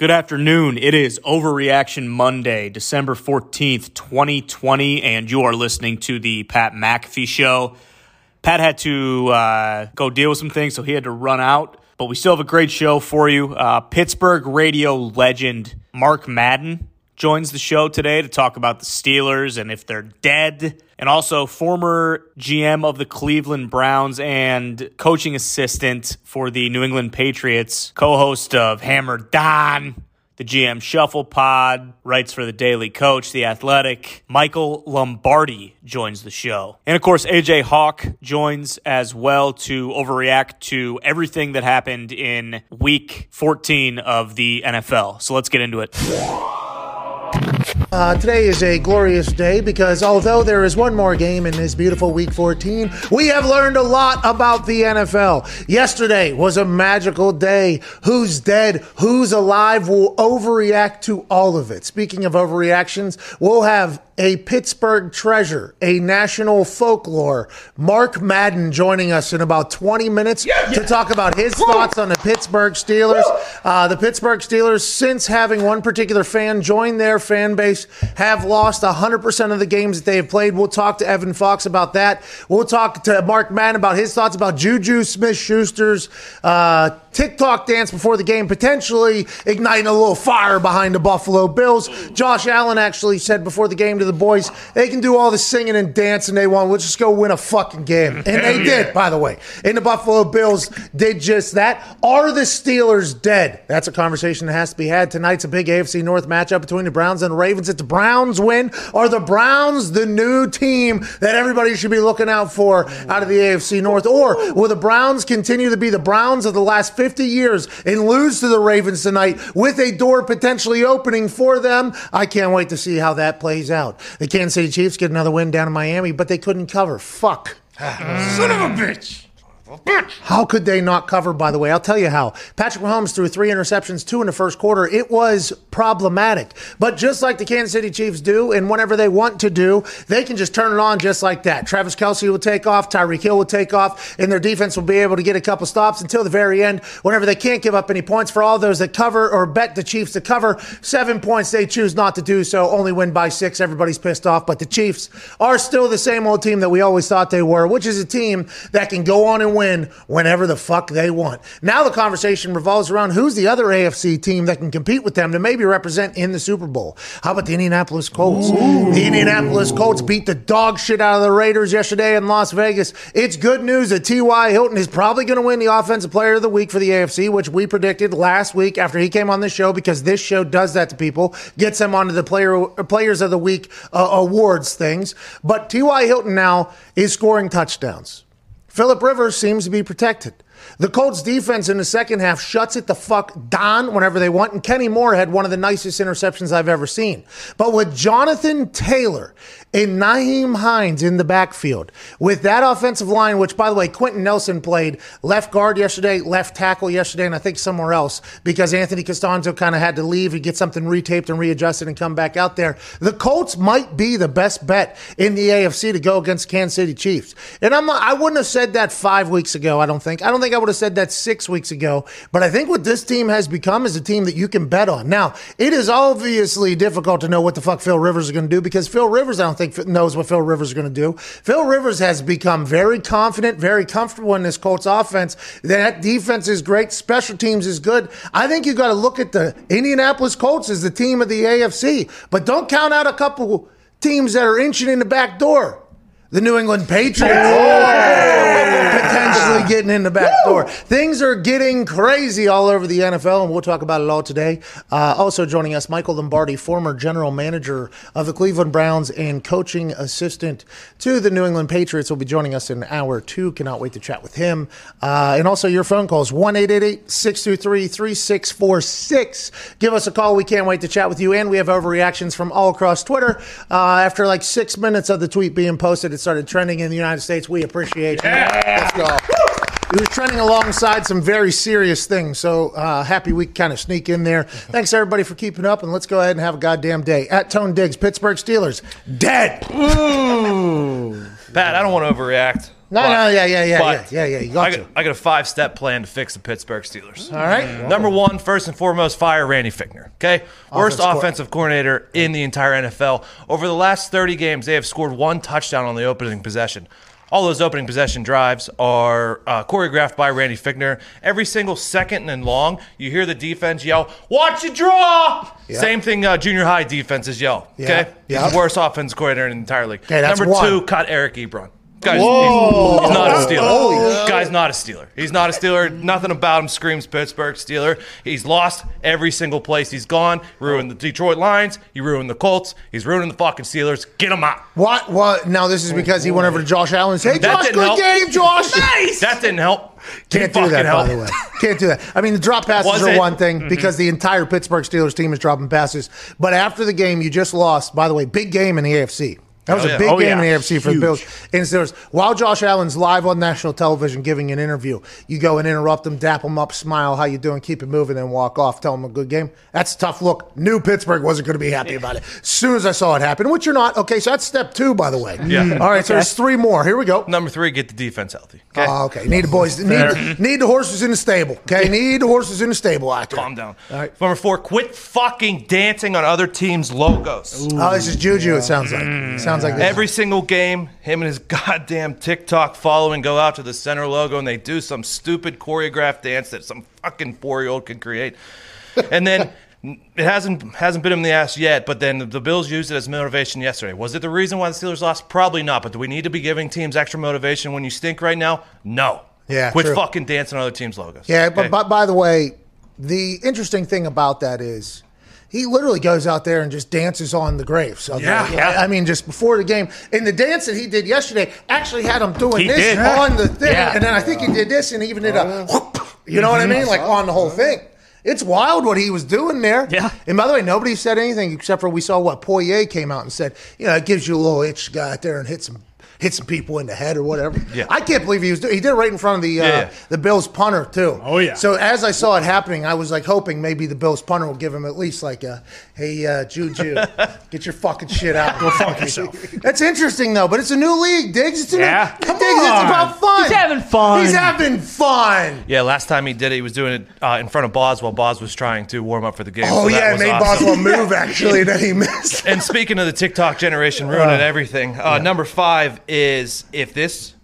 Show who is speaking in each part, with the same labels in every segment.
Speaker 1: Good afternoon. It is Overreaction Monday, December 14th, 2020, and you are listening to the Pat McAfee Show. Pat had to uh, go deal with some things, so he had to run out, but we still have a great show for you. Uh, Pittsburgh radio legend Mark Madden joins the show today to talk about the Steelers and if they're dead. And also, former GM of the Cleveland Browns and coaching assistant for the New England Patriots, co host of Hammer Dahn, the GM Shuffle Pod, writes for the Daily Coach, The Athletic. Michael Lombardi joins the show. And of course, AJ Hawk joins as well to overreact to everything that happened in week 14 of the NFL. So let's get into it.
Speaker 2: Uh, today is a glorious day because although there is one more game in this beautiful week 14, we have learned a lot about the NFL. Yesterday was a magical day. Who's dead? Who's alive? We'll overreact to all of it. Speaking of overreactions, we'll have a Pittsburgh treasure, a national folklore, Mark Madden joining us in about 20 minutes yeah, yeah. to talk about his thoughts on the Pittsburgh Steelers. Uh, the Pittsburgh Steelers, since having one particular fan join their fan base, have lost 100% of the games that they have played. We'll talk to Evan Fox about that. We'll talk to Mark Madden about his thoughts about Juju Smith Schuster's uh, TikTok dance before the game, potentially igniting a little fire behind the Buffalo Bills. Josh Allen actually said before the game to the boys, they can do all the singing and dancing they want. We'll just go win a fucking game. And they yeah. did, by the way. And the Buffalo Bills did just that. Are the Steelers dead? That's a conversation that has to be had. Tonight's a big AFC North matchup between the Browns and the Ravens. If the Browns win, are the Browns the new team that everybody should be looking out for out of the AFC North? Or will the Browns continue to be the Browns of the last 50 years and lose to the Ravens tonight with a door potentially opening for them. I can't wait to see how that plays out. The Kansas City Chiefs get another win down in Miami, but they couldn't cover. Fuck.
Speaker 3: Son of a bitch.
Speaker 2: How could they not cover, by the way? I'll tell you how. Patrick Mahomes threw three interceptions, two in the first quarter. It was problematic. But just like the Kansas City Chiefs do, and whenever they want to do, they can just turn it on just like that. Travis Kelce will take off, Tyreek Hill will take off, and their defense will be able to get a couple stops until the very end, whenever they can't give up any points. For all those that cover or bet the Chiefs to cover seven points, they choose not to do so, only win by six. Everybody's pissed off. But the Chiefs are still the same old team that we always thought they were, which is a team that can go on and win win whenever the fuck they want. Now the conversation revolves around who's the other AFC team that can compete with them to maybe represent in the Super Bowl. How about the Indianapolis Colts? Ooh. The Indianapolis Colts beat the dog shit out of the Raiders yesterday in Las Vegas. It's good news that T.Y. Hilton is probably going to win the Offensive Player of the Week for the AFC, which we predicted last week after he came on this show because this show does that to people, gets them onto the player Players of the Week uh, awards things. But T.Y. Hilton now is scoring touchdowns. Philip Rivers seems to be protected. The Colts defense in the second half shuts it the fuck down whenever they want, and Kenny Moore had one of the nicest interceptions I've ever seen. But with Jonathan Taylor and Nyheim Hines in the backfield, with that offensive line, which by the way, Quenton Nelson played left guard yesterday, left tackle yesterday, and I think somewhere else because Anthony Castonzo kind of had to leave and get something retaped and readjusted and come back out there. The Colts might be the best bet in the AFC to go against Kansas City Chiefs. And I'm not, I wouldn't have said that five weeks ago, I don't think. I don't think think I would have said that six weeks ago. But I think what this team has become is a team that you can bet on. Now, it is obviously difficult to know what the fuck Phil Rivers is going to do because Phil Rivers, I don't think, knows what Phil Rivers is going to do. Phil Rivers has become very confident, very comfortable in this Colts offense. That defense is great. Special teams is good. I think you got to look at the Indianapolis Colts as the team of the AFC, but don't count out a couple teams that are inching in the back door the New England Patriots oh. potentially getting in the back Woo. door. Things are getting crazy all over the NFL, and we'll talk about it all today. Uh, also joining us, Michael Lombardi, former general manager of the Cleveland Browns and coaching assistant to the New England Patriots, will be joining us in hour two. Cannot wait to chat with him. Uh, and also your phone calls, 1 623 3646. Give us a call. We can't wait to chat with you. And we have overreactions from all across Twitter. Uh, after like six minutes of the tweet being posted, started trending in the United States. We appreciate you.
Speaker 3: Yeah. Let's go.
Speaker 2: It was trending alongside some very serious things. So uh, happy we kind of sneak in there. Thanks everybody for keeping up, and let's go ahead and have a goddamn day. At Tone Diggs, Pittsburgh Steelers, dead.
Speaker 4: Ooh. Pat, I don't want to overreact.
Speaker 2: No,
Speaker 4: But-
Speaker 2: no, yeah, yeah, yeah, yeah, yeah, yeah. You got
Speaker 4: I got, I got a five step plan to fix the Pittsburgh Steelers.
Speaker 2: All right.
Speaker 4: Number one, first and foremost, fire Randy Fichtner. Okay, worst
Speaker 2: Offensive co-
Speaker 4: offensive coordinator in the entire NFL. Over the last 30 games, they have scored one touchdown on the opening possession. All those opening possession drives are uh, choreographed by Randy Fichtner. Every single second and long, you hear the defense yell, "Watch it draw!" Same thing uh, junior high defenses yell.
Speaker 2: Yeah.
Speaker 4: Okay, the worst offensive coordinator in the entire league.
Speaker 2: Okay, that's
Speaker 4: Number
Speaker 2: one.
Speaker 4: two, cut Eric Ebron. Guys, he's, he's not a Steeler. Guy's not a Steeler. He's not a Steeler. Nothing about him screams Pittsburgh Steeler. He's lost every single place he's gone. Ruined the Detroit Lions. He ruined the Colts. He's ruining the fucking Steelers. Get him out.
Speaker 2: What? What? Now this is because he went over to Josh Allen and said, "Hey,
Speaker 4: That
Speaker 2: Josh,
Speaker 4: didn't
Speaker 2: good
Speaker 4: help.
Speaker 2: game, Josh."
Speaker 4: That didn't help.
Speaker 2: Can't
Speaker 4: Didn't
Speaker 2: do that,
Speaker 4: help.
Speaker 2: by the way. Can't do that. I mean, the drop passes
Speaker 4: Was
Speaker 2: are
Speaker 4: it?
Speaker 2: one thing mm-hmm. because the entire Pittsburgh Steelers team is dropping passes. But after the game, you just lost. By the way, big game in the AFC. That was
Speaker 4: Oh,
Speaker 2: a
Speaker 4: yeah.
Speaker 2: big
Speaker 1: Oh,
Speaker 2: game
Speaker 1: yeah.
Speaker 2: in the AFC for the Bills. And Steelers. While Josh Allen's live on national television giving an interview, you go and interrupt him, dap him up, smile, how you doing, keep it moving, and walk off. Tell him a good game. That's a tough look. Knew Pittsburgh wasn't going to be happy about it. As soon as I saw it happen, which you're not. Okay, so that's step two, by the way.
Speaker 4: Yeah. Mm-hmm.
Speaker 2: All right, so there's three more. Here we go.
Speaker 4: Number three, get the defense healthy. Okay.
Speaker 2: Oh, okay. Need the boys. Need, need the horses in the stable. Okay. Need the horses in the stable out there.
Speaker 4: Calm down.
Speaker 2: All right.
Speaker 4: Number four, quit fucking dancing on other teams' logos.
Speaker 2: Oh, this is Juju. It sounds like. It sounds like this.
Speaker 4: Every single game, him and his goddamn TikTok following go out to the center logo and they do some stupid choreographed dance that some fucking four year old can create. And then it hasn't hasn't bit him in the ass yet, but then the Bills used it as motivation yesterday. Was it the reason why the Steelers lost? Probably not. But do we need to be giving teams extra motivation when you stink right now? No.
Speaker 2: Yeah,
Speaker 4: Quit
Speaker 2: true.
Speaker 4: fucking dancing on other teams' logos.
Speaker 2: Yeah, but, but by the way, the interesting thing about that is he literally goes out there and just dances on the graves. of the-
Speaker 4: Yeah.
Speaker 2: I mean, just before the game. And the dance that he did yesterday actually had him doing
Speaker 1: He
Speaker 2: this
Speaker 1: did.
Speaker 2: on the thing.
Speaker 1: Yeah.
Speaker 2: And then I think he did this and he even did a oh. whoop. You know what I mean? Like on the whole thing. It's wild what he was doing there.
Speaker 1: Yeah.
Speaker 2: And by the way, nobody said anything except for we saw what Poyer came out and said, you know, it gives you a little itch to go out there and hit some hit some people in the head or whatever.
Speaker 4: Yeah.
Speaker 2: I can't believe he was doing he did it right in front of the uh,
Speaker 4: Yeah, yeah.
Speaker 2: the Bills punter too.
Speaker 3: Oh, yeah.
Speaker 2: So as I saw it happening, I was like hoping maybe the Bills punter will give him at least like a, hey uh, Juju, get your fucking shit out, go fuck yourself. That's interesting though, but it's a new league, Diggs. It's a
Speaker 1: Yeah.
Speaker 2: new,
Speaker 1: Come
Speaker 2: Diggs, it's
Speaker 1: on.
Speaker 2: about fun.
Speaker 1: He's having fun.
Speaker 2: He's having fun.
Speaker 4: Yeah, last time he did it, he was doing it uh, in front of Boz while Boz was trying to warm up for the game.
Speaker 2: Oh
Speaker 4: so that
Speaker 2: yeah, it
Speaker 4: was
Speaker 2: made
Speaker 4: awesome.
Speaker 2: Boswell move actually, that he missed.
Speaker 4: And speaking of the TikTok generation ruining everything, uh, number five is if this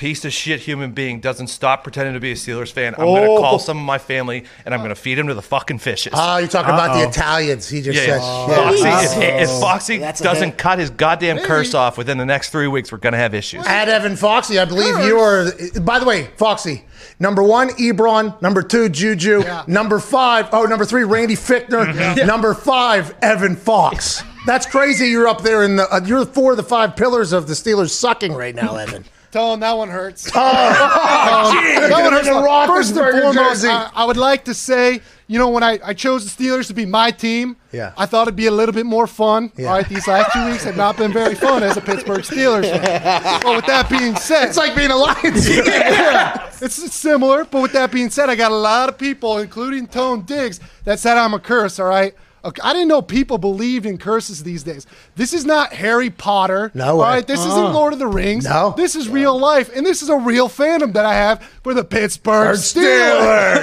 Speaker 4: piece of shit human being doesn't stop pretending to be a Steelers fan, I'm going
Speaker 2: Oh.
Speaker 4: to call some of my family and I'm going to feed him to the fucking fishes.
Speaker 2: Oh, you're talking about the Italians. He just
Speaker 4: yeah,
Speaker 2: said.
Speaker 4: yeah. Foxy,
Speaker 2: Yeah.
Speaker 4: if, if Foxy
Speaker 5: That's a
Speaker 4: doesn't
Speaker 5: hit.
Speaker 4: cut his goddamn curse off within the next three weeks, we're going to have issues.
Speaker 2: At Evan Foxy, I believe you are. By the way, Foxy, number one, Ebron. Number two, Juju. Number five, oh, number three, Randy Fichtner. Number five, Evan Fox. That's crazy. You're up there in the. Uh, you're four of the five pillars of the Steelers sucking right now, Evan.
Speaker 6: Him that one hurts.
Speaker 2: Oh, that
Speaker 6: one hurts. First and foremost. I, I would like to say, you know, when I, I chose the Steelers to be my team,
Speaker 2: Yeah.
Speaker 6: I thought it'd be a little bit more fun.
Speaker 2: Yeah.
Speaker 6: All right, these last two weeks have not been very fun as a Pittsburgh Steelers fan. But with that being said,
Speaker 2: It's like being a Lions. fan.
Speaker 6: yeah, it's similar. But with that being said, I got a lot of people, including Tone Diggs, that said I'm a curse. All right. Okay, I didn't know people believed in curses these days. This is not Harry Potter.
Speaker 2: No
Speaker 6: All
Speaker 2: way.
Speaker 6: right, this isn't uh-uh. Lord of the Rings.
Speaker 2: No.
Speaker 6: This is real life, and this is a real fandom that I have for the Pittsburgh Steelers.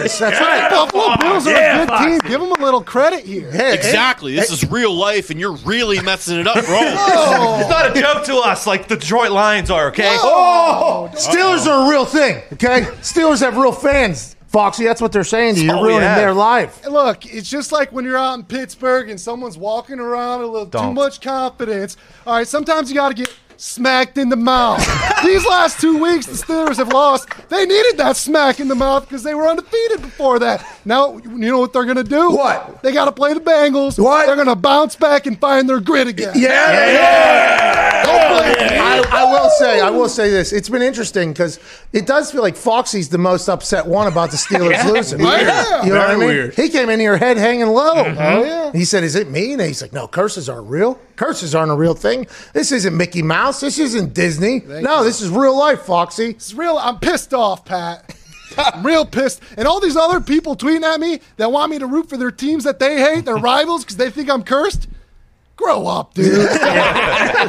Speaker 2: Steelers. That's right.
Speaker 6: Buffalo Bills are
Speaker 1: Yeah,
Speaker 6: a good team. Give them a little credit here.
Speaker 2: Hey,
Speaker 5: Exactly. This is real life, and you're really messing it up, bro.
Speaker 4: It's not a joke to us like the Detroit Lions are, okay?
Speaker 2: Oh, Steelers are a real thing. Okay, Steelers have real fans. Foxy, that's what they're saying to you. Oh, you're
Speaker 4: Oh,
Speaker 2: ruining
Speaker 4: yeah.
Speaker 2: their life.
Speaker 6: Look, it's just like when you're out in Pittsburgh and someone's walking around a little too
Speaker 4: Don't.
Speaker 6: much confidence. All right, sometimes you got to get smacked in the mouth. These last two weeks, the Steelers have lost. They needed that smack in the mouth because they were undefeated before that. Now, you know what they're going to do?
Speaker 2: What?
Speaker 6: They got to play the Bengals.
Speaker 2: What?
Speaker 6: They're going to bounce back and find their grit again.
Speaker 2: Yeah, yeah, I, I will say, I will say this. It's been interesting because it does feel like Foxy's the most upset one about the Steelers losing.
Speaker 6: Yeah.
Speaker 2: You know what I mean?
Speaker 3: weird.
Speaker 2: He came in here head hanging low. Mm-hmm.
Speaker 6: Oh, yeah.
Speaker 2: He said, "Is it me?" And he's like, "No, curses aren't real. Curses aren't a real thing. This isn't Mickey Mouse. This isn't Disney. no, this is real life, Foxy."
Speaker 6: It's real. I'm pissed off, Pat. I'm real pissed. And all these other people tweeting at me that want me to root for their teams that they hate, their rivals, because they think I'm cursed. Grow up, dude.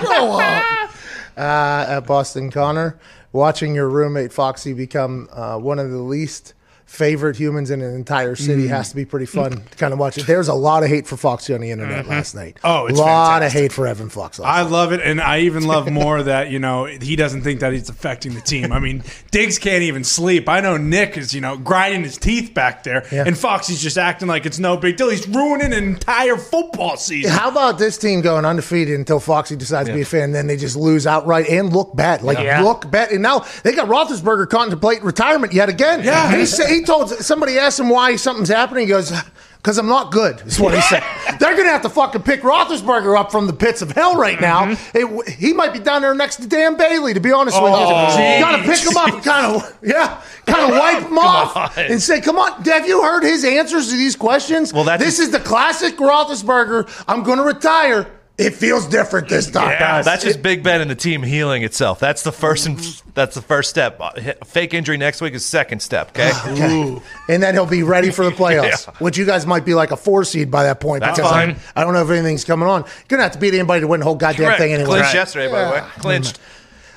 Speaker 6: Grow up.
Speaker 2: uh, at Boston Connor. watching your roommate Foxy become uh, one of the least favorite humans in an entire city
Speaker 7: Mm.
Speaker 2: has to be pretty fun to kind of watch it. There's a lot of hate for Foxy on the internet last night.
Speaker 7: Oh, it's
Speaker 2: a lot
Speaker 7: fantastic.
Speaker 2: of hate for Evan Fox. Last
Speaker 7: I
Speaker 2: night.
Speaker 7: love it, and I even love more that you know he doesn't think that he's affecting the team. I mean, Diggs can't even sleep. I know Nick is you know grinding his teeth back there,
Speaker 2: Yeah.
Speaker 7: and Foxy's just acting like it's no big deal. He's ruining an entire football season.
Speaker 2: How about this team going undefeated until Foxy decides to be a fan, and then they just lose outright and look bad, like
Speaker 1: Yeah.
Speaker 2: look bad. And now they got Roethlisberger contemplating retirement yet again.
Speaker 7: Yeah.
Speaker 2: and he said he told somebody asked him why something's happening. He goes. Because I'm not good, is what he said. They're going to have to fucking pick Roethlisberger up from the pits of hell right now. Mm-hmm. It, he might be down there next to Dan Bailey, to be honest with you. Oh, you got to pick him up and kind of, yeah, kind of wipe him off
Speaker 4: on.
Speaker 2: and say, come on, have you heard his answers to these questions?
Speaker 4: Well, that's-
Speaker 2: this is the classic Roethlisberger. I'm going to retire. It feels different this time.
Speaker 4: Yeah, that's just Big Ben and the team healing itself. That's the first and that's the first step. Uh, Fake injury next week is second step. Okay,
Speaker 2: Okay. And then he'll be ready for the playoffs, which you guys might be like a four seed by that point.
Speaker 4: That's
Speaker 2: because
Speaker 4: fine.
Speaker 2: I, don't know if anything's coming on. You're going to have to beat anybody to win the whole goddamn
Speaker 4: Correct.
Speaker 2: thing anyway.
Speaker 4: Clinched yesterday, by the way. Clinched.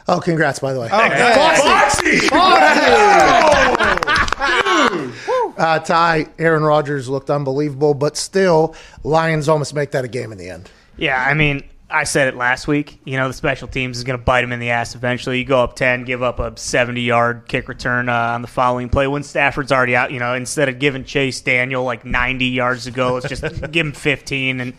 Speaker 2: Oh, congrats, by the way.
Speaker 7: Foxy!
Speaker 2: Uh, Ty, Aaron Rodgers looked unbelievable, but still, Lions almost make that a game in the end.
Speaker 1: Yeah, I mean, I said it last week. You know, the special teams is going to bite him in the ass eventually. You go up 10, give up a 70 yard kick return uh, on the following play. When Stafford's already out, you know, instead of giving Chase Daniel like 90 yards to go, let's just give him 15. And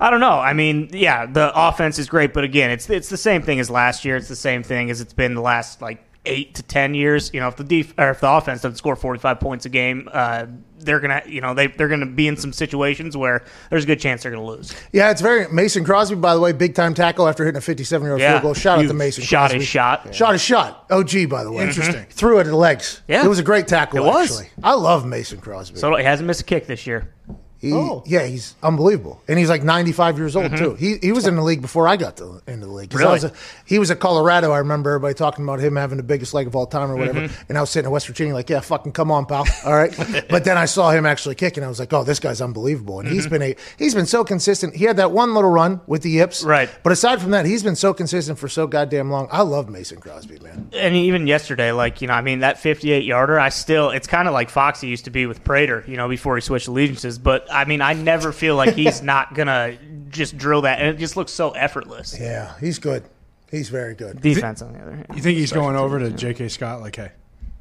Speaker 1: I don't know. I mean, yeah, the offense is great, but again, it's it's the same thing as last year. It's the same thing as it's been the last like eight to ten years. You know, if the def- or if the offense doesn't score forty five points a game, uh, they're gonna you know they they're gonna be in some situations where there's a good chance they're gonna lose.
Speaker 2: Yeah, it's very Mason Crosby, by the way, big time tackle after hitting a 57 yard
Speaker 1: Yeah.
Speaker 2: field goal. Shout out
Speaker 1: You
Speaker 2: to Mason.
Speaker 1: shot
Speaker 2: Crosby.
Speaker 1: his shot.
Speaker 2: Shot his shot. OG, by the way. Interesting. Threw it at the legs.
Speaker 1: Yeah.
Speaker 2: it was a great tackle.
Speaker 1: It was.
Speaker 2: Actually, I love Mason Crosby.
Speaker 1: So he hasn't missed a kick this year.
Speaker 2: He,
Speaker 1: Oh.
Speaker 2: Yeah, he's unbelievable, and he's like 95 years old too. He he was in the league before I got to, into the league.
Speaker 1: Mm-hmm. Really?
Speaker 2: was a- he was at Colorado. I remember everybody talking about him having the biggest leg of all time or whatever.
Speaker 1: Mm-hmm.
Speaker 2: And I was sitting in West Virginia, like, yeah, fucking come on, pal. All right. but then I saw him actually kick, and I was like, oh, this guy's unbelievable. And he's
Speaker 1: Mm-hmm.
Speaker 2: been a he's been so consistent. He had that one little run with the yips,
Speaker 1: Right.
Speaker 2: But aside from that, he's been so consistent for so goddamn long. I love Mason Crosby, man.
Speaker 1: And even yesterday, like you know, I mean, that 58 yarder, I still, it's kind of like Foxy used to be with Prater, you know, before he switched allegiances. But I mean, I never feel like he's not gonna just drill that, and it just looks so effortless.
Speaker 2: Yeah, he's good. He's very good.
Speaker 1: Defense, on the other hand.
Speaker 7: You think he's going over to J.K. Scott? Like, hey,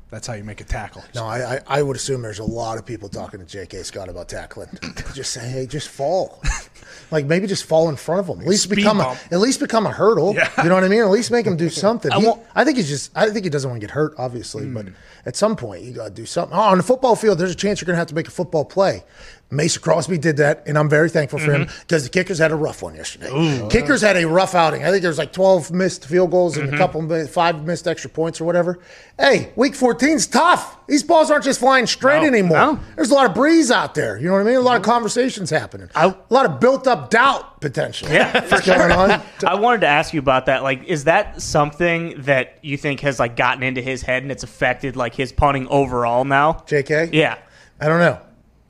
Speaker 7: that's how you make a tackle.
Speaker 2: No, I, I, I would assume there's a lot of people talking to J.K. Scott about tackling. just say, hey, just fall. Like maybe just fall in front of him. At least
Speaker 7: Speed
Speaker 2: become a, at least become a hurdle.
Speaker 7: Yeah.
Speaker 2: You know what I mean? At least make him do something.
Speaker 1: I
Speaker 2: He- I think he's just. I think he doesn't want to get hurt, obviously,
Speaker 7: Hmm.
Speaker 2: but at some point you got to do something. Oh, on the football field, there's a chance you're going to have to make a football play. Mason Crosby did that, and I'm very thankful for him
Speaker 7: Mm-hmm.
Speaker 2: because the kickers had a rough one yesterday. kickers had a rough outing. I think there was like 12 missed field goals and
Speaker 7: Mm-hmm.
Speaker 2: a couple, five missed extra points or whatever. Hey, week 14's tough. These balls aren't just flying straight
Speaker 1: No,
Speaker 2: anymore.
Speaker 1: no.
Speaker 2: There's a lot of breeze out there. You know what I mean? A lot of conversations happening.
Speaker 1: I-
Speaker 2: a lot of built up doubt potentially.
Speaker 1: Yeah,
Speaker 2: going on?
Speaker 1: I wanted to ask you about that. Like, is that something that you think has like gotten into his head and it's affected like his punting overall now?
Speaker 2: JK?
Speaker 1: Yeah.
Speaker 2: I don't know.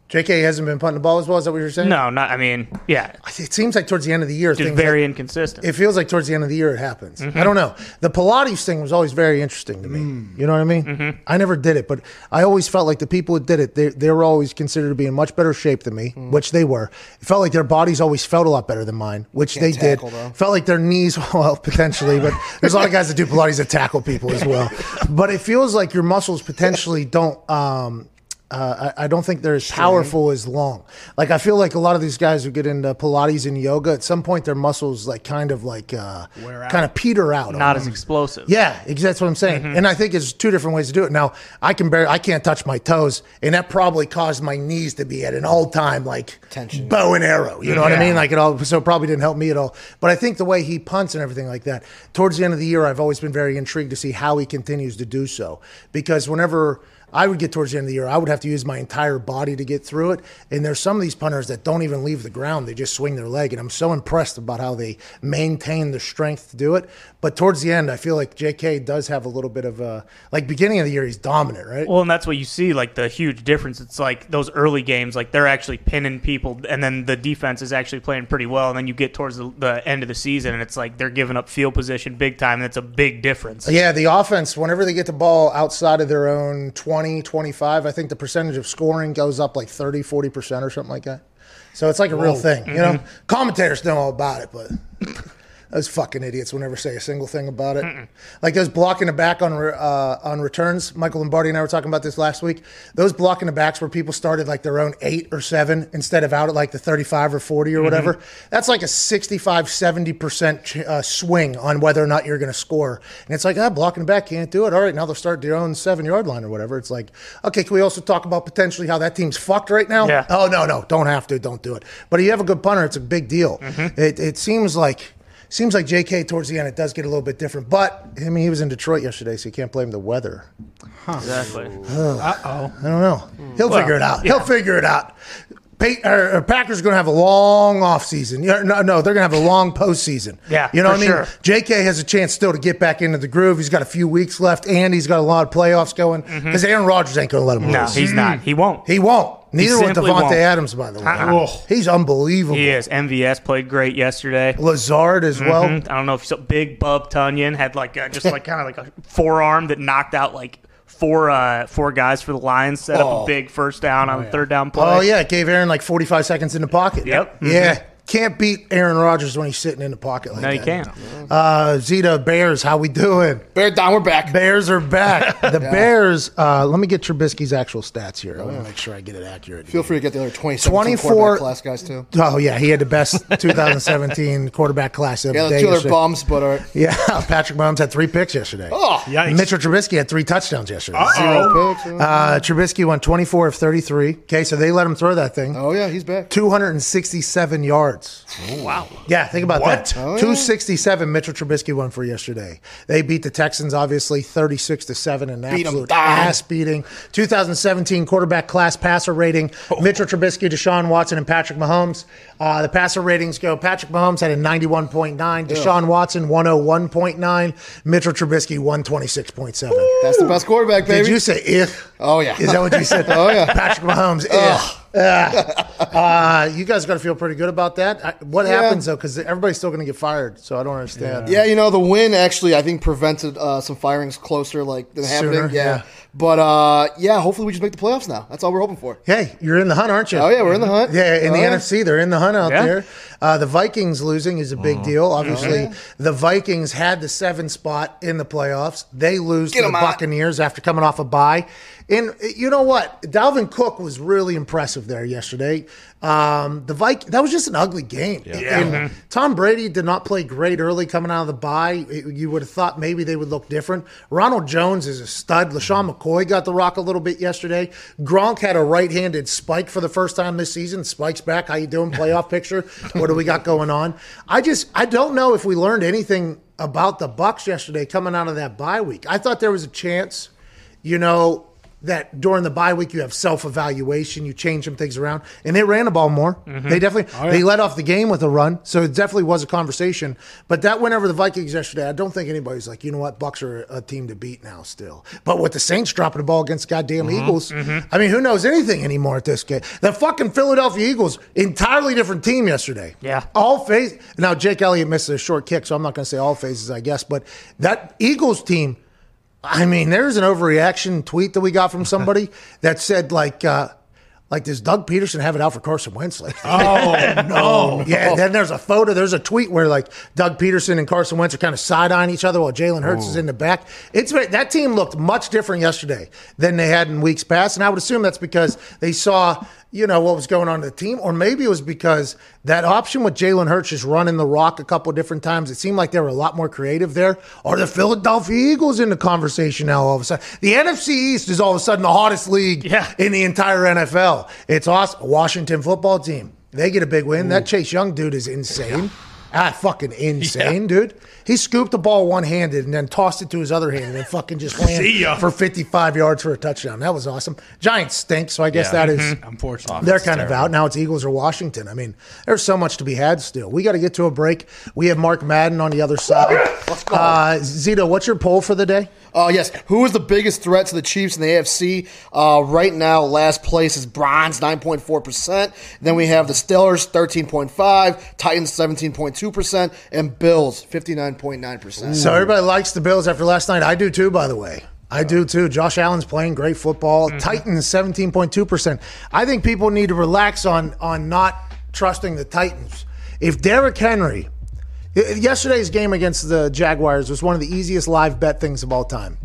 Speaker 2: JK hasn't been putting the ball as well. Is that what you're saying?
Speaker 1: No, not. I mean, yeah,
Speaker 2: It seems like towards the end of the year,
Speaker 1: just
Speaker 2: things
Speaker 1: very
Speaker 2: like-
Speaker 1: inconsistent.
Speaker 2: it feels like towards the end of the year it happens. Mm-hmm. I don't know. The Pilates thing was always very interesting to me. Mm. You know what I mean? Mm-hmm. I never did it, but I always felt like the people who did it, they, they were always considered to be in much better shape than me, mm. which they were. It felt like their bodies always felt a lot better than mine, which they
Speaker 6: tackle,
Speaker 2: did.
Speaker 6: though.
Speaker 2: Felt like their knees, well, potentially, but there's a lot of guys that do Pilates that tackle people as well. But it feels like your muscles potentially don't. Um, uh, I, I don't think they're as powerful as long. Like I feel like a lot of these guys who get into Pilates and yoga, at some point their muscles like kind of like uh, kind of peter out. on
Speaker 1: not
Speaker 2: them.
Speaker 1: as explosive.
Speaker 2: Yeah, that's what I'm saying. And I think it's two different ways to do it. Now I can barely, I can't touch my toes, and that probably caused my knees to be at an all time like
Speaker 6: Tension.
Speaker 2: bow and arrow. You know what I mean? Like it all. So it probably didn't help me at all. But I think the way he punts and everything like that. Towards the end of the year, I've always been very intrigued to see how he continues to do so because whenever. I would get towards the end of the year, I would have to use my entire body to get through it. And there's some of these punters that don't even leave the ground; they just swing their leg. And I'm so impressed about how they maintain the strength to do it. But towards the end, I feel like J.K. does have a little bit of a like beginning of the year, he's dominant, right?
Speaker 1: Well, and that's what you see, like the huge difference. It's like those early games, like they're actually pinning people, and then the defense is actually playing pretty well. And then you get towards the, the end of the season, and it's like they're giving up field position big time. And it's a big difference.
Speaker 2: Yeah, the offense, whenever they get the ball outside of their own 20, 25, I think the percentage of scoring goes up like 30, 40% or something like that. So it's like a real thing. You know, mm-hmm. commentators know all about it, but those fucking idiots will never say a single thing about it. Like those blocking the back on uh, on returns. Michael Lombardi and I were talking about this last week. Those blocking the backs where people started like their own eight or seven instead of out at like the 35 or 40 or whatever. That's like a 65, 70% ch- uh, swing on whether or not you're going to score. And it's like, ah, blocking the back can't do it. All right, now they'll start their own seven yard line or whatever. It's like, okay, can we also talk about potentially how that team's fucked right now?
Speaker 1: Yeah.
Speaker 2: Oh, no, no, don't have to, don't do it. But if you have a good punter, it's a big deal. It, it seems like. Seems like J.K. towards the end it does get a little bit different, but I mean he was in Detroit yesterday, so you can't blame the weather.
Speaker 1: Exactly. Uh oh.
Speaker 2: I don't know. He'll figure it out. He'll figure it out. Pa- or, or Packers are going to have a long offseason. Yeah, No, no, they're going to have a long postseason.
Speaker 1: Yeah,
Speaker 2: you know
Speaker 1: for
Speaker 2: what I mean.
Speaker 1: sure.
Speaker 2: J.K. has a chance still to get back into the groove. He's got a few weeks left, and he's got a lot of playoffs going because Aaron Rodgers ain't going to let him
Speaker 1: Mm-hmm. No,
Speaker 2: lose.
Speaker 1: he's not. He won't.
Speaker 2: he won't. Neither with Davante
Speaker 1: won't.
Speaker 2: Adams, by the way.
Speaker 1: Uh-uh.
Speaker 2: He's unbelievable.
Speaker 1: He is. MVS played great yesterday.
Speaker 2: Lazard as well.
Speaker 1: Mhm. I don't know if you saw Big Bob Tonyan had like a, just like kind of like a forearm that knocked out like four uh four guys for the Lions, set up a big first down on the third down play.
Speaker 2: Oh yeah, it gave Aaron like 45 seconds in the pocket.
Speaker 1: Yep.
Speaker 2: Yeah. Can't beat Aaron Rodgers when he's sitting in the pocket like that.
Speaker 1: No, you can't.
Speaker 2: Uh, Zito Bears, how we doing?
Speaker 3: Bear down, we're back.
Speaker 2: Bears are back. The Bears. Uh, let me get Trubisky's actual stats here. I want to make sure I get it accurate.
Speaker 3: Feel free to get the other 2017
Speaker 2: 24
Speaker 3: quarterback class guys too.
Speaker 2: Oh yeah, he had the best 2017 quarterback class of
Speaker 3: Yeah,
Speaker 2: the
Speaker 3: the
Speaker 2: day.
Speaker 3: two other
Speaker 2: yesterday.
Speaker 3: bums, but all right.
Speaker 2: Yeah, Patrick Mahomes had three picks yesterday.
Speaker 3: Oh,
Speaker 7: Yikes.
Speaker 2: Mitchell Trubisky had three touchdowns yesterday.
Speaker 3: zero picks. uh,
Speaker 2: Uh, Trubisky went 24 of 33. Okay, so they let him throw that thing.
Speaker 3: Oh yeah, he's back.
Speaker 2: 267 yards.
Speaker 1: Wow.
Speaker 2: Yeah, think about that.
Speaker 3: Oh, yeah.
Speaker 2: 267 Mitchell Trubisky won for yesterday. They beat the Texans obviously 36 to 7 an
Speaker 3: Beat 'em
Speaker 2: absolute
Speaker 3: down.
Speaker 2: ass beating. 2017 quarterback class passer rating
Speaker 3: Oh.
Speaker 2: Mitchell Trubisky, Deshaun Watson and Patrick Mahomes. Uh, the passer ratings go Patrick Mahomes had a 91.9, Deshaun Watson 101.9, Mitchell Trubisky 126.7.
Speaker 3: That's the best quarterback, baby.
Speaker 2: Did you say if?
Speaker 3: Oh, yeah.
Speaker 2: Is that what you said?
Speaker 3: Oh, yeah.
Speaker 2: Patrick Mahomes. If. Uh, you guys got to feel pretty good about that. I- What
Speaker 3: Yeah.
Speaker 2: happens though? Because everybody's still going to get fired, so I don't understand.
Speaker 3: Yeah, you know the win actually I think prevented uh, some firings closer like than
Speaker 2: Sooner,
Speaker 3: happening. Yeah.
Speaker 2: yeah.
Speaker 3: but uh, yeah, hopefully we just make the playoffs now. That's all we're hoping for.
Speaker 2: Hey, you're in the hunt, aren't you?
Speaker 3: Oh yeah, we're in the hunt.
Speaker 2: Yeah, in
Speaker 3: Oh,
Speaker 2: the. NFC, they're in the hunt out
Speaker 1: Yeah.
Speaker 2: there. Uh, the Vikings losing is a
Speaker 3: Oh.
Speaker 2: big deal. Obviously, the Vikings had the seven spot in the playoffs. They lose
Speaker 3: Get
Speaker 2: to
Speaker 3: 'em
Speaker 2: the
Speaker 3: out.
Speaker 2: Buccaneers after coming off a bye. And you know what? Dalvin Cook was really impressive there yesterday. Um, the Vik that was just an ugly game. And Tom Brady did not play great early coming out of the bye. It- You would have thought maybe they would look different. Ronald Jones is a stud. LeSean McCoy got the rock a little bit yesterday. Gronk had a right-handed spike for the first time this season. Spike's back. How you doing? Playoff picture. What do we got going on? I just I don't know if we learned anything about the Bucks yesterday coming out of that bye week. I thought there was a chance, you know, that during the bye week you have self evaluation, you change some things around, and they ran the ball more. Mm-hmm. They definitely oh, they let off the game with a run, so it definitely was a conversation. But that went over the Vikings yesterday. I don't think anybody's like, you know what, Bucks are a team to beat now still. But with the Saints dropping the ball against goddamn mm-hmm. Eagles, mm-hmm. I mean, who knows anything anymore at this game? The fucking Philadelphia Eagles, entirely different team yesterday.
Speaker 1: Yeah.
Speaker 2: all phase. Now Jake Elliott missed a short kick, so I'm not going to say all phases, I guess. But that Eagles team. I mean, there's an overreaction tweet that we got from somebody that said like, uh, like does Doug Pederson have it out for Carson Wentz? Like,
Speaker 7: Oh no!
Speaker 2: yeah. Then there's a photo. There's a tweet where like Doug Pederson and Carson Wentz are kind of side eyeing each other while Jalen Hurts is in the back. It's that team looked much different yesterday than they had in weeks past, and I would assume that's because they saw you know what was going on in the team, or maybe it was because that option with Jalen Hurts just running the rock a couple different times. It seemed like they were a lot more creative there. Are the Philadelphia Eagles in the conversation now? All of a sudden, the NFC East is all of a sudden the hottest league
Speaker 1: Yeah.
Speaker 2: in the entire NFL. It's awesome. Washington football team. They get a big win. That Chase Young dude is insane. Ah, fucking insane, dude. He scooped the ball one handed and then tossed it to his other hand and then fucking just ran for 55 yards for a touchdown. That was awesome. Giants stink, so I guess
Speaker 4: Yeah.
Speaker 2: that is-
Speaker 7: Unfortunately.
Speaker 2: They're kind of out. Now it's Eagles or Washington. I mean, there's so much to be had still. We got to get to a break. We have Mark Madden on the other side.
Speaker 3: Let's go.
Speaker 2: Uh, Zito, what's your poll for the day?
Speaker 3: Uh, yes. Who is the biggest threat to the Chiefs in the AFC? Uh, right now, last place is Browns, 9.4%. Then we have the Steelers, 13.5, Titans, 17.2%, and Bills, 59.9%.
Speaker 2: So everybody likes the Bills after last night. I do too, by the way. I do too. Josh Allen's playing great football. Mm-hmm. Titans seventeen point two percent. I think people need to relax on on not trusting the Titans. If Derrick Henry, yesterday's game against the Jaguars was one of the easiest live bet things of all time.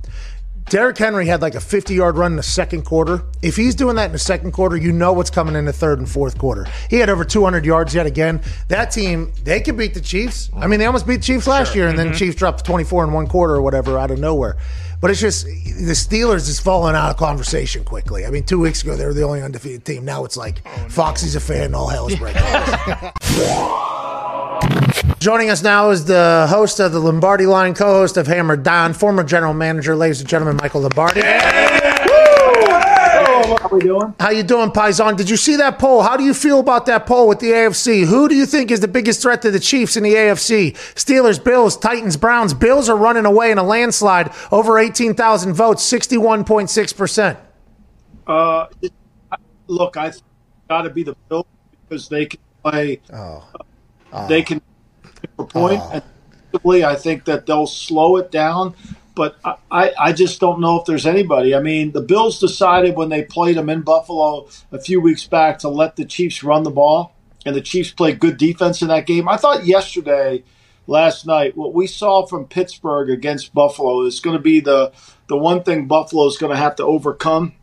Speaker 2: Derrick Henry had like a 50 yard run in the second quarter. If he's doing that in the second quarter, you know what's coming in the third and fourth quarter. He had over 200 yards yet again. That team, they could beat the Chiefs. I mean, they almost beat the Chiefs last year, and then mm-hmm. Chiefs dropped 24 in one quarter or whatever out of nowhere. But it's just the Steelers is falling out of conversation quickly. I mean, two weeks ago they were the only undefeated team. Now it's like oh, Foxy's a fan, all hell is breaking loose. Joining us now is the host of the Lombardi Line, co-host of Hammer Dahn, former general manager, ladies and gentlemen, Michael Lombardi.
Speaker 8: How we doing?
Speaker 2: How you doing, Paisan? Did you see that poll? How do you feel about that poll with the AFC? Who do you think is the biggest threat to the Chiefs in the AFC? Steelers, Bills, Titans, Browns. Bills are running away in a landslide, over 18,000 votes, 61.6%.
Speaker 8: Uh, look, I got to be the Bills because they can play. They uh, can for point. Uh, and defensively, I think that they'll slow it down. But I, I, I just don't know if there's anybody. I mean, the Bills decided when they played them in Buffalo a few weeks back to let the Chiefs run the ball, and the Chiefs played good defense in that game. I thought yesterday, last night, what we saw from Pittsburgh against Buffalo is going to be the the one thing Buffalo is going to have to overcome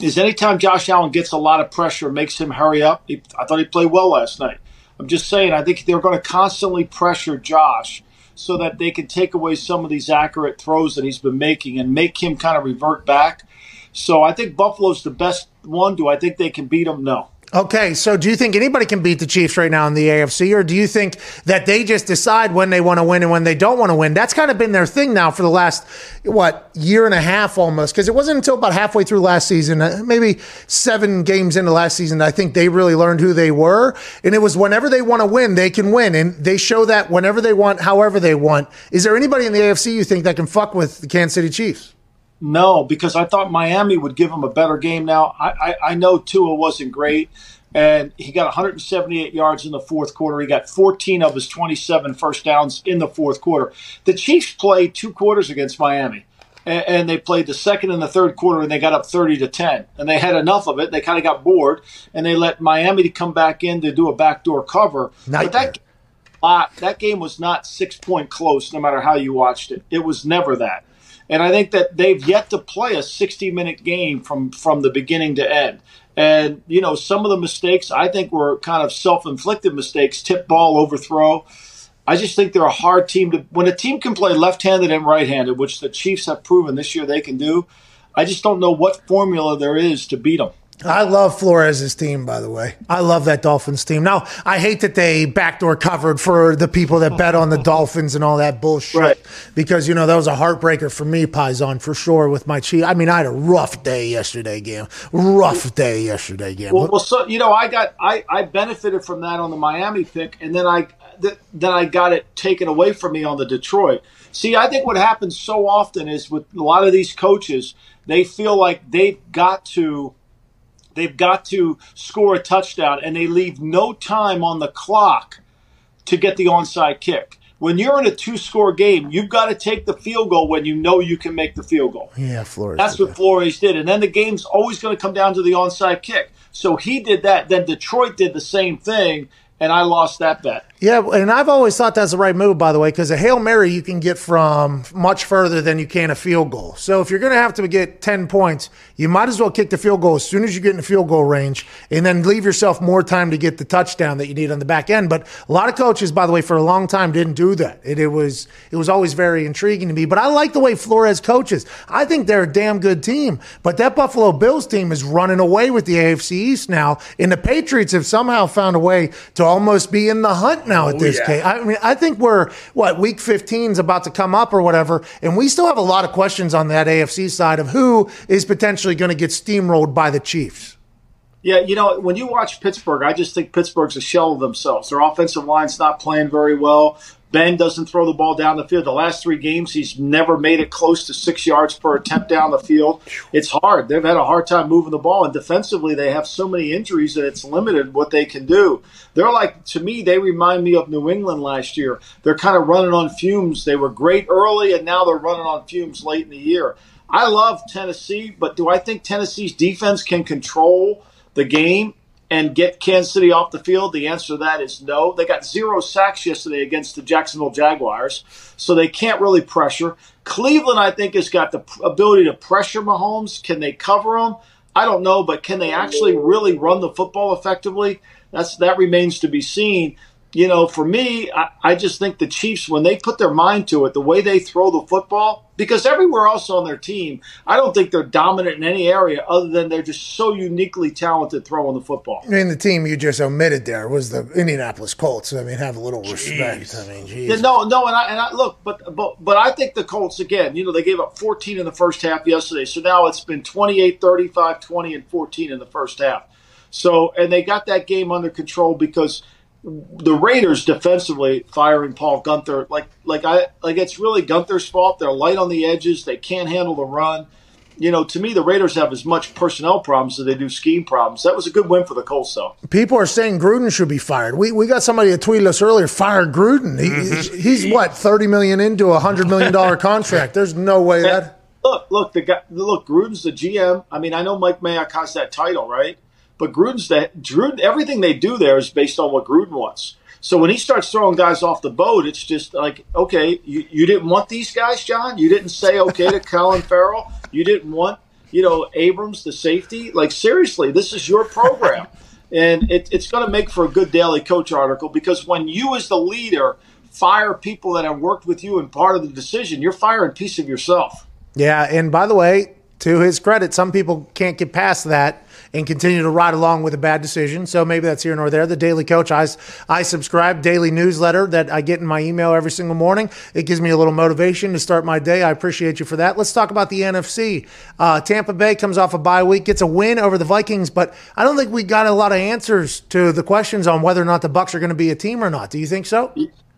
Speaker 8: is anytime Josh Allen gets a lot of pressure, makes him hurry up. He, I thought he played well last night. I'm just saying, I think they're going to constantly pressure Josh so that they can take away some of these accurate throws that he's been making and make him kind of revert back. So I think Buffalo's the best one. Do I think they can beat him? No.
Speaker 2: Okay, so do you think anybody can beat the Chiefs right now in the AFC, or do you think that they just decide when they want to win and when they don't want to win? That's kind of been their thing now for the last what year and a half almost, because it wasn't until about halfway through last season, uh, maybe seven games into last season, I think they really learned who they were, and it was whenever they want to win, they can win, and they show that whenever they want, however they want. Is there anybody in the AFC you think that can fuck with the Kansas City Chiefs?
Speaker 8: No, because I thought Miami would give him a better game. Now I, I, I know Tua wasn't great, and he got 178 yards in the fourth quarter. He got 14 of his 27 first downs in the fourth quarter. The Chiefs played two quarters against Miami, and, and they played the second and the third quarter, and they got up 30 to 10. And they had enough of it. They kind of got bored, and they let Miami to come back in to do a backdoor cover. But
Speaker 2: Nightmare.
Speaker 8: that uh, that game was not six point close, no matter how you watched it. It was never that. And I think that they've yet to play a 60 minute game from, from the beginning to end. And, you know, some of the mistakes I think were kind of self inflicted mistakes, tip ball, overthrow. I just think they're a hard team to. When a team can play left handed and right handed, which the Chiefs have proven this year they can do, I just don't know what formula there is to beat them.
Speaker 2: I love Flores' team, by the way. I love that Dolphins team. Now, I hate that they backdoor covered for the people that bet on the Dolphins and all that bullshit.
Speaker 8: Right.
Speaker 2: Because, you know, that was a heartbreaker for me, Paisan, for sure, with my Chief. I mean, I had a rough day yesterday, game. Rough day yesterday, game.
Speaker 8: Well, well, so you know, I got I, I benefited from that on the Miami pick, and then I th- then I got it taken away from me on the Detroit. See, I think what happens so often is with a lot of these coaches, they feel like they've got to they've got to score a touchdown, and they leave no time on the clock to get the onside kick. When you're in a two-score game, you've got to take the field goal when you know you can make the field goal.
Speaker 2: yeah, Flores.
Speaker 8: That's what
Speaker 2: that.
Speaker 8: Flores did. And then the game's always going to come down to the onside kick. So he did that. Then Detroit did the same thing, and I lost that bet.
Speaker 2: Yeah, and I've always thought that's the right move, by the way, because a Hail Mary you can get from much further than you can a field goal. So if you're going to have to get 10 points, you might as well kick the field goal as soon as you get in the field goal range and then leave yourself more time to get the touchdown that you need on the back end. But a lot of coaches, by the way, for a long time didn't do that. It, it was it was always very intriguing to me. But I like the way Flores coaches. I think they're a damn good team. But that Buffalo Bills team is running away with the AFC East now. And the Patriots have somehow found a way to almost be in the hunt now at this case. I mean, I think we're what week 15 is about to come up or whatever, and we still have a lot of questions on that AFC side of who is potentially going to get steamrolled by the Chiefs.
Speaker 8: Yeah, you know, when you watch Pittsburgh, I just think Pittsburgh's a shell of themselves. Their offensive line's not playing very well. Ben doesn't throw the ball down the field. The last three games, he's never made it close to six yards per attempt down the field. It's hard. They've had a hard time moving the ball, and defensively, they have so many injuries that it's limited what they can do. They're like, to me, they remind me of New England last year. They're kind of running on fumes. They were great early, and now they're running on fumes late in the year. I love Tennessee, but do I think Tennessee's defense can control the game and get Kansas City off the field? The answer to that is no. They got zero sacks yesterday against the Jacksonville Jaguars, so they can't really pressure. Cleveland, I think, has got the ability to pressure Mahomes. Can they cover him? I don't know, but can they actually really run the football effectively? That's that remains to be seen. You know, for me, I, I just think the Chiefs, when they put their mind to it, the way they throw the football, because everywhere else on their team, I don't think they're dominant in any area other than they're just so uniquely talented throwing the football.
Speaker 2: I mean, the team you just omitted there was the Indianapolis Colts. I mean, have a little respect. I mean, geez.
Speaker 8: Yeah, no, no, and I, and I look, but but but I think the Colts again. You know, they gave up 14 in the first half yesterday, so now it's been 28, 35, 20, and 14 in the first half. So, and they got that game under control because the Raiders defensively firing Paul Guenther like like I like it's really Guenther's fault. They're light on the edges. They can't handle the run. You know, to me, the Raiders have as much personnel problems as they do scheme problems. That was a good win for the Colts, though.
Speaker 2: People are saying Gruden should be fired. We we got somebody that tweeted us earlier. Fire Gruden. He, mm-hmm. He's what thirty million into a hundred million dollar contract. There's no way that.
Speaker 8: Look, look, the guy. Look, Gruden's the GM. I mean, I know Mike Mayock has that title, right? But Gruden's that Gruden. Everything they do there is based on what Gruden wants. So when he starts throwing guys off the boat, it's just like, okay, you, you didn't want these guys, John. You didn't say okay to Clelin Ferrell. You didn't want, you know, Abrams, the safety. Like seriously, this is your program, and it, it's going to make for a good daily coach article because when you, as the leader, fire people that have worked with you and part of the decision, you're firing a piece of yourself.
Speaker 2: Yeah, and by the way, to his credit, some people can't get past that and continue to ride along with a bad decision. So maybe that's here nor there. The Daily Coach, I, I subscribe daily newsletter that I get in my email every single morning. It gives me a little motivation to start my day. I appreciate you for that. Let's talk about the NFC. Uh, Tampa Bay comes off a bye week, gets a win over the Vikings, but I don't think we got a lot of answers to the questions on whether or not the Bucks are going to be a team or not. Do you think so?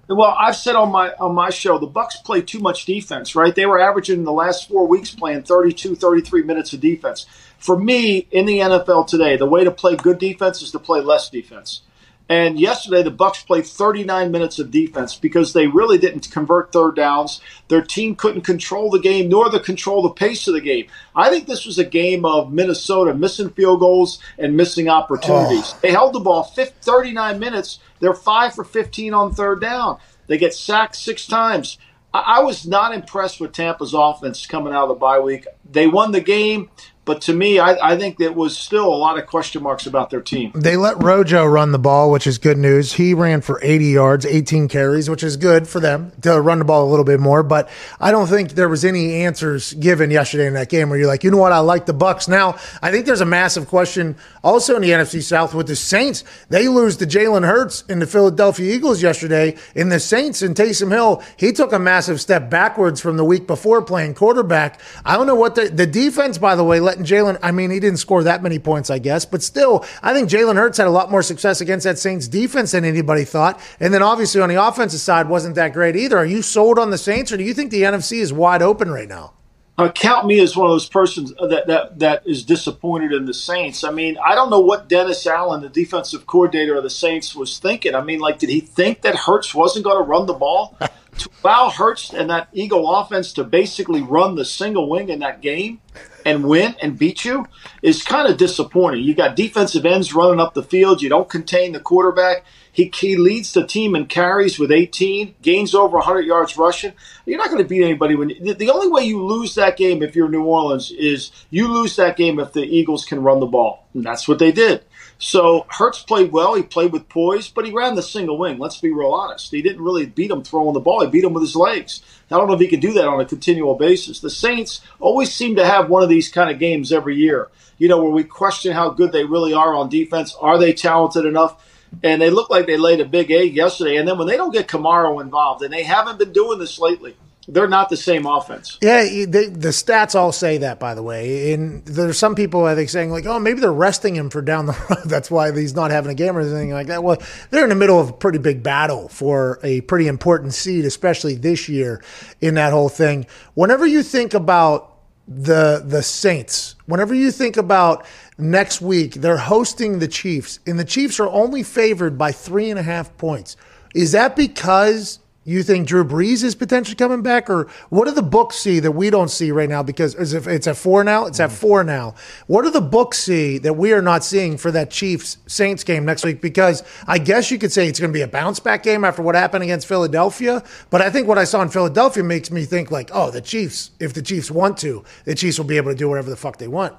Speaker 8: Well, I've said on my on my show, the Bucks play too much defense, right? They were averaging in the last 4 weeks playing 32 33 minutes of defense. For me, in the NFL today, the way to play good defense is to play less defense. And yesterday, the Bucks played 39 minutes of defense because they really didn't convert third downs. Their team couldn't control the game, nor the control the pace of the game. I think this was a game of Minnesota missing field goals and missing opportunities. Oh. They held the ball 39 minutes. They're five for 15 on third down. They get sacked six times. I, I was not impressed with Tampa's offense coming out of the bye week. They won the game. But to me, I, I think there was still a lot of question marks about their team.
Speaker 2: They let Rojo run the ball, which is good news. He ran for 80 yards, 18 carries, which is good for them to run the ball a little bit more. But I don't think there was any answers given yesterday in that game where you're like, you know what, I like the Bucks. Now, I think there's a massive question also in the NFC South with the Saints. They lose to Jalen Hurts in the Philadelphia Eagles yesterday. In the Saints and Taysom Hill, he took a massive step backwards from the week before playing quarterback. I don't know what the, the defense, by the way, Jalen, I mean, he didn't score that many points, I guess, but still, I think Jalen Hurts had a lot more success against that Saints defense than anybody thought. And then obviously on the offensive side, wasn't that great either. Are you sold on the Saints or do you think the NFC is wide open right now?
Speaker 8: Uh, count me as one of those persons that, that that is disappointed in the Saints. I mean, I don't know what Dennis Allen, the defensive coordinator of the Saints, was thinking. I mean, like, did he think that Hurts wasn't going to run the ball? to allow Hurts and that Eagle offense to basically run the single wing in that game and win and beat you is kind of disappointing. You got defensive ends running up the field. You don't contain the quarterback. He, he leads the team in carries with 18, gains over 100 yards rushing. You're not going to beat anybody when the, the only way you lose that game if you're New Orleans is you lose that game if the Eagles can run the ball. And that's what they did. So Hurts played well. He played with poise, but he ran the single wing. Let's be real honest. He didn't really beat him throwing the ball. He beat him with his legs. I don't know if he can do that on a continual basis. The Saints always seem to have one of these kind of games every year. You know, where we question how good they really are on defense. Are they talented enough? and they look like they laid a big egg yesterday. And then when they don't get Kamara involved, and they haven't been doing this lately, they're not the same offense.
Speaker 2: Yeah, they, the stats all say that, by the way. And there's some people I think saying like, oh, maybe they're resting him for down the road. That's why he's not having a game or anything like that. Well, they're in the middle of a pretty big battle for a pretty important seed, especially this year in that whole thing. Whenever you think about the the Saints, whenever you think about next week, they're hosting the Chiefs, and the Chiefs are only favored by three and a half points. Is that because you think Drew Brees is potentially coming back, or what do the books see that we don't see right now? Because if it's at four now. It's at mm-hmm. four now. What do the books see that we are not seeing for that Chiefs Saints game next week? Because I guess you could say it's going to be a bounce back game after what happened against Philadelphia. But I think what I saw in Philadelphia makes me think like, oh, the Chiefs. If the Chiefs want to, the Chiefs will be able to do whatever the fuck they want.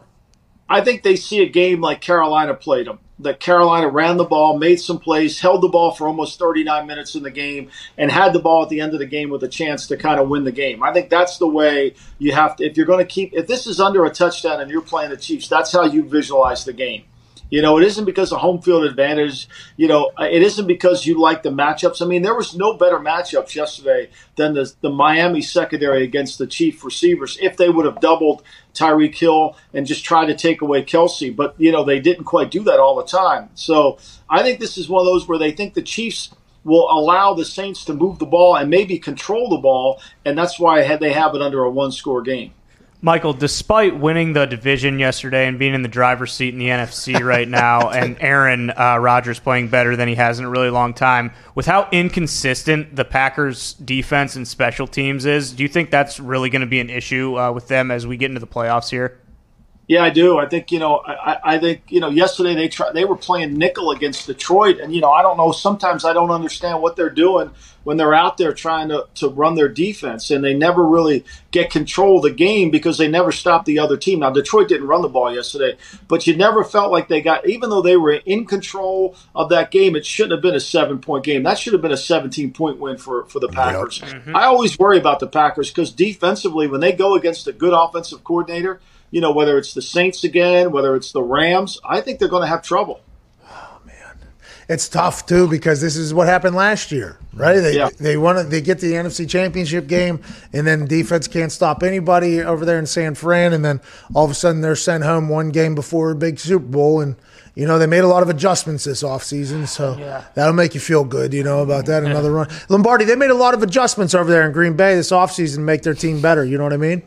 Speaker 8: I think they see a game like Carolina played them. That Carolina ran the ball, made some plays, held the ball for almost 39 minutes in the game, and had the ball at the end of the game with a chance to kind of win the game. I think that's the way you have to, if you're going to keep, if this is under a touchdown and you're playing the Chiefs, that's how you visualize the game. You know, it isn't because of home field advantage. You know, uh, it isn't because you like the matchups. I mean, there was no better matchups yesterday than the, the Miami secondary against the Chief receivers if they would have doubled Tyreek Hill and just tried to take away Kelce. But, you know, they didn't quite do that all the time. So I think this is one of those where they think the Chiefs will allow the Saints to move the ball and maybe control the ball. And that's why they have it under a one score game.
Speaker 1: Michael, despite winning the division yesterday and being in the driver's seat in the NFC right now, and Aaron uh, Rodgers playing better than he has in a really long time, with how inconsistent the Packers' defense and special teams is, do you think that's really going to be an issue uh, with them as we get into the playoffs here?
Speaker 8: Yeah, I do. I think you know. I, I think you know. Yesterday they try, they were playing nickel against Detroit, and you know I don't know. Sometimes I don't understand what they're doing when they're out there trying to, to run their defense, and they never really get control of the game because they never stop the other team. Now Detroit didn't run the ball yesterday, but you never felt like they got. Even though they were in control of that game, it shouldn't have been a seven point game. That should have been a seventeen point win for for the Packers. Yep. Mm-hmm. I always worry about the Packers because defensively, when they go against a good offensive coordinator you know, whether it's the Saints again, whether it's the Rams, I think they're going to have trouble.
Speaker 2: Oh man, it's tough too because this is what happened last year, right? They yeah. they want to they get the NFC Championship game, and then defense can't stop anybody over there in San Fran, and then all of a sudden they're sent home one game before a big Super Bowl and. You know, they made a lot of adjustments this offseason, so yeah. that'll make you feel good, you know, about that. Another run. Lombardi, they made a lot of adjustments over there in Green Bay this offseason to make their team better. You know what I mean?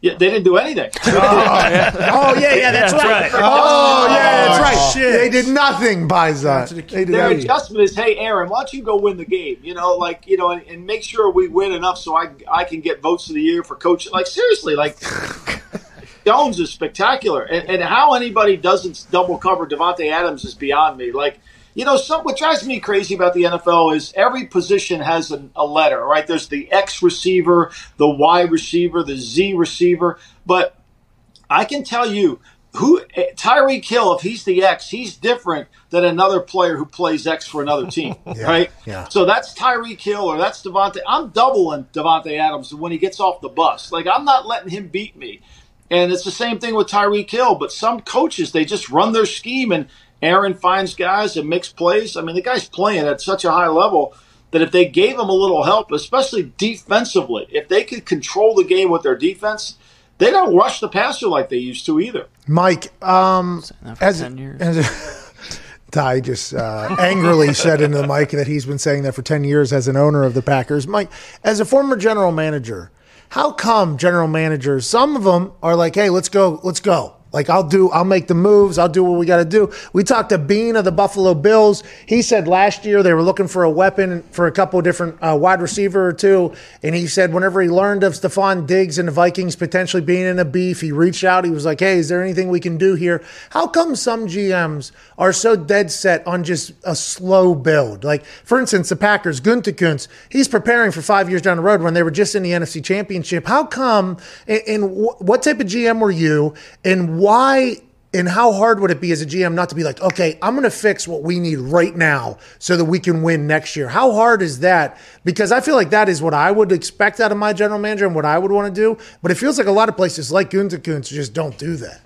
Speaker 8: Yeah, they didn't do anything.
Speaker 2: oh, yeah. oh, yeah, yeah, that's, yeah, right. right. Oh, yeah, that's oh, right. Oh, shit. They did nothing, by that.
Speaker 8: Their adjustment is, hey, Aaron, why don't you go win the game? You know, like, you know, and, and, make sure we win enough so I I can get votes of the year for coach. Like, seriously, like, Jones is spectacular. And, and how anybody doesn't double cover Davante Adams is beyond me. Like, you know, some, what drives me crazy about the NFL is every position has a, a letter, right? There's the X receiver, the Y receiver, the Z receiver. But I can tell you, who eh, Tyreek Hill, if he's the X, he's different than another player who plays X for another team, yeah, right? Yeah. So that's Tyreek Hill or that's Davante. I'm doubling Davante Adams when he gets off the bus. Like I'm not letting him beat me. And it's the same thing with Tyreek Hill. But some coaches they just run their scheme and Aaron finds guys and makes plays. I mean, the guy's playing at such a high level that if they gave him a little help, especially defensively, if they could control the game with their defense, they don't rush the passer like they used to either.
Speaker 2: Mike, um, as, as Ty just uh, angrily said into the mic that he's been saying that for 10 years as an owner of the Packers. Mike, as a former general manager, how come general managers, some of them are like, hey, let's go, let's go. Like I'll do, I'll make the moves. I'll do what we got to do. We talked to Beane of the Buffalo Bills. He said last year they were looking for a weapon for a couple different uh, wide receiver or two, and he said whenever he learned of Stefon Diggs and the Vikings potentially being in a beef, he reached out. He was like, "Hey, is there anything we can do here?" How come some GMs are so dead set on just a slow build? Like for instance, the Packers, Gutekunst, he's preparing for five years down the road when they were just in the NFC Championship. How come? And, and what type of GM were you? And why and how hard would it be as a GM not to be like, okay, I'm going to fix what we need right now so that we can win next year? How hard is that? Because I feel like that is what I would expect out of my general manager and what I would want to do. But it feels like a lot of places like Gutekunst just don't do that.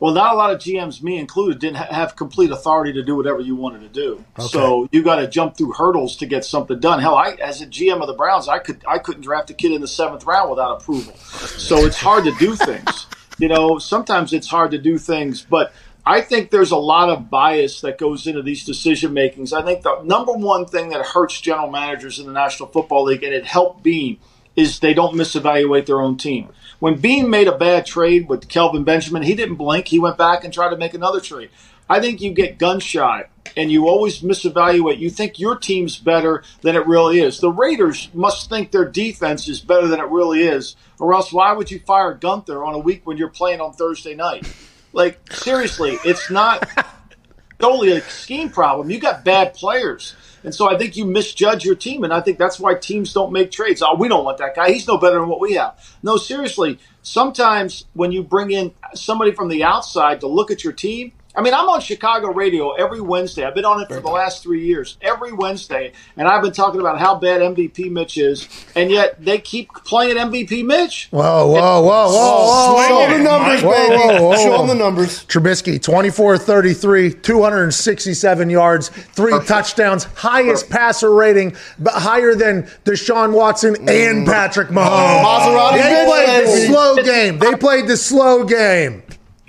Speaker 8: Well, not a lot of GMs, me included, didn't ha- have complete authority to do whatever you wanted to do. So you got to jump through hurdles to get something done. Hell, I, as a GM of the Browns, I could I couldn't draft a kid in the seventh round without approval. So it's hard to do things. You know, sometimes it's hard to do things, but I think there's a lot of bias that goes into these decision makings. I think the number one thing that hurts general managers in the National Football League, and it helped Beane, is they don't misevaluate their own team. When Beane made a bad trade with Kelvin Benjamin, he didn't blink. He went back and tried to make another trade. I think you get gun shy and you always misevaluate. You think your team's better than it really is. The Raiders must think their defense is better than it really is, or else why would you fire Guenther on a week when you're playing on Thursday night? Like, seriously, it's not solely a scheme problem. You got bad players. And so I think you misjudge your team, and I think that's why teams don't make trades. Oh, we don't want that guy. He's no better than what we have. No, seriously, sometimes when you bring in somebody from the outside to look at your team, I mean, I'm on Chicago radio every Wednesday. I've been on it for the last three years, every Wednesday, and I've been talking about how bad MVP Mitch is, and yet they keep playing MVP Mitch.
Speaker 2: Whoa, whoa, whoa, whoa, whoa,
Speaker 3: Show
Speaker 2: whoa.
Speaker 3: them the numbers, baby.
Speaker 2: whoa, whoa.
Speaker 3: Show them the numbers.
Speaker 2: Trubisky, 24 33, 267 yards, three touchdowns, highest passer rating, but higher than Deshaun Watson and mm. Patrick Mahomes.
Speaker 3: Maserati
Speaker 2: They played the slow game. They played the slow game.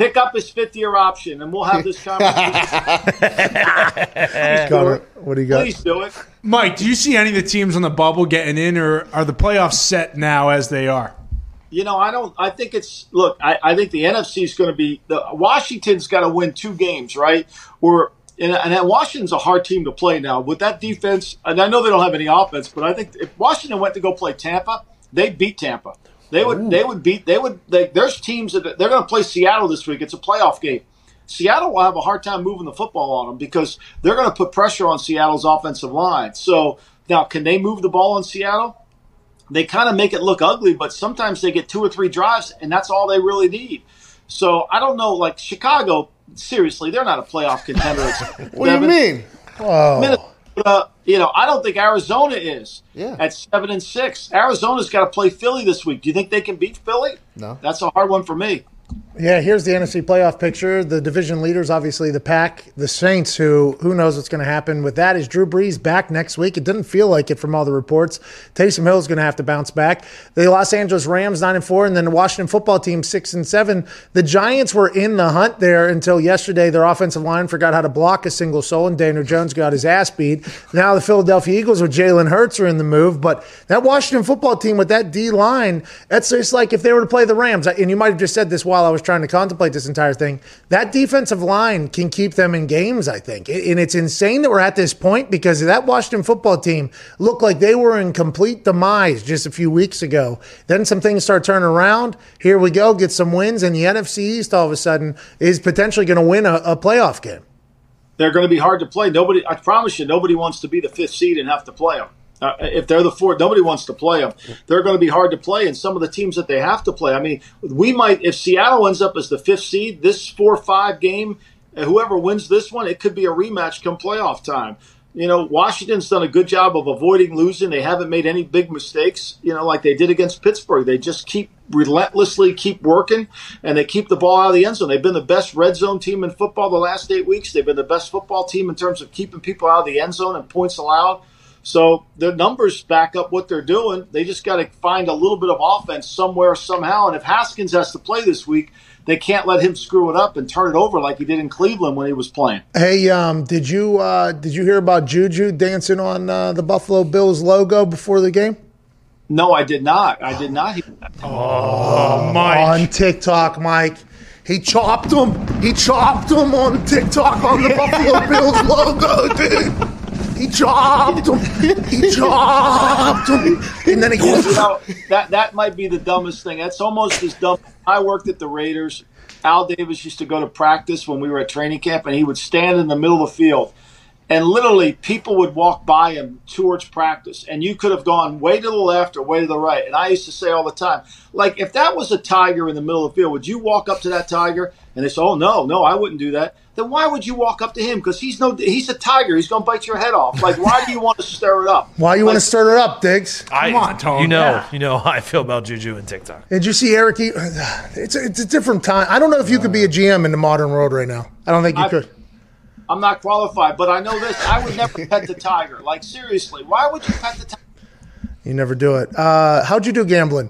Speaker 8: Pick up his fifth year option, and we'll have this conversation.
Speaker 2: Connor, what do you got?
Speaker 8: Please do it.
Speaker 7: Mike, do you see any of the teams on the bubble getting in, or are the playoffs set now as they are?
Speaker 8: You know, I don't. I think it's look. I, I think the NFC is going to be the Washington's got to win two games, right? Or and, and Washington's a hard team to play now with that defense. And I know they don't have any offense, but I think if Washington went to go play Tampa, they beat Tampa. They would. Oh. They would beat. They would. They, there's teams that they're going to play Seattle this week. It's a playoff game. Seattle will have a hard time moving the football on them because they're going to put pressure on Seattle's offensive line. So now, can they move the ball on Seattle? they kind of make it look ugly, but sometimes they get two or three drives, and that's all they really need. So I don't know, like Chicago, seriously, they're not a playoff contender.
Speaker 3: What do you mean?
Speaker 8: Minnesota, Uh, you know, I don't think Arizona is.
Speaker 3: Yeah.
Speaker 8: At seven and six, Arizona's got to play Philly this week. Do you think they can beat Philly?
Speaker 3: No.
Speaker 8: That's a hard one for me.
Speaker 2: Yeah, here's the NFC playoff picture. The division leaders, obviously, the Pack, the Saints, who who knows what's going to happen with that. Is Drew Brees back next week? It didn't feel like it from all the reports. Taysom Hill is going to have to bounce back. The Los Angeles Rams nine and four, and then the Washington Football Team six and seven. The Giants were in the hunt there until yesterday. Their offensive line forgot how to block a single soul, and Daniel Jones got his ass beat. Now the Philadelphia Eagles with Jalen Hurts are in the move, but that Washington Football Team with that D line, that's just like if they were to play the Rams. And you might have just said this while I was trying to contemplate this entire thing. That defensive line can keep them in games, I think. And it's insane that we're at this point because that Washington football team looked like they were in complete demise just a few weeks ago. Then some things start turning around. Here we go, get some wins, and the NFC East all of a sudden is potentially going to win a, a playoff game.
Speaker 8: They're going to be hard to play. Nobody, I promise you, nobody wants to be the fifth seed and have to play them. Uh, if they're the fourth, nobody wants to play them. They're going to be hard to play, and some of the teams that they have to play. I mean, we might if Seattle ends up as the fifth seed, this four-five game, uh, whoever wins this one, it could be a rematch come playoff time. You know, Washington's done a good job of avoiding losing. They haven't made any big mistakes. You know, like they did against Pittsburgh. They just keep relentlessly keep working, and they keep the ball out of the end zone. They've been the best red zone team in football the last eight weeks. They've been the best football team in terms of keeping people out of the end zone and points allowed. So the numbers back up what they're doing. They just got to find a little bit of offense somewhere, somehow. And if Haskins has to play this week, they can't let him screw it up and turn it over like he did in Cleveland when he was playing.
Speaker 2: Hey, um, did you uh, did you hear about Juju dancing on uh, the Buffalo Bills logo before the game?
Speaker 8: No, I did not. I did not hear that.
Speaker 2: on TikTok, Mike. He chopped him. He chopped him on TikTok on the Buffalo Bills logo, dude. He chopped him. He chopped him. And then he
Speaker 8: You know, that that might be the dumbest thing. That's almost as dumb. I worked at the Raiders. Al Davis used to go to practice when we were at training camp, and he would stand in the middle of the field, and literally people would walk by him towards practice, and you could have gone way to the left or way to the right. And I used to say all the time, like, if that was a tiger in the middle of the field, would you walk up to that tiger? And they say, "Oh no, no, I wouldn't do that." Then why would you walk up to him? Because he's no, he's a tiger. He's going to bite your head off. Like, why do you want to stir it up?
Speaker 2: Why do you want to stir it up, Diggs?
Speaker 4: Come
Speaker 7: on, Tone.
Speaker 4: You know,
Speaker 7: Yeah.
Speaker 4: you know how I feel about Juju and TikTok.
Speaker 2: Did you see Eric? E- It's a, it's a different time. I don't know if you could be a GM in the modern world right now. I don't think you
Speaker 8: I-
Speaker 2: could.
Speaker 8: I'm not qualified, but I know this. I would never pet the tiger. Like seriously, why would you pet the tiger?
Speaker 2: You never do it. Uh, how'd you do gambling?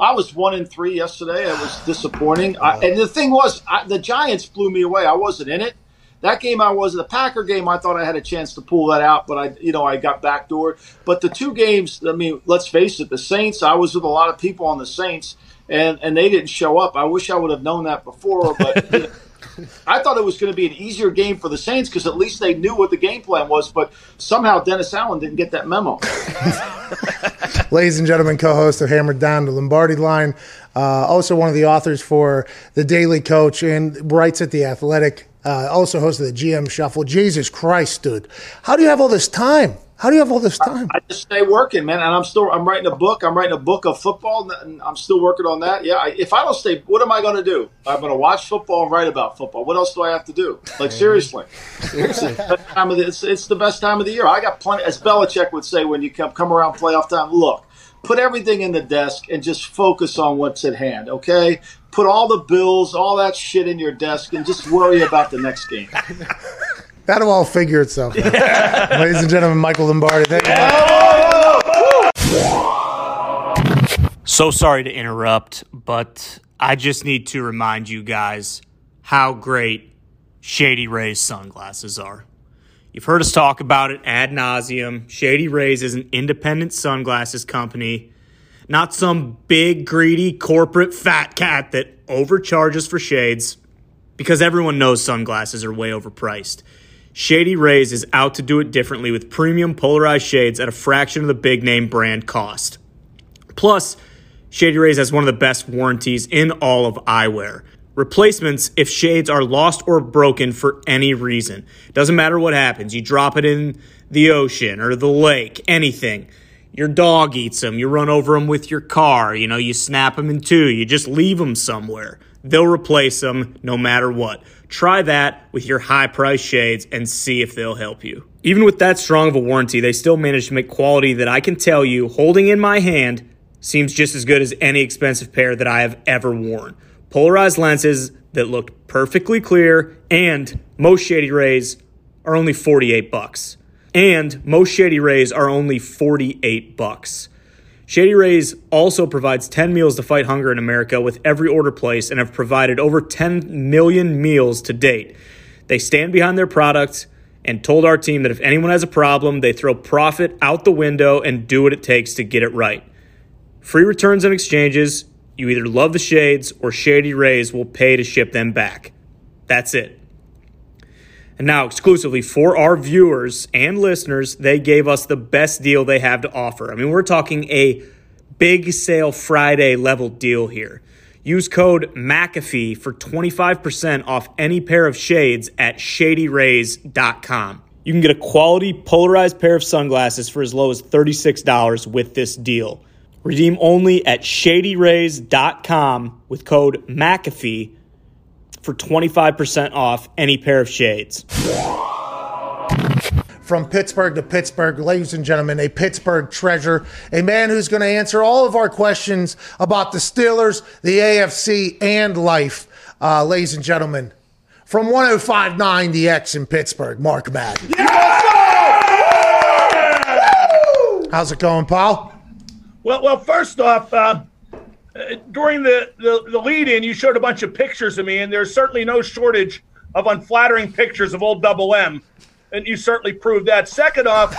Speaker 8: I was one in three yesterday. It was disappointing. I, and the thing was, I, the Giants blew me away. I wasn't in it. That game, I was the Packer game. I thought I had a chance to pull that out, but I, you know, I got backdoored. But the two games, I mean, let's face it, the Saints. I was with a lot of people on the Saints, and and they didn't show up. I wish I would have known that before, but. I thought it was going to be an easier game for the Saints because at least they knew what the game plan was, but somehow Dennis Allen didn't get that memo.
Speaker 2: Ladies and gentlemen, co-host of Hammer Dahn the Lombardi Line, uh, also one of the authors for the Daily Coach and writes at the Athletic. Uh, also host of the GM Shuffle. Jesus Christ, dude, how do you have all this time? How do you have all this time?
Speaker 8: I just stay working, man, and I'm still I'm writing a book. I'm writing a book of football, and I'm still working on that. Yeah, I, if I don't stay, what am I going to do? I'm going to watch football and write about football. What else do I have to do? Like seriously, it's, time of the, it's, it's the best time of the year. I got plenty, as Belichick would say when you come come around playoff time. Look, put everything in the desk and just focus on what's at hand. Okay, put all the bills, all that shit in your desk, and just worry about the next game.
Speaker 2: That'll all figure itself out. Ladies and gentlemen, Michael Lombardi. Thank you.
Speaker 1: So sorry to interrupt, but I just need to remind you guys how great Shady Rays sunglasses are. You've heard us talk about it ad nauseum. Shady Rays is an independent sunglasses company, not some big, greedy corporate fat cat that overcharges for shades, because everyone knows sunglasses are way overpriced. Shady Rays is out to do it differently with premium polarized shades at a fraction of the big name brand cost. Plus, Shady Rays has one of the best warranties in all of eyewear. Replacements if shades are lost or broken for any reason. Doesn't matter what happens. You drop it in the ocean or the lake, anything. Your dog eats them. You run over them with your car. You know, you snap them in two. You just leave them somewhere. They'll replace them no matter what. Try that with your high price shades and see if they'll help you. Even with that strong of a warranty, they still manage to make quality that I can tell you, holding in my hand, seems just as good as any expensive pair that I have ever worn. Polarized lenses that looked perfectly clear, and most Shady Rays are only 48 bucks. And most Shady Rays are only 48 bucks. Shady Rays also provides 10 meals to fight hunger in America with every order placed and have provided over 10 million meals to date. They stand behind their product and told our team that if anyone has a problem, they throw profit out the window and do what it takes to get it right. Free returns and exchanges. You either love the shades or Shady Rays will pay to ship them back. That's it. And now, exclusively for our viewers and listeners, they gave us the best deal they have to offer. I mean, we're talking a big sale Friday level deal here. Use code McAfee for 25% off any pair of shades at shadyrays.com. You can get a quality polarized pair of sunglasses for as low as $36 with this deal. Redeem only at shadyrays.com with code McAfee for 25% off any pair of shades.
Speaker 2: From Pittsburgh to Pittsburgh, ladies and gentlemen, a Pittsburgh treasure, a man who's going to answer all of our questions about the Steelers, the AFC, and life. Uh, ladies and gentlemen, from 1059 The X in Pittsburgh, Mark Madden. How's it going, Paul?
Speaker 9: Well, well, first off, uh, uh, during the, the, the lead in, you showed a bunch of pictures of me, and there's certainly no shortage of unflattering pictures of old Double M. And you certainly proved that. Second off,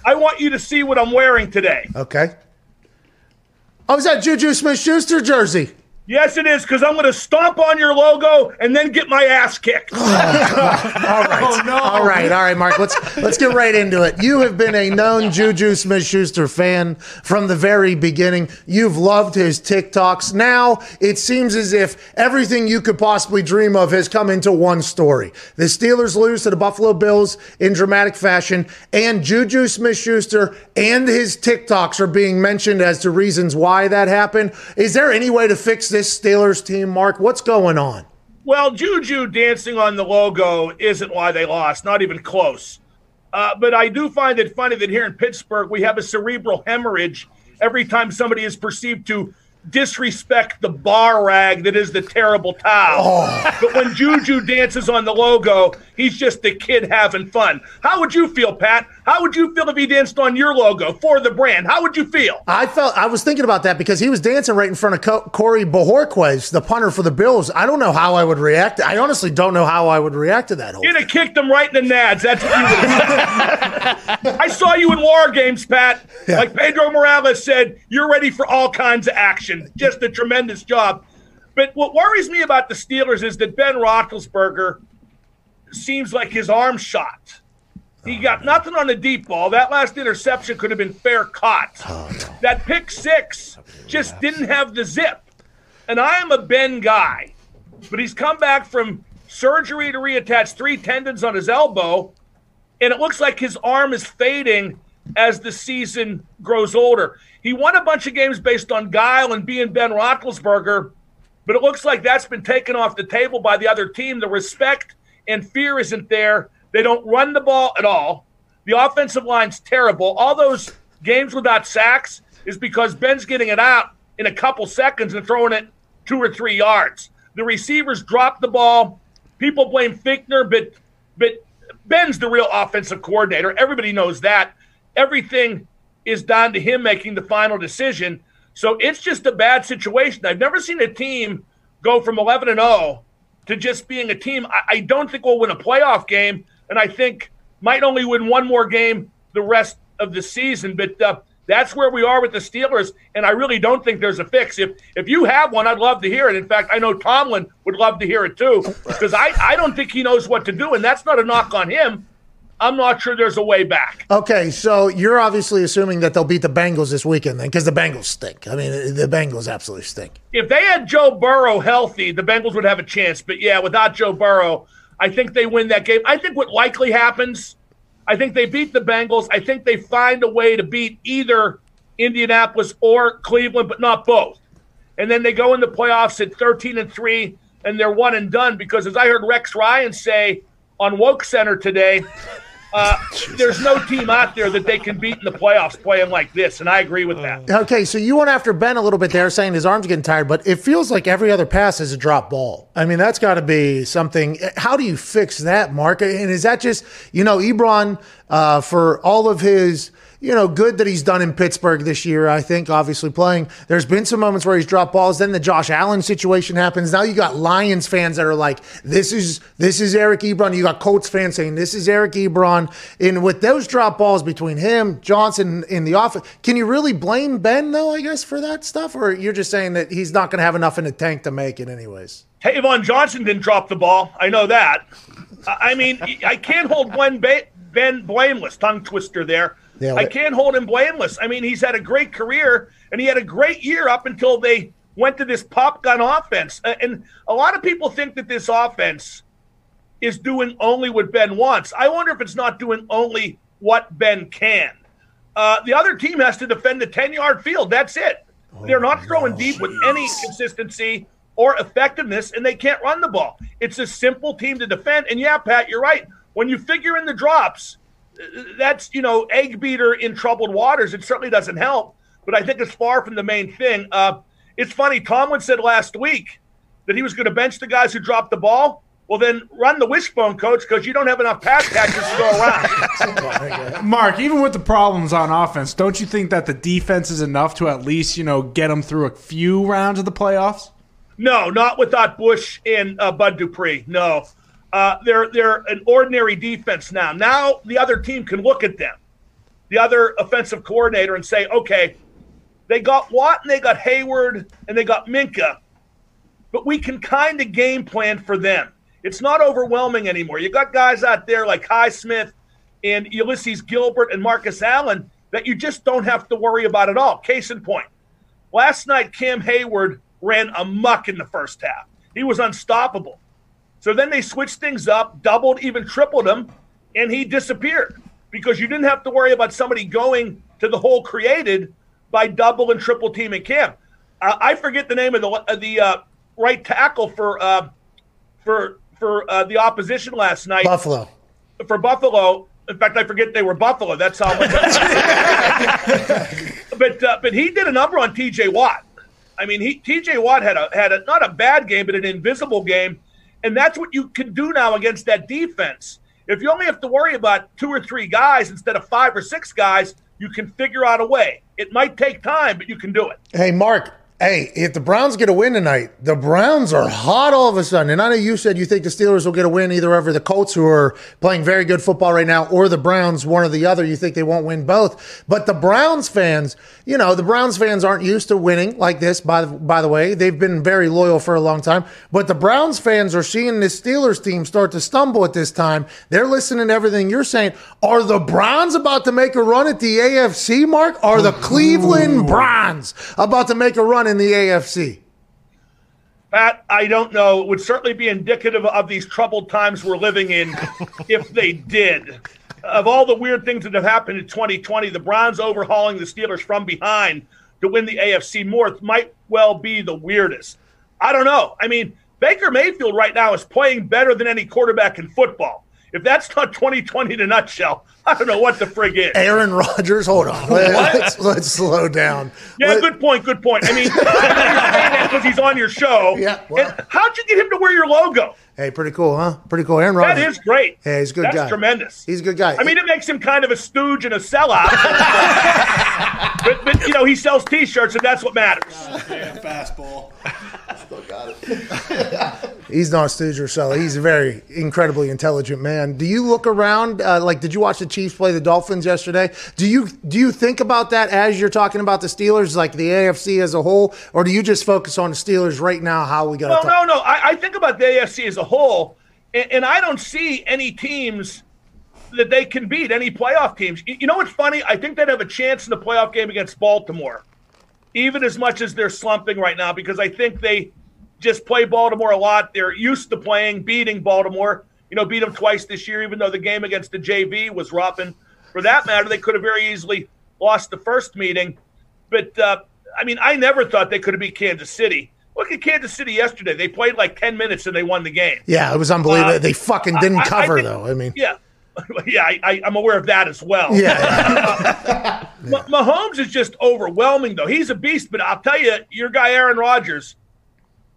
Speaker 9: I want you to see what I'm wearing today.
Speaker 2: Okay. Oh, is that Juju Smith Schuster jersey?
Speaker 9: Yes, it is because I'm going to stomp on your logo and then get my ass kicked.
Speaker 2: all right, oh, all right, all right, Mark. Let's let's get right into it. You have been a known Juju Smith-Schuster fan from the very beginning. You've loved his TikToks. Now it seems as if everything you could possibly dream of has come into one story. The Steelers lose to the Buffalo Bills in dramatic fashion, and Juju Smith-Schuster and his TikToks are being mentioned as to reasons why that happened. Is there any way to fix this Steelers team, Mark? What's going on?
Speaker 9: Well, Juju dancing on the logo isn't why they lost, not even close. Uh, but I do find it funny that here in Pittsburgh, we have a cerebral hemorrhage every time somebody is perceived to disrespect the bar rag that is the terrible towel. But when Juju dances on the logo, he's just a kid having fun. How would you feel, Pat? How would you feel if he danced on your logo for the brand? How would you feel?
Speaker 2: I felt I was thinking about that because he was dancing right in front of Co- Corey Bojorquez, the punter for the Bills. I don't know how I would react. I honestly don't know how I would react to that whole.
Speaker 9: You'd have kicked him right in the nads. That's what you would have. I saw you in war games, Pat. Like Pedro Morales said, you're ready for all kinds of action. Just a tremendous job. But what worries me about the Steelers is that Ben Roethlisberger seems like his arm shot. He got nothing on the deep ball. That last interception could have been fair caught. Oh, that pick six just didn't have the zip. And I am a Ben guy, but he's come back from surgery to reattach three tendons on his elbow, and it looks like his arm is fading as the season grows older. He won a bunch of games based on guile and being Ben Roethlisberger, but it looks like that's been taken off the table by the other team. The respect and fear isn't there. They don't run the ball at all. The offensive line's terrible. All those games without sacks is because Ben's getting it out in a couple seconds and throwing it two or three yards. The receivers drop the ball. People blame Fichtner, but but Ben's the real offensive coordinator. Everybody knows that. Everything is down to him making the final decision. So it's just a bad situation. I've never seen a team go from 11 and 0 to just being a team. I, I don't think we'll win a playoff game, and I think might only win one more game the rest of the season. But uh, that's where we are with the Steelers, and I really don't think there's a fix. If if you have one, I'd love to hear it. In fact, I know Tomlin would love to hear it too, because I, I don't think he knows what to do, and that's not a knock on him. I'm not sure there's a way back.
Speaker 2: Okay, so you're obviously assuming that they'll beat the Bengals this weekend then, because the Bengals stink. I mean, the Bengals absolutely stink.
Speaker 9: If they had Joe Burrow healthy, the Bengals would have a chance. But yeah, without Joe Burrow, I think they win that game. I think what likely happens, I think they beat the Bengals. I think they find a way to beat either Indianapolis or Cleveland, but not both. And then they go in the playoffs at 13 and 3, and they're one and done because, as I heard Rex Ryan say on Woke Center today, uh, there's no team out there that they can beat in the playoffs playing like this, and I agree with that.
Speaker 2: Okay, so you went after Ben a little bit there, saying his arm's getting tired, but it feels like every other pass is a drop ball. I mean, that's got to be something. How do you fix that, Mark? And is that just you know Ebron uh, for all of his you know, good that he's done in Pittsburgh this year. I think, obviously, playing. There's been some moments where he's dropped balls. Then the Josh Allen situation happens. Now you got Lions fans that are like, "This is this is Eric Ebron." You got Colts fans saying, "This is Eric Ebron." And with those drop balls between him, Johnson in the offense, can you really blame Ben though? I guess for that stuff, or you're just saying that he's not going to have enough in the tank to make it anyways.
Speaker 9: Tavon Johnson didn't drop the ball. I know that. I mean, I can't hold Ben, ben blameless. Tongue twister there.
Speaker 2: Yeah,
Speaker 9: I can't hold him blameless. I mean, he's had a great career and he had a great year up until they went to this pop gun offense. And a lot of people think that this offense is doing only what Ben wants. I wonder if it's not doing only what Ben can. Uh, the other team has to defend the 10 yard field. That's it. They're not throwing deep with any consistency or effectiveness, and they can't run the ball. It's a simple team to defend. And yeah, Pat, you're right. When you figure in the drops, that's you know egg beater in troubled waters. It certainly doesn't help, but I think it's far from the main thing. Uh, it's funny. Tomlin said last week that he was going to bench the guys who dropped the ball. Well, then run the wishbone, coach, because you don't have enough pass catchers to go around.
Speaker 7: Mark, even with the problems on offense, don't you think that the defense is enough to at least you know get them through a few rounds of the playoffs?
Speaker 9: No, not without Bush and uh, Bud Dupree. No, uh, they're they're an ordinary defense now. Now the other team can look at them, the other offensive coordinator, and say, okay, they got Watt and they got Heyward and they got Minkah. but we can kind of game plan for them. It's not overwhelming anymore. You got guys out there like Highsmith and Ulysses Gilbert and Marcus Allen that you just don't have to worry about at all. Case in point, last night Cam Heyward ran amuck in the first half. He was unstoppable. So then they switched things up, doubled, even tripled him, and he disappeared because you didn't have to worry about somebody going to the hole created by double and triple teaming Cam. Uh, I forget the name of the uh, the uh, right tackle for uh, for for uh, the opposition last night.
Speaker 2: Buffalo.
Speaker 9: For Buffalo. In fact, I forget they were Buffalo. That's how but uh, but he did a number on T.J. Watt. I mean, he T.J. Watt had a had a not a bad game, but an invisible game, and that's what you can do now against that defense. If you only have to worry about two or three guys instead of five or six guys, you can figure out a way. It might take time, but you can do it.
Speaker 2: Hey, Mark, Hey, if the Browns get a win tonight, the Browns are hot all of a sudden. And I know you said you think the Steelers will get a win either over the Colts, who are playing very good football right now, or the Browns, one or the other. You think they won't win both. But the Browns fans, you know, the Browns fans aren't used to winning like this, by the, by the way. They've been very loyal for a long time. But the Browns fans are seeing this Steelers team start to stumble at this time. They're listening to everything you're saying. Are the Browns about to make a run at the AFC, Mark? Are the Cleveland Browns about to make a run in the AFC?
Speaker 9: Pat, I don't know. It would certainly be indicative of these troubled times we're living in if they did. Of all the weird things that have happened in 2020, the Browns overhauling the Steelers from behind to win the AFC North might well be the weirdest. I don't know. I mean, Baker Mayfield right now is playing better than any quarterback in football. If that's not 2020 in a nutshell, I don't know what the frig is.
Speaker 2: Aaron Rodgers, hold on. Let's, let's slow down.
Speaker 9: Yeah,
Speaker 2: Let-
Speaker 9: good point. Good point. I mean, because he's on your show.
Speaker 2: Yeah, well-
Speaker 9: And how'd you get him to wear your logo?
Speaker 2: Hey, pretty cool, huh? Pretty cool. Aaron Rodgers.
Speaker 9: That is great.
Speaker 2: Yeah, he's a good
Speaker 9: That's
Speaker 2: guy.
Speaker 9: tremendous.
Speaker 2: He's a good guy.
Speaker 9: I mean, it makes him kind of a stooge and a sellout. but, but, you know, he sells T-shirts, and that's what matters.
Speaker 5: Damn Fastball.
Speaker 2: He's not a stooge or seller. He's a very incredibly intelligent man. Do you look around? Uh, like, did you watch the Chiefs play the Dolphins yesterday? Do you do you think about that as you're talking about the Steelers, like the AFC as a whole, or do you just focus on the Steelers right now? How we got
Speaker 9: Well,
Speaker 2: to
Speaker 9: no, no. I, I think about the AFC as a whole, and, and I don't see any teams that they can beat, any playoff teams. You, you know what's funny? I think they'd have a chance in the playoff game against Baltimore, even as much as they're slumping right now, because I think they just play Baltimore a lot. They're used to playing, beating Baltimore. You know, beat them twice this year, even though the game against the JV was rough. And for that matter, they could have very easily lost the first meeting. But, uh, I mean, I never thought they could have beat Kansas City. Look at Kansas City yesterday. They played like 10 minutes and they won the game.
Speaker 2: Yeah, it was unbelievable.
Speaker 9: Uh,
Speaker 2: they fucking didn't
Speaker 9: I- I
Speaker 2: cover
Speaker 9: think-
Speaker 2: though. I mean,
Speaker 9: Yeah. Yeah, I, I, I'm aware of that as well.
Speaker 2: yeah,
Speaker 9: Ma- Mahomes is just overwhelming, though. He's a beast, but I'll tell you, your guy Aaron Rodgers,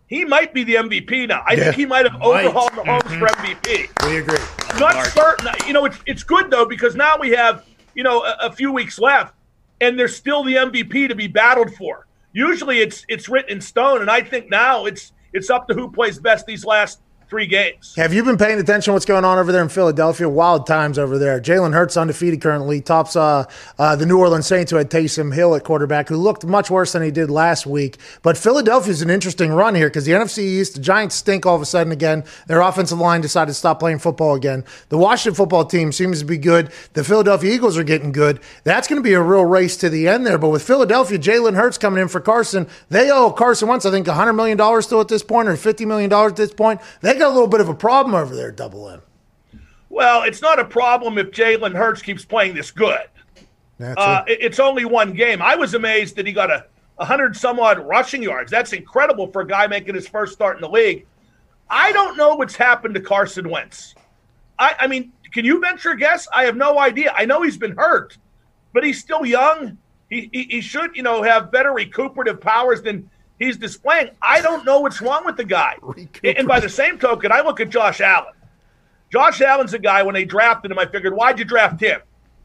Speaker 9: he might be the MVP now. I
Speaker 2: Yeah.
Speaker 9: think he might have overhauled Mahomes for MVP.
Speaker 2: we agree.
Speaker 9: Not certain. You know, it's it's good though because now we have you know a, a few weeks left, and there's still the MVP to be battled for. Usually, it's it's written in stone, and I think now it's it's up to who plays best these last three games.
Speaker 2: Have you been paying attention what's going on over there in Philadelphia? Wild times over there. Jalen Hurts undefeated currently, tops uh, uh, the New Orleans Saints, who had Taysom Hill at quarterback, who looked much worse than he did last week. But Philadelphia's an interesting run here because the NFC East, the Giants stink all of a sudden again. Their offensive line decided to stop playing football again. The Washington football team seems to be good. The Philadelphia Eagles are getting good. That's going to be a real race to the end there. But with Philadelphia, Jalen Hurts coming in for Carson, they owe Carson Wentz, I think, $100 million still at this point or $50 million at this point. They got a little bit of a problem over there, Double M.
Speaker 9: Well, it's not a problem if Jalen Hurts keeps playing this good.
Speaker 2: That's
Speaker 9: Uh,
Speaker 2: it.
Speaker 9: it- it's only one game. I was amazed that he got a, a hundred some odd rushing yards. That's incredible for a guy making his first start in the league. I don't know what's happened to Carson Wentz. I, I mean, can you venture a guess? I have no idea. I know he's been hurt, but he's still young. He, he, he should, you know, have better recuperative powers than he's displaying. I don't know what's wrong with the guy. And by the same token, I look at Josh Allen. Josh Allen's a guy, when they drafted him, I figured, why'd you draft him?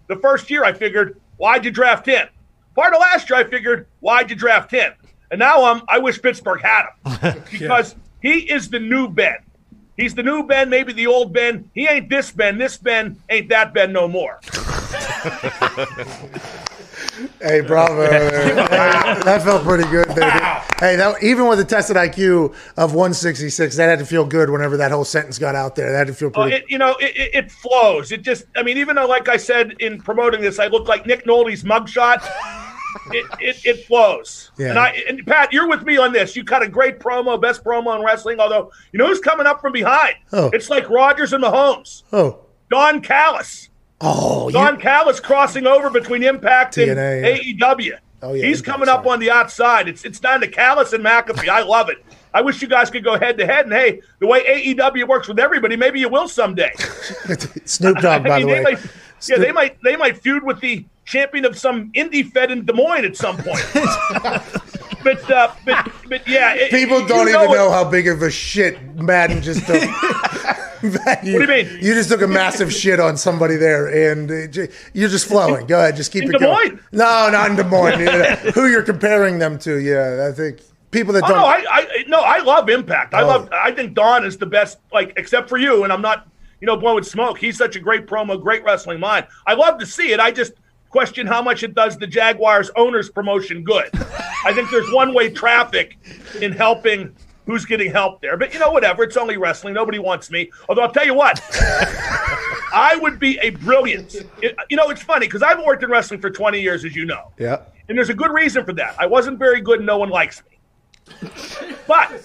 Speaker 9: The first year, I figured, why'd you draft him? Part of last year, I figured, why'd you draft him? And now um, I wish Pittsburgh had him because he is the new Ben. He's the new Ben, maybe the old Ben. He ain't this Ben. This Ben ain't that Ben no more.
Speaker 2: Hey, bravo! Hey, that felt pretty good. Baby. Hey, that, even with a tested IQ of 166, that had to feel good. Whenever that whole sentence got out there, that had to feel
Speaker 9: Well,
Speaker 2: pretty.
Speaker 9: it, you know, it, it, it flows. It just, I mean, even though, like I said in promoting this, I look like Nick Nolte's mugshot. It, it, it flows.
Speaker 2: Yeah.
Speaker 9: And I and Pat, you're with me on this. You cut a great promo, best promo in wrestling. Although you know who's coming up from behind?
Speaker 2: Oh.
Speaker 9: It's like Rodgers and Mahomes.
Speaker 2: oh,
Speaker 9: Don Callis.
Speaker 2: Oh, you,
Speaker 9: Don Callis crossing over between Impact and
Speaker 2: TNA,
Speaker 9: AEW.
Speaker 2: Oh, yeah,
Speaker 9: He's coming up on the outside. It's it's down to Callis and McAfee. I love it. I wish you guys could go head to head. And hey, the way AEW works with everybody, maybe you will someday.
Speaker 2: Snoop Dogg, by
Speaker 9: I
Speaker 2: the
Speaker 9: mean,
Speaker 2: way.
Speaker 9: might, yeah, they might they might feud with the champion of some indie fed in Des Moines at some point. but uh, but but yeah, it-
Speaker 2: People don't even
Speaker 9: it.
Speaker 2: know how big of a shit Madden just took. what
Speaker 9: do you mean?
Speaker 2: You just took a massive shit on somebody there, and uh, it you're just flowing. Go ahead, just keep
Speaker 9: In
Speaker 2: it
Speaker 9: Des
Speaker 2: going. No, not in Des Moines. Yeah. Who you're comparing them to? Yeah, I think people that
Speaker 9: Oh,
Speaker 2: don't.
Speaker 9: no, I, I no, I love Impact. I
Speaker 2: Oh.
Speaker 9: love. I think Don is the best. Like, except for you, and I'm not, you know, blowing smoke. He's such a great promo, great wrestling mind. I love to see it. I just question how much it does the Jaguars owners promotion good. I think there's one way traffic in helping who's getting help there. But you know, whatever. It's only wrestling. Nobody wants me. Although I'll tell you what. I would be a brilliant. it- you know, it's funny because I've worked in wrestling for 20 years, as you know.
Speaker 2: yeah.
Speaker 9: And there's a good reason for that. I wasn't very good and no one likes me. But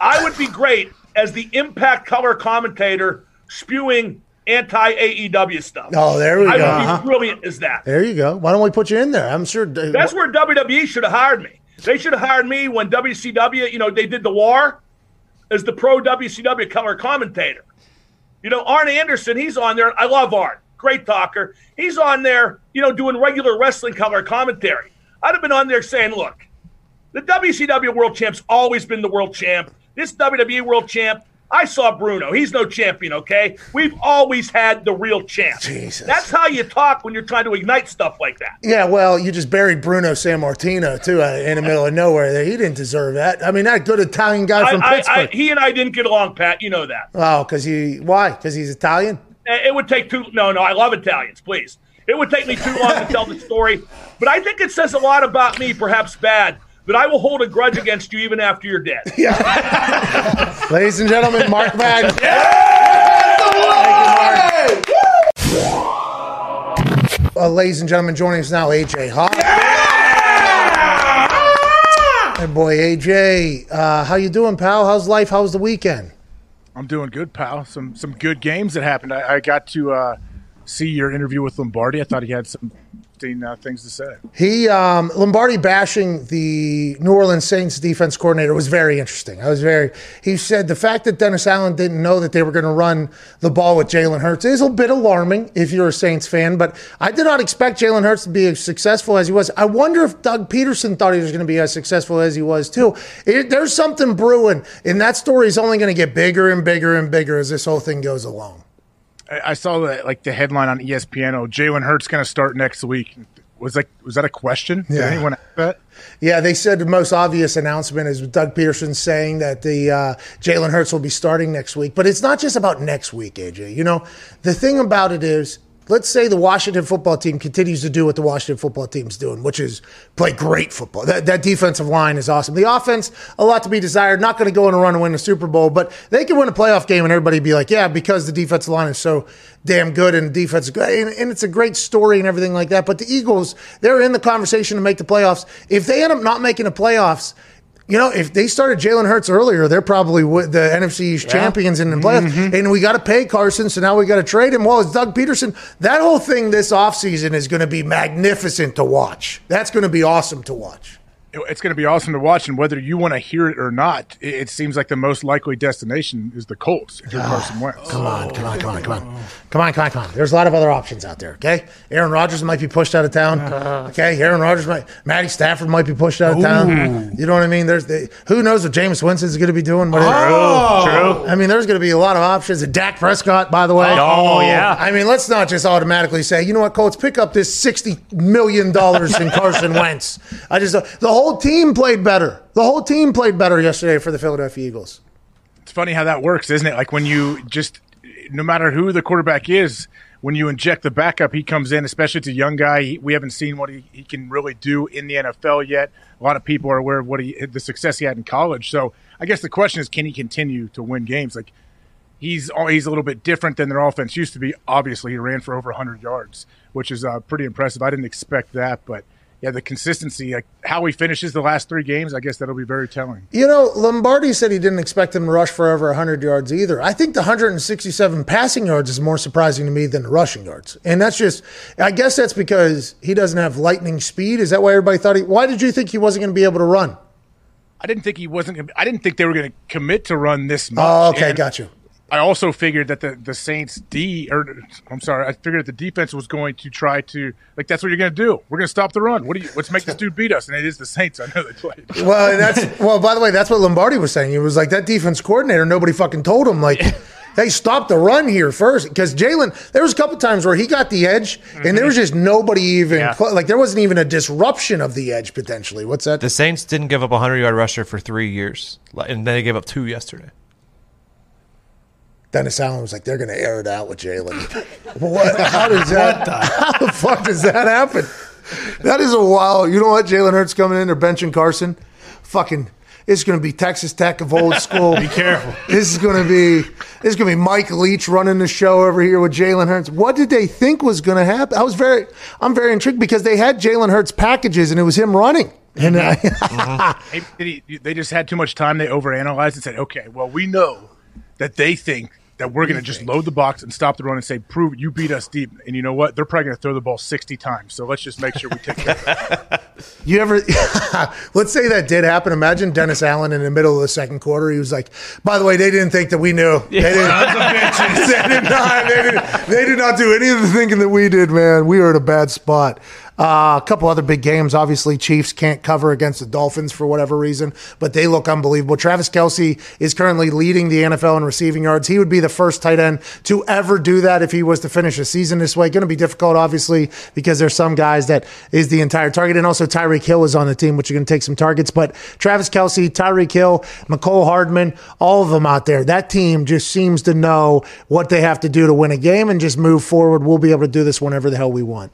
Speaker 9: I would be great as the impact color commentator spewing anti AEW stuff.
Speaker 2: Oh, there we
Speaker 9: I
Speaker 2: go.
Speaker 9: I would
Speaker 2: Uh-huh.
Speaker 9: be brilliant as that.
Speaker 2: There you go. Why don't we put you in there? I'm sure.
Speaker 9: That's where WWE should have hired me. They should have hired me when WCW, you know, they did the war as the pro WCW color commentator. You know, Arn Anderson, he's on there. I love Arn. Great talker. He's on there, you know, doing regular wrestling color commentary. I'd have been on there saying, look, the WCW world champ's always been the world champ. This WWE world champ, I saw Bruno. He's no champion, okay? We've always had the real champ.
Speaker 2: Jesus.
Speaker 9: That's how you talk when you're trying to ignite stuff like that.
Speaker 2: Yeah, well, you just buried Bruno Sammartino too uh, in the middle of nowhere. He didn't deserve that. I mean, that good Italian guy from
Speaker 9: I, I,
Speaker 2: Pittsburgh.
Speaker 9: I, he and I didn't get along, Pat. You know that.
Speaker 2: oh, because he why? Because he's Italian.
Speaker 9: It would take too. No, no, I love Italians. Please, it would take me too long to tell the story. But I think it says a lot about me, perhaps bad, that I will hold a grudge against you even after you're dead.
Speaker 2: Ladies and gentlemen, Mark Madden. Uh, ladies and gentlemen, joining us now, AJ Hawk. Yeah! Hey, boy, AJ, uh, how you doing, pal? How's life? How's the weekend?
Speaker 10: I'm doing good, pal. Some some good games that happened. I, I got to uh, see your interview with Lombardi. I thought he had some interesting uh, things to say.
Speaker 2: He um, Lombardi bashing the New Orleans Saints defense coordinator was very interesting. I was very. He said the fact that Dennis Allen didn't know that they were going to run the ball with Jalen Hurts is a bit alarming if you're a Saints fan. But I did not expect Jalen Hurts to be as successful as he was. I wonder if Doug Pederson thought he was going to be as successful as he was too. It, there's something brewing, and that story is only going to get bigger and bigger and bigger as this whole thing goes along.
Speaker 10: I, saw that like the headline on ESPN. Oh, Jalen Hurts going to start next week. Was like was that a question?
Speaker 2: Yeah.
Speaker 10: Did anyone ask that?
Speaker 2: Yeah, they said the most obvious announcement is Doug Pederson saying that the uh, Jalen Hurts will be starting next week. But it's not just about next week, AJ. You know, the thing about it is, let's say the Washington football team continues to do what the Washington football team's doing, which is play great football. That, that defensive line is awesome. The offense, a lot to be desired. Not going to go on a run and win the Super Bowl, but they can win a playoff game and everybody be like, yeah, because the defensive line is so damn good and defense is good. And, and it's a great story and everything like that. But the Eagles, they're in the conversation to make the playoffs. If they end up not making the playoffs, you know, if they started Jalen Hurts earlier, they're probably the NFC East champions in the playoffs. Mm-hmm. And we got to pay Carson, so now we got to trade him. Well, it's Doug Pederson. That whole thing this offseason is going to be magnificent to watch. That's going to be awesome to watch.
Speaker 10: It's going to be awesome to watch, and whether you want to hear it or not, it, it seems like the most likely destination is the Colts if you're ah, Carson Wentz.
Speaker 2: Come on, come on, come on, come on. Come on, come on, come on. There's a lot of other options out there, okay? Aaron Rodgers might be pushed out of town. Uh-huh. Okay, Aaron Rodgers might, Matty Stafford might be pushed out of town. You know what I mean? There's the, who knows what Jameis Winston's going to be doing. What
Speaker 1: True.
Speaker 2: I mean, there's going to be a lot of options. And Dak Prescott, by the way.
Speaker 1: Oh, oh yeah.
Speaker 2: I mean, let's not just automatically say, you know what, Colts, pick up this sixty million dollars in Carson Wentz. I just the whole team played better. The whole team played better yesterday for the Philadelphia Eagles.
Speaker 10: It's funny how that works, isn't it? Like when you just, no matter who the quarterback is, when you inject the backup, he comes in, especially it's a young guy. He, we haven't seen what he, he can really do in the NFL yet. A lot of people are aware of what he the success he had in college. So I guess the question is, can he continue to win games? Like he's he's a little bit different than their offense used to be. Obviously, he ran for over 100 yards, which is uh, pretty impressive. I didn't expect that, but yeah, the consistency, like how he finishes the last three games, I guess that'll be very telling.
Speaker 2: You know, Lombardi said he didn't expect him to rush for over 100 yards either. I think the 167 passing yards is more surprising to me than the rushing yards. And that's just, I guess that's because he doesn't have lightning speed. Is that why everybody thought he, why did you think he wasn't going to be able to run?
Speaker 10: I didn't think he wasn't. I didn't think they were going to commit to run this much.
Speaker 2: Oh, okay,
Speaker 10: And
Speaker 2: got you.
Speaker 10: I also figured that the, the Saints D or I'm sorry, I figured that the defense was going to try to like that's what you're going to do. We're going to stop the run. What do you? Let's make this dude beat us. And it is the Saints. I know they played.
Speaker 2: Well, that's, well, by the way, that's what Lombardi was saying. He was like, that defense coordinator, nobody fucking told him, like, they stopped the run here first. Because Jalen, there was a couple times where he got the edge and there was mm-hmm. just nobody even,
Speaker 1: Yeah.
Speaker 2: cl- like, there wasn't even a disruption of the edge potentially. What's that?
Speaker 4: The Saints didn't give up a 100 yard rusher for three years, and then they gave up two yesterday.
Speaker 2: Dennis Allen was like, they're going to air it out with Jalen. what? How does that? How the fuck does that happen? That is a wild. You know what? Jalen Hurts coming in. They're benching Carson. Fucking. It's going to be Texas Tech of old school. be
Speaker 7: careful.
Speaker 2: This is going to be. This is going to be Mike Leach running the show over here with Jalen Hurts. What did they think was going to happen? I was very. I'm very intrigued because they had Jalen Hurts packages and it was him running. And I, mm-hmm.
Speaker 10: Hey, did they just had too much time. They overanalyzed and said, okay, well, we know that they think that we're going to just load the box and stop the run and say, prove you beat us deep. And you know what? They're probably going to throw the ball 60 times. So let's just make sure we take care of it.
Speaker 2: You ever? let's say that did happen. Imagine Dennis Allen in the middle of the second quarter. He was like, "By the way, they didn't think that we knew. They didn't. they did not. They did, they did not do any of the thinking that we did. Man, we were in a bad spot." Uh, a couple other big games. Obviously, Chiefs can't cover against the Dolphins for whatever reason, but they look unbelievable. Travis Kelce is currently leading the NFL in receiving yards. He would be the first tight end to ever do that if he was to finish a season this way. Going to be difficult, obviously, because there's some guys that is the entire target, and also Tyreek Hill is on the team, which are going to take some targets. But Travis Kelce, Tyreek Hill, Mecole Hardman, all of them out there. That team just seems to know what they have to do to win a game and just move forward. We'll be able to do this whenever the hell we want.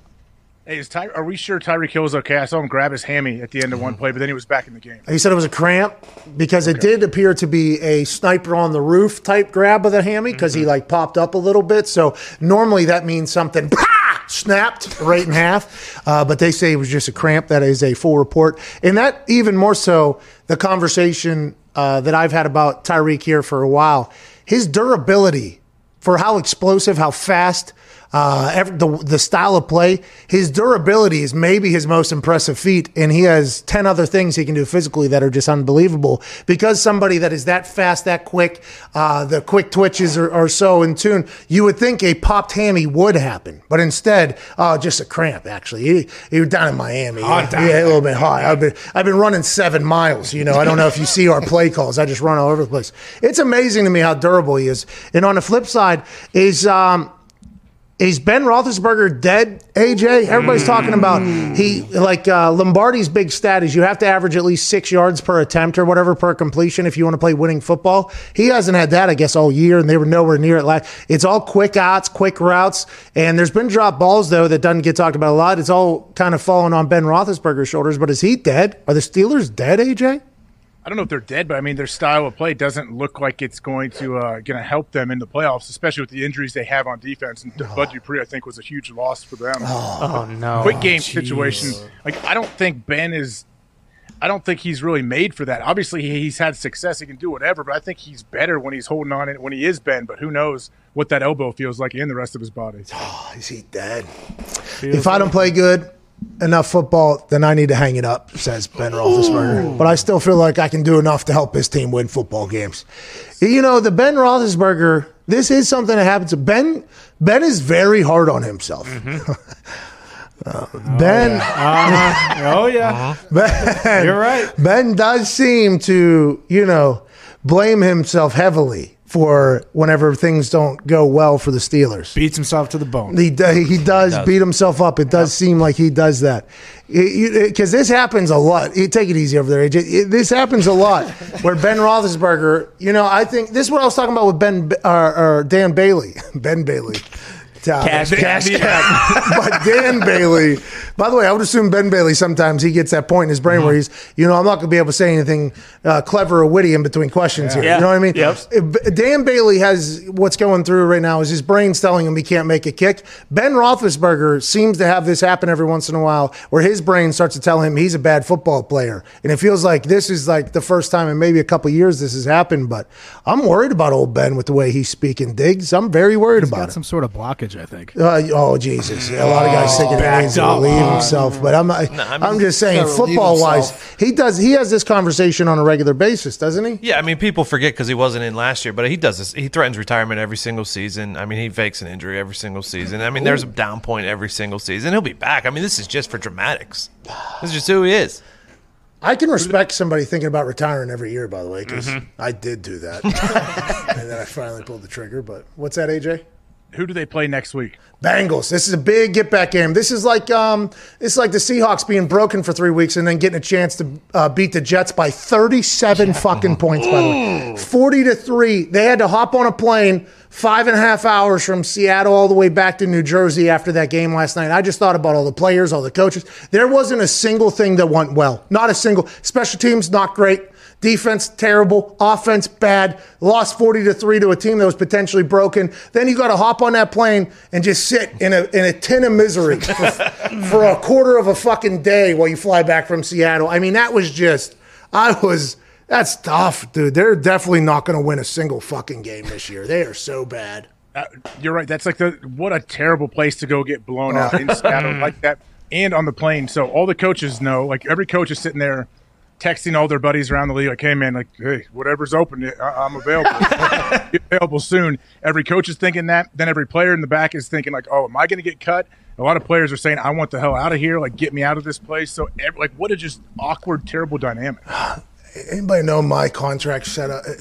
Speaker 10: Hey, is Ty- are we sure Tyreek Hill is okay? I saw him grab his hammy at the end of one play, but then he was back in the game.
Speaker 2: He said it was a cramp because it did appear to be a sniper on the roof type grab of the hammy because he like popped up a little bit. So normally that means something snapped right in half, uh, but they say it was just a cramp. That is a full report, and that even more so the conversation uh, that I've had about Tyreek here for a while. His durability for how explosive, how fast, uh, ev- the the style of play, his durability is maybe his most impressive feat, and he has ten other things he can do physically that are just unbelievable. Because somebody that is that fast, that quick, uh, the quick twitches are, are so in tune. You would think a popped hammy would happen, but instead, uh, just a cramp. Actually, he, he was down in Miami,
Speaker 7: Hot
Speaker 2: yeah, yeah, a little bit hot. I've been I've been running seven miles. You know, I don't know if you see our play calls. I just run all over the place. It's amazing to me how durable he is. And on the flip side, is um, is Ben Roethlisberger dead? AJ, everybody's talking about he like uh, Lombardi's big stat is you have to average at least six yards per attempt or whatever per completion if you want to play winning football. He hasn't had that, I guess, all year, and they were nowhere near it. Last. It's all quick outs, quick routes, and there's been drop balls though that doesn't get talked about a lot. It's all kind of falling on Ben Roethlisberger's shoulders. But is he dead? Are the Steelers dead? AJ?
Speaker 10: I don't know if they're dead, but I mean their style of play doesn't look like it's going to uh, going to help them in the playoffs, especially with the injuries they have on defense. And Bud Dupree, I think, was a huge loss for them.
Speaker 1: Oh no!
Speaker 10: Quick game situation. Like I don't think Ben is. I don't think he's really made for that. Obviously, he's had success; he can do whatever. But I think he's better when he's holding on it when he is Ben. But who knows what that elbow feels like in the rest of his body?
Speaker 2: Oh, Is he dead? If I don't play good enough football, then I need to hang it up, says Ben Roethlisberger. But I still feel like I can do enough to help his team win football games. You know, the Ben Roethlisberger, this is something that happens. Ben Ben is very hard on himself. Uh, ben,
Speaker 7: Oh yeah,
Speaker 2: Ben,
Speaker 7: you're right.
Speaker 2: Ben does seem to, you know, blame himself heavily for whenever things don't go well for the Steelers.
Speaker 7: Beats himself to the bone.
Speaker 2: He do- he does, beat himself up. It does seem like he does that because this happens a lot. You take it easy over there, AJ. It- this happens a lot where Ben Roethlisberger. You know, I think this is what I was talking about with Ben or, or Dan Bailey, Ben Bailey.
Speaker 1: Cash
Speaker 2: cash
Speaker 1: cap.
Speaker 2: cap. but Dan Bailey, by the way, I would assume Ben Bailey sometimes he gets that point in his brain where he's, you know, I'm not going to be able to say anything uh, clever or witty in between questions here.
Speaker 1: Yeah.
Speaker 2: You know what I mean?
Speaker 1: Yep.
Speaker 2: If- Dan Bailey has what's going through right now is his brain's telling him he can't make a kick. Ben Roethlisberger seems to have this happen every once in a while where his brain starts to tell him he's a bad football player. And it feels like this is like the first time in maybe a couple years this has happened. But I'm worried about old Ben with the way he's speaking, Diggs. I'm very worried about
Speaker 11: Got
Speaker 2: it.
Speaker 11: some sort of blockage, I think.
Speaker 2: Uh, oh Jesus! A lot of guys thinking he needs to
Speaker 7: up.
Speaker 2: relieve himself, but I'm not, I'm just saying,
Speaker 3: gotta relieve
Speaker 2: football wise,
Speaker 3: himself.
Speaker 2: he does. He has this conversation on a regular basis, doesn't he?
Speaker 4: Yeah, I mean, people forget because he wasn't in last year, but he does this. He threatens retirement every single season. I mean, he fakes an injury every single season. I mean, there's a down point every single season. He'll be back. I mean, this is just for dramatics. This is just who he is.
Speaker 2: I can respect somebody thinking about retiring every year. By the way, because
Speaker 4: Mm-hmm.
Speaker 2: I did do that, and then I finally pulled the trigger. But what's that, AJ?
Speaker 10: Who do they play next week?
Speaker 2: Bengals. This is a big get back game. This is like um, it's like the Seahawks being broken for three weeks and then getting a chance to uh, beat the Jets by 37 fucking points. By the way, 40 to three. They had to hop on a plane five and a half hours from Seattle all the way back to New Jersey after that game last night. I just thought about all the players, all the coaches. There wasn't a single thing that went well. Not a single. Special teams not great. Defense terrible, offense bad. Lost forty to three to a team that was potentially broken. Then you got to hop on that plane and just sit in a in a tin of misery for, for a quarter of a fucking day while you fly back from Seattle. I mean, that was just. I was. That's tough, dude. They're definitely not going to win a single fucking game this year. They are so bad.
Speaker 10: Uh, you're right. That's like the what a terrible place to go get blown out in Seattle like that, and on the plane. So all the coaches know. Like every coach is sitting there texting all their buddies around the league, like, "Hey man, like, hey, whatever's open, I- I'm available. Be available soon." Every coach is thinking that. Then every player in the back is thinking, like, "Oh, am I going to get cut?" A lot of players are saying, "I want the hell out of here. Like, get me out of this place." So, like, what a just awkward, terrible dynamic.
Speaker 2: Anybody know my contract setup?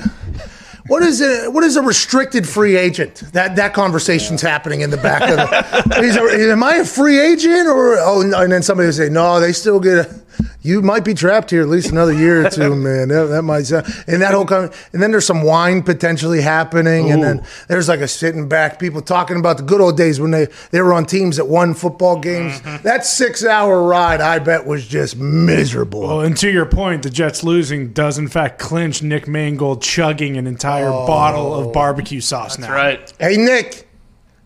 Speaker 2: What is a what is a restricted free agent? That that conversation's happening in the back of the. Is am I a free agent or oh? And then somebody will say, no, they still get. A, you might be trapped here at least another year or two, man. That, that might sound, and that whole con- and then there's some wine potentially happening, and then there's like a sitting back people talking about the good old days when they they were on teams that won football games. Mm-hmm. That six hour ride, I bet, was just miserable.
Speaker 7: Well, and to your point, the Jets losing does in fact clinch Nick Mangold chugging an entire bottle of oh. barbecue sauce now.
Speaker 1: Right.
Speaker 2: Hey, Nick,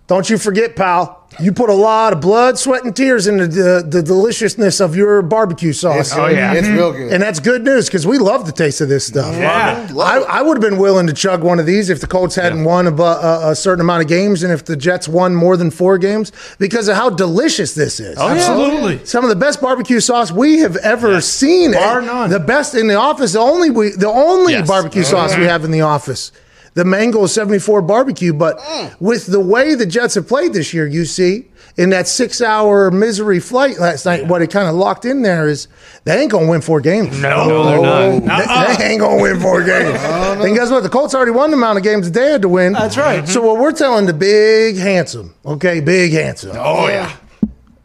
Speaker 2: don't you forget, pal. You put a lot of blood, sweat, and tears into the, the deliciousness of your barbecue sauce.
Speaker 3: It's, oh, yeah. It's real good.
Speaker 2: And that's good news because we love the taste of this stuff.
Speaker 7: Yeah.
Speaker 2: I, I would have been willing to chug one of these if the Colts hadn't won a, a, a certain amount of games and if the Jets won more than four games because of how delicious this is.
Speaker 7: Oh, Absolutely.
Speaker 2: Some of the best barbecue sauce we have ever seen.
Speaker 7: Bar none.
Speaker 2: The best in the office. The only we, the only
Speaker 5: Yes.
Speaker 2: barbecue oh, sauce we have in the office. The Mango 74 barbecue. But mm. with the way the Jets have played this year, you see, in that six hour misery flight last night, what it kind of locked in there is they ain't going to win four games.
Speaker 1: No, No, they're oh. not.
Speaker 2: They, they ain't going to win four games. And guess what? The Colts already won the amount of games they had to win. That's right. So mm-hmm. what we're telling the big handsome, okay, big handsome.
Speaker 1: Oh yeah.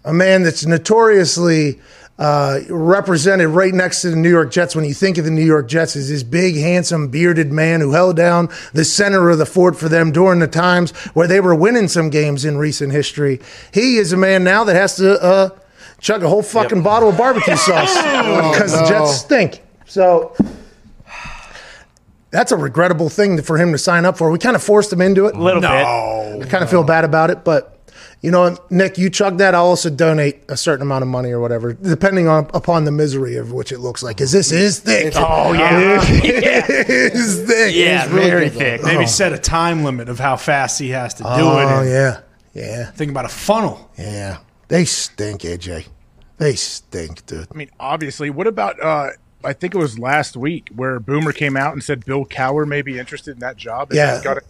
Speaker 2: a man that's notoriously uh, represented right next to the New York Jets when you think of the New York Jets is this big, handsome, bearded man who held down the center of the fort for them during the times where they were winning some games in recent history. He is a man now that has to uh, chug a whole fucking bottle of barbecue sauce because the Jets stink. So that's a regrettable thing for him to sign up for. We kind of forced him into it.
Speaker 1: A little bit.
Speaker 2: I kind of feel bad about it, but you know, Nick, you chug that. I'll also donate a certain amount of money or whatever, depending on upon the misery of which it looks like. Because this is thick.
Speaker 1: Oh yeah.
Speaker 2: it is thick.
Speaker 1: Yeah,
Speaker 2: It's really
Speaker 1: very thick.
Speaker 7: Maybe set a time limit of how fast he has to do it.
Speaker 2: Oh yeah, yeah,
Speaker 7: Think about a funnel.
Speaker 2: yeah. They stink, AJ. They stink, dude.
Speaker 10: I mean, obviously, what about? uh I think it was last week where Boomer came out and said Bill Cowher may be interested in that job. and
Speaker 2: Yeah.
Speaker 10: got a-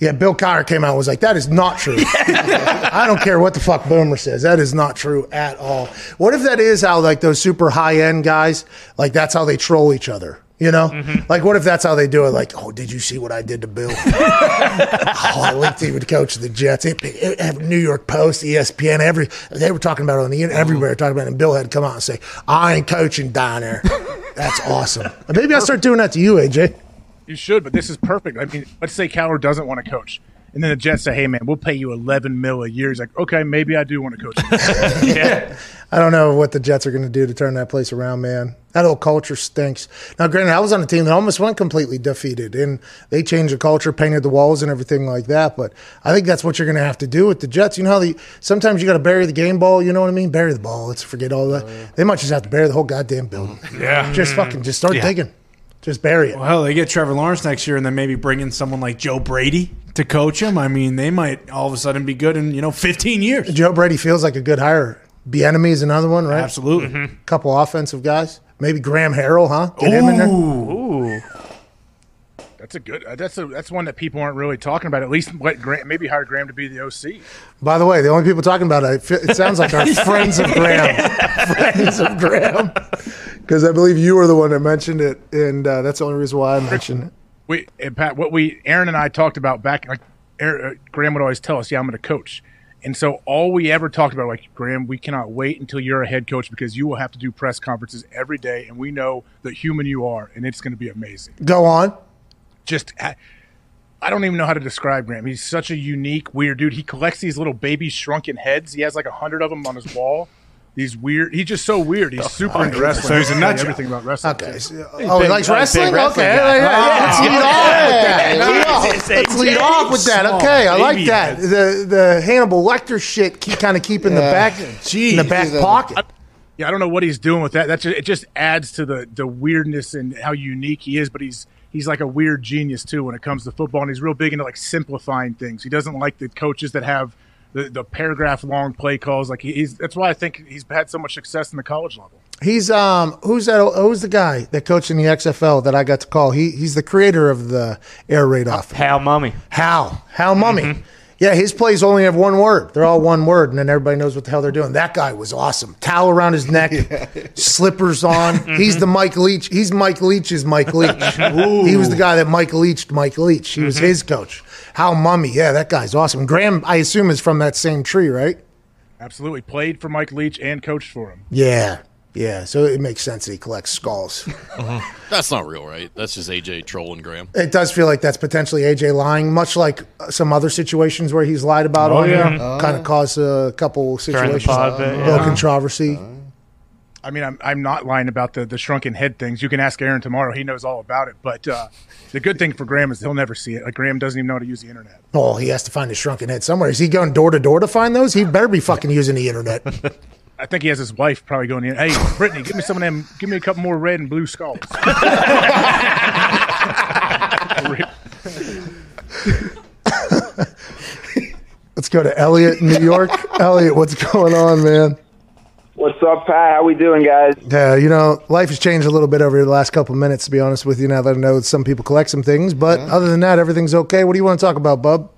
Speaker 2: Yeah, Bill Cowher came out and was like, that is not true. I don't care what the fuck Boomer says. That is not true at all. What if that is how, like, those super high end guys, like, that's how they troll each other? You know? Mm-hmm. Like, what if that's how they do it? Like, oh, did you see what I did to Bill? oh, I linked him with coach of the Jets. It, it, it- New York Post, ESPN, every they were talking about it on the internet, everywhere talking about it. And Bill had to come out and say, I ain't coaching down there. That's awesome. Maybe I'll start doing that to you, AJ.
Speaker 10: You should, but this is perfect. I mean, let's say Cowher doesn't want to coach. And then the Jets say, "Hey, man, we'll pay you eleven mil a year." He's like, "Okay, maybe I do want to coach."
Speaker 2: yeah, I don't know what the Jets are going to do to turn that place around, man. That whole culture stinks. Now, granted, I was on a team that almost went completely defeated, and they changed the culture, painted the walls, and everything like that. But I think that's what you're going to have to do with the Jets. You know how the, sometimes you got to bury the game ball. You know what I mean? Bury the ball. Let's forget all that. Oh, they might just have to bury the whole goddamn building.
Speaker 7: Yeah.
Speaker 2: Just fucking, just start
Speaker 7: Yeah.
Speaker 2: digging. Just bury it.
Speaker 7: Well, hell, they get Trevor Lawrence next year, and then maybe bring in someone like Joe Brady to coach him. I mean, they might all of a sudden be good in you know 15 years.
Speaker 2: Joe Brady feels like a good hire. Bieniemy is another one, right?
Speaker 7: Absolutely. Mm-hmm.
Speaker 2: Couple offensive guys. Maybe Graham Harrell, huh? Get him in there.
Speaker 7: Ooh.
Speaker 10: that's a good. That's a that's one that people aren't really talking about. At least let Graham, maybe hire Graham to be the OC.
Speaker 2: By the way, the only people talking about it, it fe- it sounds like our friends of Graham. friends of Graham. Because I believe you were the one that mentioned it, and uh, that's the only reason why I mentioned it.
Speaker 10: We and Pat, what we Aaron and I talked about back, like Aaron, uh, Graham would always tell us, "Yeah, I'm going to coach." And so all we ever talked about, like Graham, we cannot wait until you're a head coach because you will have to do press conferences every day, and we know the human you are, and it's going to be amazing.
Speaker 2: Go on.
Speaker 10: Just, I I don't even know how to describe Graham. He's such a unique, weird dude. He collects these little baby shrunken heads. He has like a hundred of them on his wall. These weird. He's just so weird. He's super into wrestling.
Speaker 7: So he's a nut
Speaker 10: knows everything about wrestling.
Speaker 2: Okay.
Speaker 10: too.
Speaker 2: so- oh, he likes wrestling?
Speaker 1: wrestling
Speaker 2: Okay.
Speaker 1: guy.
Speaker 2: yeah, yeah, let's lead off with that. Okay. Lead off. Let's lead off with that. Okay. I like that. The the Hannibal Lecter shit keep, kind of keeping the
Speaker 3: Yeah.
Speaker 2: back in the back pocket.
Speaker 10: Yeah, I don't know what he's doing with that. That's just, it. Just adds to the the weirdness and how unique he is. But he's he's like a weird genius too when it comes to football, and he's real big into like simplifying things. He doesn't like the coaches that have the, the paragraph long play calls. Like he- he's that's why I think he's had so much success in the college level.
Speaker 2: He's um who's that who's the guy that coached in the XFL that I got to call? He he's the creator of the air raid offense.
Speaker 1: Hal Mumme.
Speaker 2: Hal. Hal Mumme.
Speaker 1: Mm-hmm.
Speaker 2: Yeah, his plays only have one word. They're all one word, and then everybody knows what the hell they're doing. That guy was awesome. Towel around his neck, slippers on.
Speaker 1: Mm-hmm.
Speaker 2: He's the Mike Leach. He's Mike Leach's Mike Leach. he was the guy that Mike Leached Mike Leach. He was
Speaker 1: Mm-hmm.
Speaker 2: his coach. Hal Mumme. Yeah, that guy's awesome. Graham, I assume, is from that same tree, right?
Speaker 10: Absolutely, played for Mike Leach and coached for him.
Speaker 2: Yeah. Yeah. So it makes sense that he collects skulls.
Speaker 5: That's not real, right? That's just AJ trolling Graham.
Speaker 2: It does feel like that's potentially AJ lying, much like uh, some other situations where he's lied about on
Speaker 7: yeah.
Speaker 2: here. Kind of caused a couple
Speaker 1: During the
Speaker 2: situations, a little
Speaker 1: yeah.
Speaker 2: controversy.
Speaker 10: I mean, I'm, I'm not lying about the, the shrunken head things. You can ask Aaron tomorrow; he knows all about it. But uh, the good thing for Graham is he'll never see it. Like Graham doesn't even know how to use the internet.
Speaker 2: Oh, he has to find his shrunken head somewhere. Is he going door to door to find those? He better be fucking using the internet.
Speaker 10: I think he has his wife probably going in. Hey, Brittany, give me some of them. Give me a couple more red and blue skulls.
Speaker 2: Let's go to Elliot in New York. Elliot, what's going on, man?
Speaker 11: What's up, Pat? How we doing, guys?
Speaker 2: Yeah, you know, life has changed a little bit over the last couple of minutes, to be honest with you, now that I know some people collect some things. But other than that, everything's okay. What do you want to talk about, bub?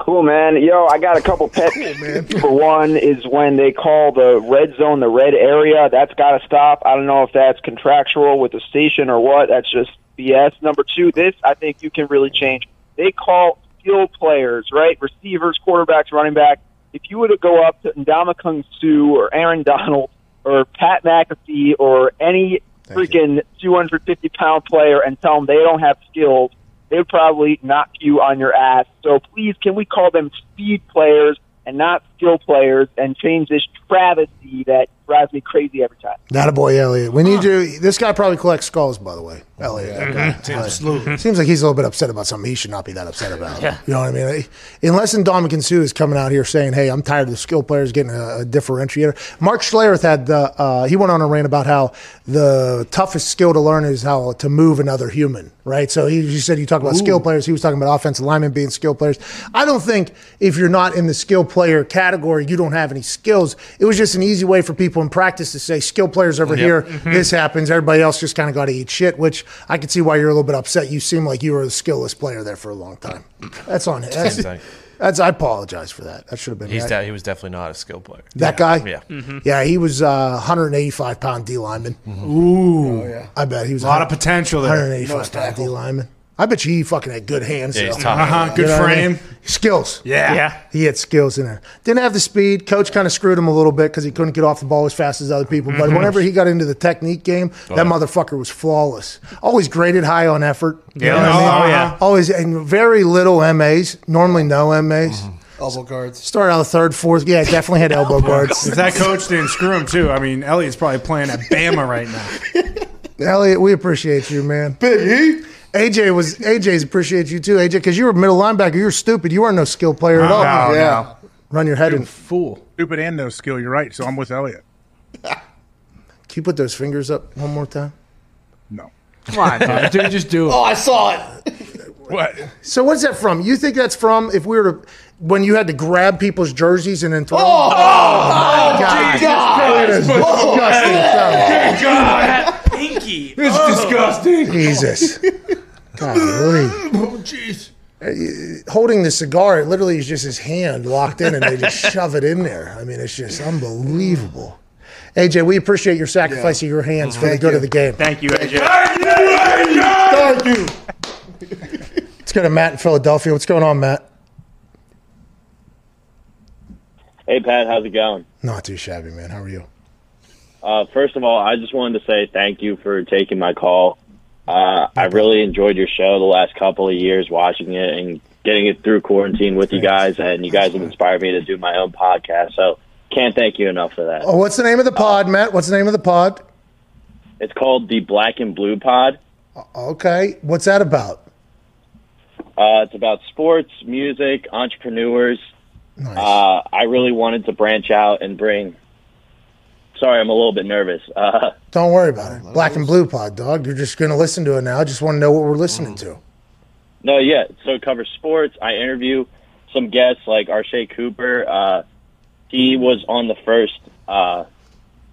Speaker 11: Cool, man. Yo, I got a couple pet peeves. For one is when they call the red zone the red area. That's got to stop. I don't know if that's contractual with the station or what. That's just BS. Number two, this I think you can really change. They call skill players, right? Receivers, quarterbacks, running back. If you were to go up to Ndamukong Suh or Aaron Donald or Pat McAfee or any freaking 250 pound player and tell them they don't have skills, they would probably knock you on your ass. So please, can we call them speed players and not skill players and change this travesty that drives me crazy every time?
Speaker 2: Not a boy, Elliot. We need you. This guy probably collects skulls, by the way. Elliot. that guy.
Speaker 7: Absolutely.
Speaker 2: Seems like he's a little bit upset about something he should not be that upset about.
Speaker 1: Yeah.
Speaker 2: You know what I mean? Unless Ndamukong Suh is coming out here saying, hey, I'm tired of the skill players getting a, a differentiator. Mark Schlereth had, the, uh, he went on a rant about how the toughest skill to learn is how to move another human, right? So he, he said you talk about skill players. He was talking about offensive linemen being skill players. I don't think if you're not in the skill player category, you don't have any skills. It was just an easy way for people in practice to say skill players over here, this happens. Everybody else just kind of got to eat shit, which I can see why you're a little bit upset. You seem like you were a skillless player there for a long time. That's on it. That's, that's I apologize for that. That should have been
Speaker 4: He's
Speaker 2: that,
Speaker 4: de- he was definitely not a skill player.
Speaker 2: that guy.
Speaker 4: Yeah.
Speaker 2: Yeah, he was uh, 185 pound D lineman.
Speaker 7: Ooh, yeah.
Speaker 2: I bet he was
Speaker 7: a lot of potential there.
Speaker 2: 185 pound D lineman. I bet you he fucking had good hands.
Speaker 5: Yeah, he's tough.
Speaker 7: Uh-huh, good
Speaker 2: You know what I mean?
Speaker 7: frame.
Speaker 2: Skills.
Speaker 7: Yeah.
Speaker 1: Yeah.
Speaker 2: He had skills in there. Didn't have the speed. Coach kind of screwed him a little bit because he couldn't get off the ball as fast as other people. But whenever he got into the technique game, that motherfucker was flawless. Always graded high on effort. You
Speaker 1: Yeah.
Speaker 2: know what I mean?
Speaker 1: Oh, yeah.
Speaker 2: Always and very little MAs. Normally no MAs.
Speaker 3: Elbow guards.
Speaker 2: Started out the third, fourth. Yeah, definitely had elbow guards.
Speaker 7: If that coach didn't screw him too, I mean, Elliott's probably playing at Bama right now.
Speaker 2: Elliot, we appreciate you, man.
Speaker 3: Big E.
Speaker 2: AJ was AJ's appreciate you too, AJ, because you were a middle linebacker. You were stupid. You weren't no skill player at all.
Speaker 1: No,
Speaker 3: Yeah.
Speaker 2: Run your head and
Speaker 7: Fool.
Speaker 10: Stupid and no skill. You're right. So I'm with Elliot.
Speaker 2: can you put those fingers up one more time?
Speaker 10: No.
Speaker 1: Come on, dude.
Speaker 7: Dude, just do it.
Speaker 3: Oh, I saw it.
Speaker 10: What?
Speaker 2: So what's that from? You think that's from if we were to when you had to grab people's jerseys and then throw?
Speaker 3: Oh,
Speaker 2: them? Oh, my God! Look at this disgusting
Speaker 1: Pinky.
Speaker 7: It's oh. disgusting.
Speaker 2: stuff. Jesus. Golly.
Speaker 3: Oh, jeez.
Speaker 2: Uh, holding the cigar, it literally is just his hand locked in, and they just shove it in there. I mean, it's just unbelievable. AJ, we appreciate your sacrifice of your hands for the
Speaker 3: Thank
Speaker 2: good
Speaker 3: you.
Speaker 2: of the game.
Speaker 1: Thank you, AJ.
Speaker 3: Thank you.
Speaker 2: Let's go to Matt in Philadelphia. What's going on, Matt?
Speaker 12: Hey, Pat, how's it going?
Speaker 2: Not too shabby, man. How are you?
Speaker 12: Uh, first of all, I just wanted to say thank you for taking my call. Uh, I really enjoyed your show the last couple of years, watching it and getting it through quarantine with you guys, and you guys have inspired me to do my own podcast. So, can't thank you enough for that.
Speaker 2: Oh, what's the name of the pod, Matt? What's the name of the pod?
Speaker 12: It's called the Black and Blue Pod.
Speaker 2: Okay, what's that about?
Speaker 12: Uh, it's about sports, music, entrepreneurs.
Speaker 2: Nice.
Speaker 12: Uh, I really wanted to branch out and bring. Sorry, I'm a little bit nervous. Uh,
Speaker 2: Don't worry about it. Black and blue pod, dog. You're just going to listen to it now. I just want to know what we're listening to.
Speaker 12: No, yeah. So it covers sports. I interview some guests like Arshay Cooper. Uh, he was on the first uh,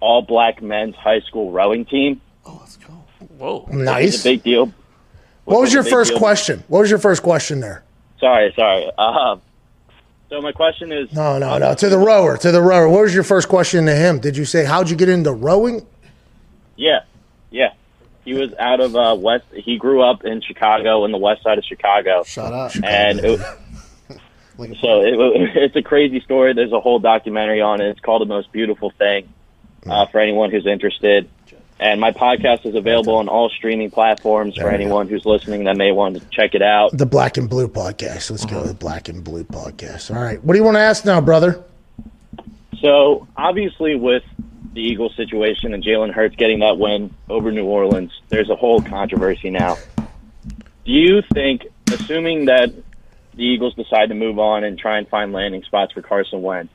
Speaker 12: all black men's high school rowing team. Oh, let's go.
Speaker 1: Whoa.
Speaker 12: It's
Speaker 2: Nice.
Speaker 12: a big deal.
Speaker 2: What was
Speaker 12: It's a
Speaker 2: your first
Speaker 12: deal.
Speaker 2: question? What was your first question there?
Speaker 12: Sorry, sorry. Uh, so my question is.
Speaker 2: No, no, no. To the rower. To the rower. What was your first question to him? Did you say, How'd you get into rowing?
Speaker 12: Yeah, yeah. He was out of uh, West. He grew up in Chicago, in the west side of Chicago.
Speaker 3: Shut up.
Speaker 12: and it, so it, it's a crazy story. There's a whole documentary on it. It's called "The Most Beautiful Thing" uh, for anyone who's interested. And my podcast is available on all streaming platforms for anyone who's listening that may want to check it out.
Speaker 2: The Black and Blue podcast. Let's go uh-huh. to the Black and Blue podcast. All right. What do you want to ask now, brother?
Speaker 12: So obviously, with the Eagles situation and Jalen Hurts getting that win over New Orleans, there's a whole controversy now. Do you think, assuming that the Eagles decide to move on and try and find landing spots for Carson Wentz,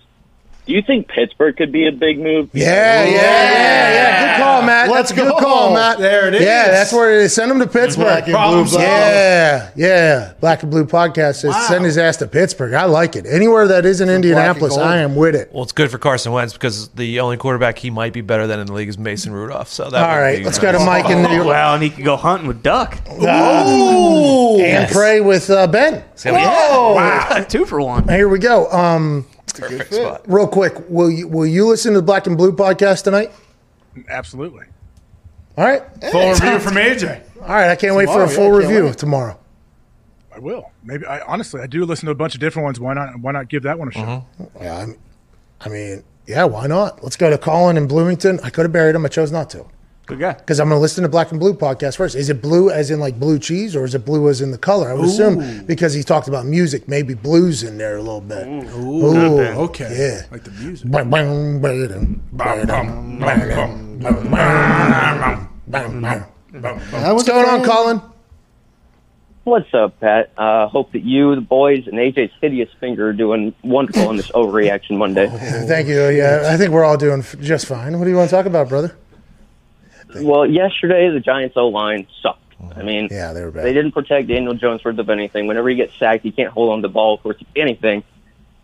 Speaker 12: do you think Pittsburgh could be a big move?
Speaker 2: Yeah, yeah, yeah, yeah. Good call, Matt.
Speaker 3: Let's
Speaker 2: that's a good
Speaker 3: go.
Speaker 2: call, Matt.
Speaker 7: There it is.
Speaker 2: Yeah, that's where it is. Send him to Pittsburgh.
Speaker 3: Black and
Speaker 7: Problem
Speaker 3: blue.
Speaker 2: Yeah, yeah. Black and Blue podcast says send his ass to Pittsburgh. I like it. Anywhere that is in Indianapolis. I am with it.
Speaker 13: Well, it's good for Carson Wentz because the only quarterback he might be better than in the league is Mason Rudolph. So that
Speaker 2: All
Speaker 13: would
Speaker 2: right,
Speaker 13: be
Speaker 2: let's
Speaker 13: nice.
Speaker 2: go to Mike in New York
Speaker 1: Well, and he could go hunting with Duck.
Speaker 2: and pray with uh, Ben.
Speaker 1: Wow. Two for one.
Speaker 2: Here we go. Um,
Speaker 13: Perfect spot.
Speaker 2: real quick, will you will you listen to the Black and Blue podcast tonight?
Speaker 10: Absolutely.
Speaker 2: All right,
Speaker 7: Full review from AJ.
Speaker 2: all right. I can't wait for a
Speaker 3: Tomorrow,
Speaker 2: full
Speaker 3: yeah, can't
Speaker 2: review
Speaker 3: wait.
Speaker 2: tomorrow.
Speaker 10: I will. Maybe. I honestly, I do listen to a bunch of different ones. Why not? Why not give that one a shot? Mm-hmm.
Speaker 2: Yeah, I'm, I mean, yeah, why not? Let's go to Colin in Bloomington. I could have buried him. I chose not to.
Speaker 1: Good guy.
Speaker 2: Because I'm going to listen to Black and Blue podcast first. Is it blue as in like blue cheese, or is it blue as in the color? I would Ooh. assume because he talked about music, maybe blues in there a little bit. Ooh, Ooh
Speaker 7: okay,
Speaker 2: yeah,
Speaker 7: like the music.
Speaker 2: What's going on, Colin?
Speaker 14: What's up, Pat? Uh, hope that you, the boys, and AJ's hideous finger are doing wonderful on this overreaction Monday.
Speaker 2: Thank you. Yeah, I think we're all doing just fine. What do you want to talk about, brother?
Speaker 14: Well, yesterday the Giants O line sucked. Oh, I mean,
Speaker 2: Yeah, they were bad.
Speaker 14: they didn't protect Daniel Jones worth of anything. Whenever he gets sacked, he can't hold on to the ball of anything.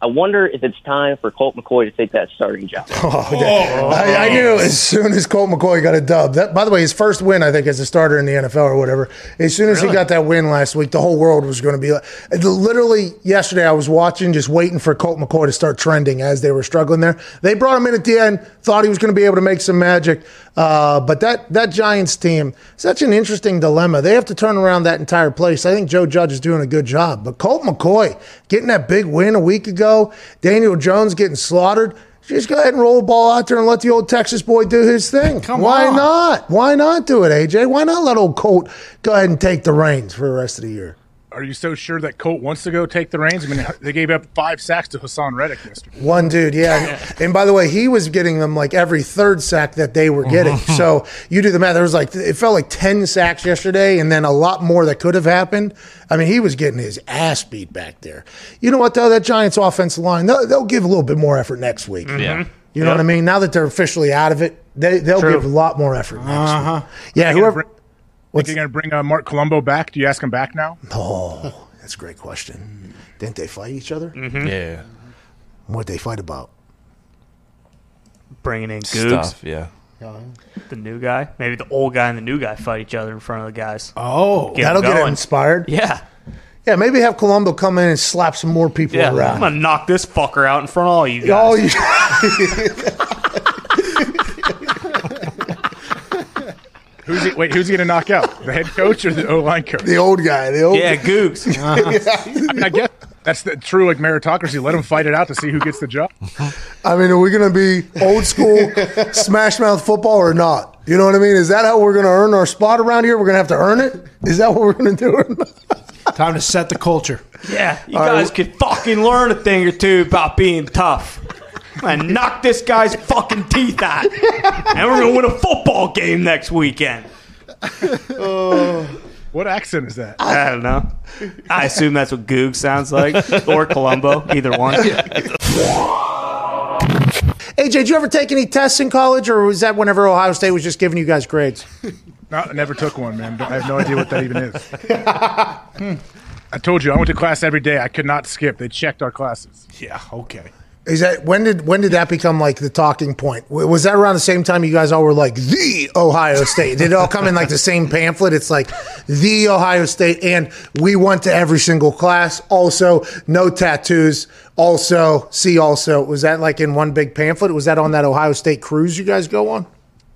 Speaker 14: I wonder if it's time for Colt McCoy to take that starting job.
Speaker 2: I, I knew as soon as Colt McCoy got a dub. That, by the way, his first win, I think, as a starter in the NFL or whatever. As soon as he got that win last week, the whole world was going to be like. Literally yesterday, I was watching, just waiting for Colt McCoy to start trending as they were struggling there. They brought him in at the end, thought he was going to be able to make some magic. Uh, but that that Giants team, such an interesting dilemma. They have to turn around that entire place. I think Joe Judge is doing a good job. But Colt McCoy getting that big win a week ago, Daniel Jones getting slaughtered. Just go ahead and roll the ball out there and let the old Texas boy do his thing.
Speaker 7: Come
Speaker 2: Why
Speaker 7: on.
Speaker 2: not? Why not do it, AJ? Why not let old Colt go ahead and take the reins for the rest of the year?
Speaker 10: Are you so sure that Colt wants to go take the reins? I mean, they gave up five sacks to Haason Reddick yesterday.
Speaker 2: One dude, yeah. And by the way, he was getting them like every third sack that they were getting. so you do the math. There was like it felt like ten sacks yesterday, and then a lot more that could have happened. I mean, he was getting his ass beat back there. You know what though? That Giants offensive line, they'll, they'll give a little bit more effort next week.
Speaker 13: Yeah.
Speaker 2: You know
Speaker 13: Yep.
Speaker 2: what I mean? Now that they're officially out of it, they they'll
Speaker 10: True.
Speaker 2: give a lot more effort next
Speaker 10: Uh-huh.
Speaker 2: week. Yeah,
Speaker 10: Think
Speaker 2: whoever.
Speaker 10: You're Think you're going to bring uh, Marc Colombo back? Do you ask him back now?
Speaker 2: Oh, that's a great question. Didn't they fight each other?
Speaker 13: Yeah.
Speaker 2: What'd they fight about?
Speaker 1: Bringing in Googs,
Speaker 13: Stuff. Yeah.
Speaker 1: the new guy. Maybe the old guy and the new guy fight each other in front of the guys.
Speaker 2: Oh,
Speaker 1: Get
Speaker 2: that'll get it
Speaker 1: going.
Speaker 2: inspired.
Speaker 1: Yeah.
Speaker 2: Yeah, maybe have Colombo come in and slap some more people
Speaker 1: Yeah,
Speaker 2: around.
Speaker 1: I'm gonna knock this fucker out in front of all you guys.
Speaker 2: Oh, you-
Speaker 10: Who's he, wait, who's he going to knock out? The head coach or the O line coach?
Speaker 2: the old guy. The old
Speaker 1: yeah, Googs.
Speaker 10: I, mean, I guess that's the true like meritocracy. Let them fight it out to see who gets the job.
Speaker 2: I mean, are we going to be old school smash mouth football or not? You know what I mean? Is that how we're going to earn our spot around here? We're going to have to earn it? Is that what we're going to do? or not?
Speaker 7: Time to set the culture.
Speaker 1: Yeah, you
Speaker 2: All
Speaker 1: guys
Speaker 2: right.
Speaker 1: could fucking learn a thing or two about being tough. And knock this guy's fucking teeth out. And we're gonna win a football game next weekend.
Speaker 10: What accent is that?
Speaker 1: I don't know. I assume that's what Goog sounds like. Or Colombo, either one.
Speaker 2: AJ, did you ever take any tests in college, or was that whenever Ohio State was just giving you guys grades?
Speaker 10: No, I never took one, man. I have no idea what that even is. Hmm. I told you I went to class every day. I could not skip. They checked our classes.
Speaker 7: Yeah, okay.
Speaker 2: Is that when did when did that become like the talking point? Was that around the same time you guys all were like the Ohio State? Did it all come in like the same pamphlet? It's like the Ohio State, and we went to every single class. Also, no tattoos. Also, see. Also, was that like in one big pamphlet? Was that on that Ohio State cruise you guys go on?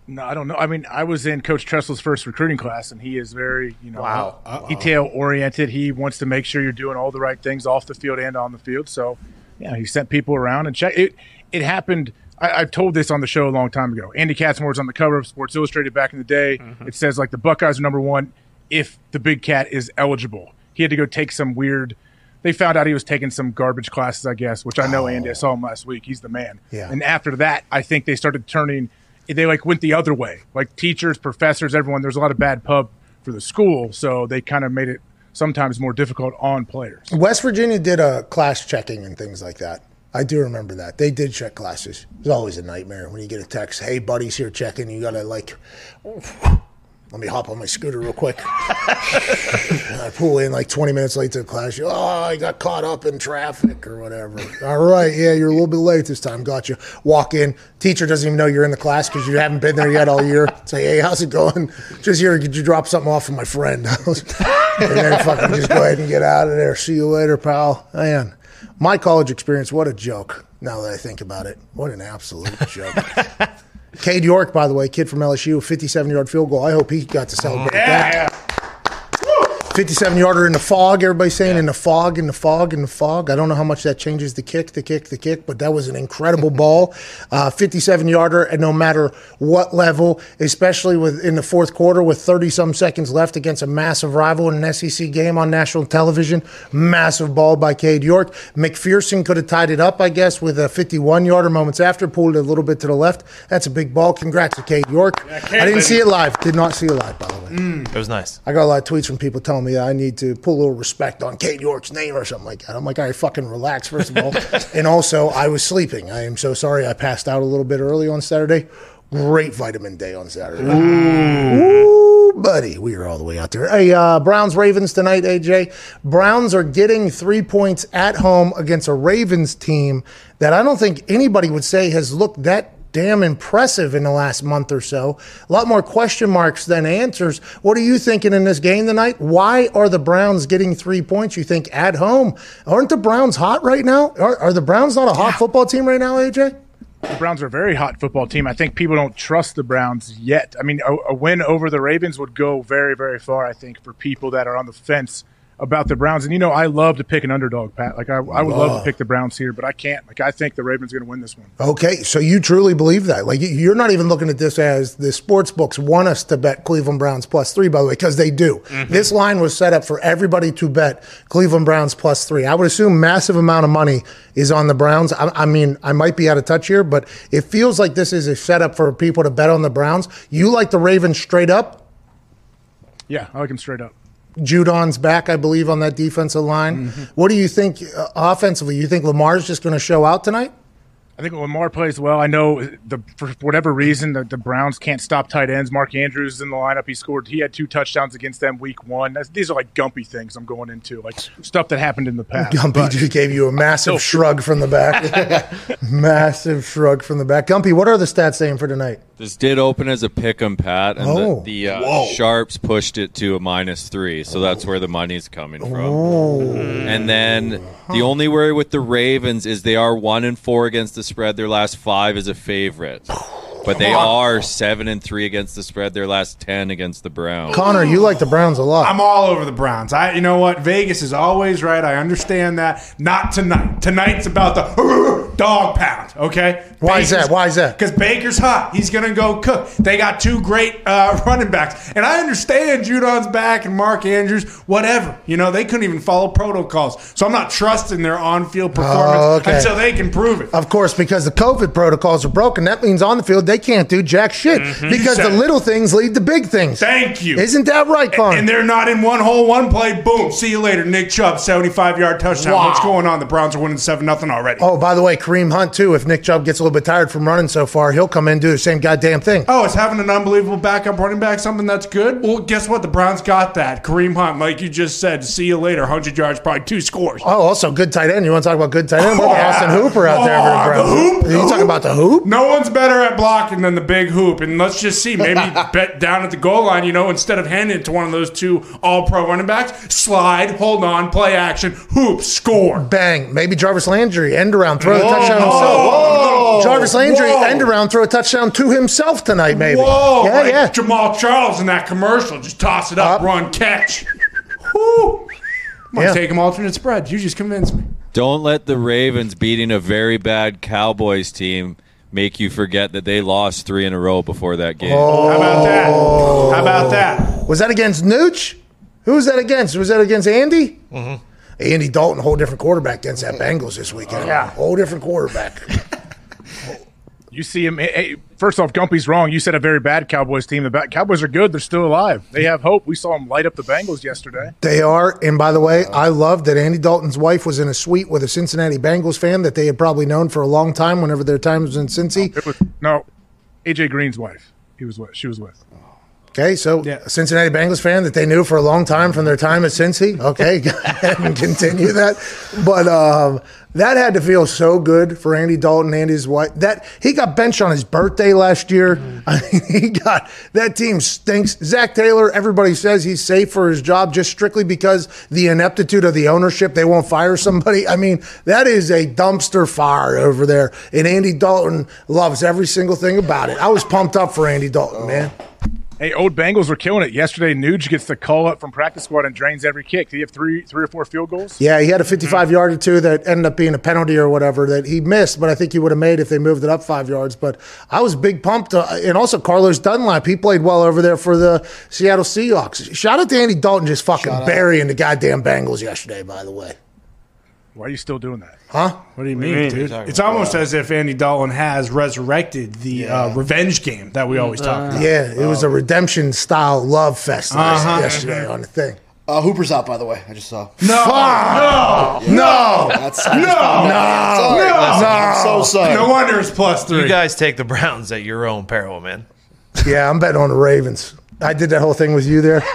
Speaker 10: No, I don't know. I mean, I was in Coach Tressel's first recruiting class, and he is very, you know,
Speaker 2: Wow.
Speaker 10: detail oriented. He wants to make sure you're doing all the right things off the field and on the field. So, yeah, he sent people around and check it. It happened. I, I've told this on the show a long time ago. Andy Katzenmoyer's on the cover of Sports Illustrated back in the day. Mm-hmm. It says like the Buckeyes are number one if the Big Cat is eligible. He had to go take some weird. They found out he was taking some garbage classes, I guess, which I know oh. Andy. I saw him last week. He's the man.
Speaker 2: Yeah.
Speaker 10: And after that, I think they started turning. They like went the other way. Like teachers, professors, everyone. There's a lot of bad pub for the school, so they kind of made it sometimes more difficult on players.
Speaker 2: West Virginia did a class checking and things like that. I do remember that. They did check classes. It's always a nightmare when you get a text, hey, buddy's here checking. You got to, like, let me hop on my scooter real quick. I pull in like 20 minutes late to the class. You, oh, I got caught up in traffic or whatever. All right. Yeah, you're a little bit late this time. Gotcha. Walk in. Teacher doesn't even know you're in the class because you haven't been there yet all year. Say, hey, how's it going? Just here. Could you drop something off for my friend? and then fucking just go ahead and get out of there. See you later, pal. Man, my college experience, what a joke. Now that I think about it, what an absolute joke. Cade York, by the way, kid from LSU, 57 yard field goal. I hope he got to celebrate that. 57 yarder in the fog. Everybody's saying in the fog, in the fog, in the fog. I don't know how much that changes the kick, the kick, the kick, but that was an incredible ball. Uh, 57 yarder, and no matter what level, especially with in the fourth quarter with 30 some seconds left against a massive rival in an SEC game on national television, massive ball by Cade York. McPherson could have tied it up, I guess, with a 51 yarder moments after, pulled it a little bit to the left. That's a big ball. Congrats to Cade York. I didn't see it live. Did not see it live, by the way.
Speaker 13: It was nice.
Speaker 2: I got a lot of tweets from people telling me that I need to put a little respect on Cade York's name or something like that. I'm like, all right, fucking relax, first of all. and also, I was sleeping. I am so sorry I passed out a little bit early on Saturday. Great vitamin day on Saturday. Ooh. buddy. We are all the way out there. Hey, uh, Browns Ravens tonight, AJ. Browns are getting three points at home against a Ravens team that I don't think anybody would say has looked that damn impressive in the last month or so. A lot more question marks than answers. What are you thinking in this game tonight? Why are the Browns getting three points, you think, at home? Aren't the Browns hot right now? Are, are the Browns not a hot football team right now, AJ?
Speaker 10: The Browns are a very hot football team. I think people don't trust the Browns yet. I mean, a, a win over the Ravens would go very, very far, I think, for people that are on the fence about the Browns. And, you know, I love to pick an underdog, Pat. Like, I, I would love
Speaker 2: Love.
Speaker 10: to pick the Browns here, but I can't. Like, I think the Ravens are going to win this one.
Speaker 2: Okay, so you truly believe that? Like you- you're not even looking at this as the sports books want us to bet Cleveland Browns plus three, by the way, because they do. Mm-hmm. This line was set up for everybody to bet Cleveland Browns plus three. I would assume massive amount of money is on the Browns. I, I mean, I might be out of touch here, but it feels like this is a setup for people to bet on the Browns. You like the Ravens straight up?
Speaker 10: Yeah, I like them straight up.
Speaker 2: Judon's back, I believe, on that defensive line. What do you think uh, offensively? You think Lamar's just going to show out tonight?
Speaker 10: I think Lamar plays well. I know the for whatever reason the, the Browns can't stop tight ends. Mark Andrews is in the lineup. He scored. He had two touchdowns against them week one. That's, these are like gumpy things I'm going into, like stuff that happened in the past.
Speaker 2: Gumpy
Speaker 10: But-
Speaker 2: just gave you a massive
Speaker 10: Still-
Speaker 2: shrug from the back. massive shrug from the back. Gumpy, what are the stats saying for tonight?
Speaker 15: This did open as a pick 'em, Pat, and
Speaker 2: Oh.
Speaker 15: the, the uh, sharps pushed it to a minus three, so that's where the money's coming from.
Speaker 2: Oh.
Speaker 15: And then the only worry with the Ravens is they are one and four against the spread. Their last five is a favorite, but they are seven and three against the spread. Their last ten against the Browns.
Speaker 2: Connor, you like the Browns a lot.
Speaker 7: I'm all over the Browns. I, you know what? Vegas is always right. I understand that. Not tonight. Tonight's about the dog pound. Okay.
Speaker 2: Why is that? Why is that?
Speaker 7: Because Baker's hot. He's gonna go cook. They got two great uh, running backs, and I understand Judon's back and Mark Andrews. Whatever. You know they couldn't even follow protocols, so I'm not trusting their on-field performance
Speaker 2: Oh, okay.
Speaker 7: until they can prove it.
Speaker 2: Of course, because the COVID protocols are broken, that means on the field they can't do jack shit.
Speaker 7: Mhm.
Speaker 2: Because the little things lead to big things.
Speaker 7: Thank you.
Speaker 2: Isn't that right, Connor?
Speaker 7: And they're not in one hole, one play. Boom. See you later. Nick Chubb, 75 yard touchdown.
Speaker 2: Wow.
Speaker 7: What's going on? The Browns are winning 7 nothing already.
Speaker 2: Oh, by the way, Kareem Hunt too. If Nick Chubb gets a little bit tired from running so far, he'll come in and do the same goddamn thing.
Speaker 7: Oh, it's having an unbelievable backup running back something that's good? Well, guess what? The Browns got that. Kareem Hunt, like you just said, see you later. 100 yards, probably two scores.
Speaker 2: Oh, also good tight end. You want to talk about good tight end? What about
Speaker 7: Oh,
Speaker 2: Austin
Speaker 7: yeah.
Speaker 2: Hooper out there
Speaker 7: Oh,
Speaker 2: Browns?
Speaker 7: the hoop,
Speaker 2: Are you talking about the hoop?
Speaker 7: No one's better at blocking than the big hoop. And let's just see. Maybe bet down at the goal line, you know, instead of handing it to one of those two all pro running backs, slide, hold on, play action, hoop, score.
Speaker 2: Bang. Maybe Jarvis Landry, end around, throw a
Speaker 7: Whoa.
Speaker 2: touchdown himself.
Speaker 7: Whoa.
Speaker 2: Jarvis Landry,
Speaker 7: Whoa.
Speaker 2: end around, throw a touchdown to himself tonight, maybe.
Speaker 7: Whoa,
Speaker 2: yeah,
Speaker 7: like
Speaker 2: yeah.
Speaker 7: Jamaal Charles in that commercial. Just toss it up, run, catch. Woo. I'm going to
Speaker 15: Yeah.
Speaker 7: take him alternate spread. You just convinced me.
Speaker 15: Don't let the Ravens beating a very bad Cowboys team make you forget that they lost three in a row before that game.
Speaker 2: Oh.
Speaker 7: How about that? How about that?
Speaker 2: Was that against Nooch? Who was that against? Was that against Andy?
Speaker 7: Mm-hmm.
Speaker 2: Andy Dalton, whole different quarterback against that Bengals this weekend.
Speaker 10: Yeah.
Speaker 2: Whole different quarterback.
Speaker 10: You see him. Hey, hey, first off, Gumpy's wrong. You said a very bad Cowboys team. The Cowboys are good. They're still alive. They have hope. We saw them light up the Bengals yesterday.
Speaker 2: They are. And by the way, I love that Andy Dalton's wife was in a suite with a Cincinnati Bengals fan that they had probably known for a long time whenever their time was in Cincy.
Speaker 10: It was no AJ Green's wife. He was with. She was with.
Speaker 2: Okay, so a Cincinnati Bengals fan that they knew for a long time from their time at Cincy. Okay, go ahead and continue that. But um, that had to feel so good for Andy Dalton and his wife. That he got benched on his birthday last year. I mean, he got that team stinks. Zac Taylor, everybody says he's safe for his job just strictly because the ineptitude of the ownership. They won't fire somebody. I mean, that is a dumpster fire over there. And Andy Dalton loves every single thing about it. I was pumped up for Andy Dalton, man.
Speaker 10: Hey, old Bengals were killing it yesterday. Nuge gets the call up from practice squad and drains every kick. Did he have three, three or four field goals?
Speaker 2: Yeah, he had a 55 yard or two that ended up being a penalty or whatever that he missed, but I think he would have made if they moved it up five yards. But I was big pumped. Uh, and also, Carlos Dunlap, he played well over there for the Seattle Seahawks. Shout out to Andy Dalton just fucking
Speaker 10: Shout out.
Speaker 2: burying the goddamn Bengals yesterday, by the way.
Speaker 10: Why are you still doing that?
Speaker 2: Huh?
Speaker 7: What do you
Speaker 10: What
Speaker 7: mean,
Speaker 10: you mean?
Speaker 7: dude? It's
Speaker 10: about-
Speaker 7: almost as if Andy Dalton has resurrected the uh, revenge game that we always talk about.
Speaker 2: Yeah, it was a redemption style love fest last-
Speaker 7: Uh-huh.
Speaker 2: yesterday on the thing.
Speaker 3: Uh, Hooper's out, by the way. I just saw.
Speaker 2: No!
Speaker 3: Yeah.
Speaker 2: No!
Speaker 3: That's,
Speaker 7: No!
Speaker 3: I just.
Speaker 7: No!
Speaker 3: Sorry.
Speaker 7: No!
Speaker 3: I'm so sorry.
Speaker 7: No wonder it's plus three.
Speaker 4: You guys take the Browns at your own peril, man.
Speaker 2: Yeah, I'm betting on the Ravens. I did that whole thing with you there.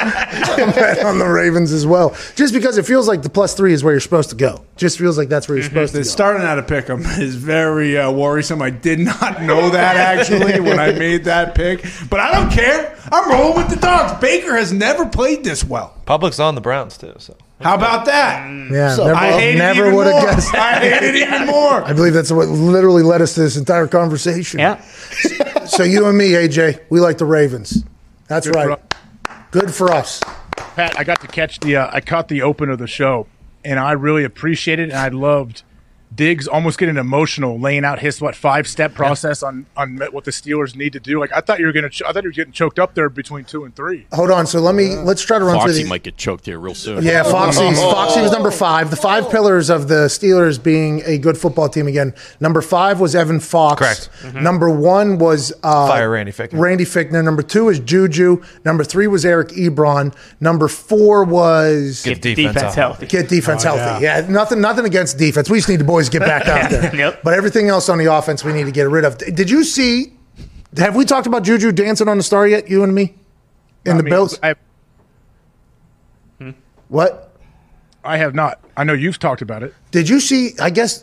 Speaker 2: I bet on the Ravens as well, just because it feels like the plus three is where you're supposed to go. Just feels like that's where you're supposed to go.
Speaker 7: starting out of pick 'em is very uh, worrisome. I did not know that actually when I made that pick, but I don't care. I'm rolling with the dogs. Baker has never played this well.
Speaker 13: Public's on the Browns too. So
Speaker 7: How about that?
Speaker 2: Yeah,
Speaker 7: So,
Speaker 2: never,
Speaker 7: I hate it
Speaker 2: never
Speaker 7: even
Speaker 2: would have
Speaker 7: more.
Speaker 2: guessed.
Speaker 7: I hate it even more.
Speaker 2: I believe that's what literally led us to this entire conversation.
Speaker 1: Yeah.
Speaker 2: so you and me, AJ, we like the Ravens. That's
Speaker 10: Good for
Speaker 2: right. Good for us.
Speaker 10: Pat, I got to catch the uh, I caught the open of the show, and I really appreciated it, and I loved Diggs almost getting emotional, laying out his what five step process on on what the Steelers need to do. Like I thought you were gonna, ch- I thought you were getting choked up there between two and three.
Speaker 2: Hold on. So let me let's try to run through
Speaker 5: Foxy
Speaker 2: the.
Speaker 5: might get choked here real soon.
Speaker 2: Yeah, Foxy's Foxy was number five. The five pillars of the Steelers being a good football team again. Number five was Evan Fox.
Speaker 13: Correct.
Speaker 2: Number one was uh,
Speaker 13: Fire Randy Fichtner.
Speaker 2: Randy Fichtner. Number two is Juju. Number three was Eric Ebron. Number four was
Speaker 13: Get defense,
Speaker 1: Defense healthy.
Speaker 2: Get defense
Speaker 7: Oh,
Speaker 2: healthy. Yeah. nothing nothing against defense. We just need the boys to get back out there.
Speaker 1: Yep.
Speaker 2: But everything else on the offense we need to get rid of. Did you see have we talked about Juju dancing on the star yet, you and me? In
Speaker 10: I
Speaker 2: the
Speaker 10: mean,
Speaker 2: Bills?
Speaker 10: I,
Speaker 2: What?
Speaker 10: I have not. I know you've talked about it.
Speaker 2: Did you see? I guess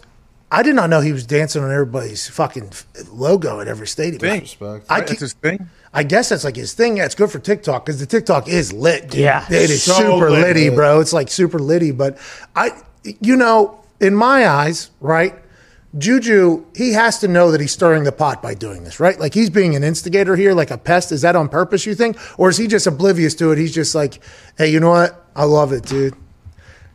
Speaker 2: I did not know he was dancing on everybody's fucking logo at every stadium.
Speaker 3: Respect.
Speaker 2: I,
Speaker 10: That's his thing.
Speaker 2: I guess that's like his thing. Yeah, it's good for TikTok because the TikTok is lit. Dude.
Speaker 1: Yeah.
Speaker 2: it is
Speaker 7: So
Speaker 2: super
Speaker 7: lit.
Speaker 2: litty, bro. It's like super litty. But I, you know, in my eyes, right? Juju, he has to know that he's stirring the pot by doing this, right? Like he's being an instigator here, like a pest. Is that on purpose, you think? Or is he just oblivious to it? He's just like, hey, you know what? I love it, dude.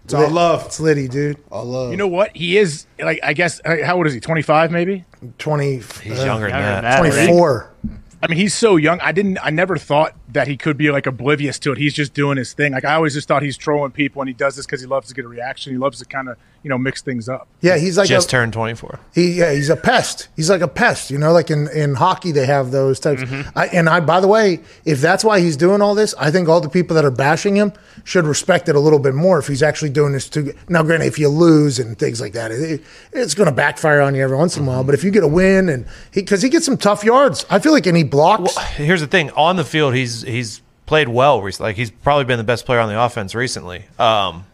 Speaker 7: It's all love.
Speaker 2: It's litty, dude.
Speaker 3: I love.
Speaker 10: You know what? He is like I guess uh, how old is he? Twenty five, maybe.
Speaker 2: 20,
Speaker 13: He's
Speaker 2: uh,
Speaker 13: younger than
Speaker 1: younger than
Speaker 13: that.
Speaker 1: that.
Speaker 2: 24.
Speaker 10: I mean, he's so young. I didn't. I never thought that he could be like oblivious to it. He's just doing his thing. Like I always just thought he's trolling people, and he does this because he loves to get a reaction. He loves to kind of you know mix things up.
Speaker 2: Yeah, he's like
Speaker 13: Just
Speaker 2: a,
Speaker 13: turned 24.
Speaker 2: He yeah, he's a pest. He's like a pest, you know. Like in, in hockey, they have those types.
Speaker 13: Mm-hmm.
Speaker 2: I, and I, by the way, if that's why he's doing all this, I think all the people that are bashing him should respect it a little bit more. If he's actually doing this to now, granted, if you lose and things like that, it, it's going to backfire on you every once in a while. But if you get a win and he because he gets some tough yards, I feel like any blocks.
Speaker 13: Here's the thing: on the field, he's he's played well recently. Like he's probably been the best player on the offense recently. Um,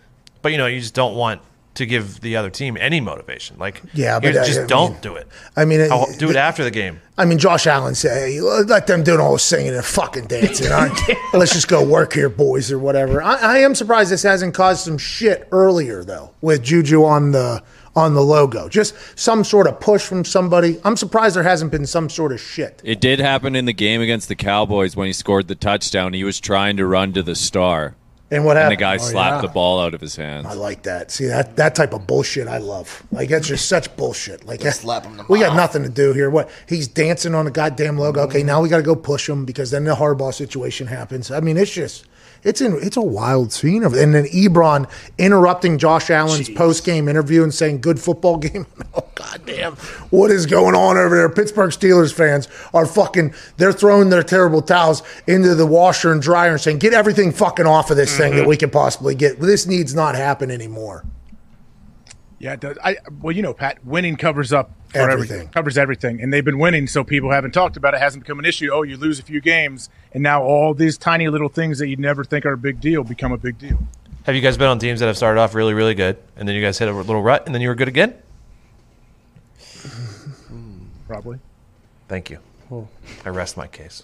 Speaker 13: but you know, you just don't want to give the other team any motivation. Like,
Speaker 2: Yeah, but,
Speaker 13: just
Speaker 2: I
Speaker 13: don't
Speaker 2: mean-
Speaker 13: do it.
Speaker 2: I mean,
Speaker 13: I'll do it
Speaker 2: the-
Speaker 13: after the game.
Speaker 2: I mean, Josh Allen said, hey, let them do all the singing and fucking dancing. all right? Let's just go work here, boys, or whatever. I, I am surprised this hasn't caused some shit earlier, though, with Juju on the on the logo. Just some sort of push from somebody. I'm surprised there hasn't been some sort of shit.
Speaker 15: It did happen in the game against the Cowboys when he scored the touchdown. He was trying to run to the star,
Speaker 2: And what happened?
Speaker 15: and the guy
Speaker 2: Oh,
Speaker 15: slapped
Speaker 2: yeah.
Speaker 15: the ball out of his hands.
Speaker 2: I like that. See that that type of bullshit I love. Like that's just such bullshit. Like
Speaker 3: Just slap him in the
Speaker 2: we got nothing to do here. What he's dancing on the goddamn logo. Okay, mm-hmm. now we got to go push him because then the hardball situation happens. I mean, it's just it's in it's a wild scene of and then Ebron interrupting Josh Allen's post game interview and saying good football game. Goddamn, what is going on over there? Pittsburgh Steelers fans are fucking they're throwing their terrible towels into the washer and dryer and saying get everything fucking off of this thing that mm-hmm. we can possibly get. This needs not happen anymore.
Speaker 10: Yeah, it does. I well, you know, Pat, winning covers up for
Speaker 2: Everything.
Speaker 10: everything. Covers everything, and they've been winning, so people haven't talked about it. Hasn't become an issue. Oh, you lose a few games, and now all these tiny little things that you never think are a big deal become a big deal.
Speaker 13: Have you guys been on teams that have started off really, really good, and then you guys hit a little rut, and then you were good again?
Speaker 10: Probably.
Speaker 13: Thank you. I rest my case.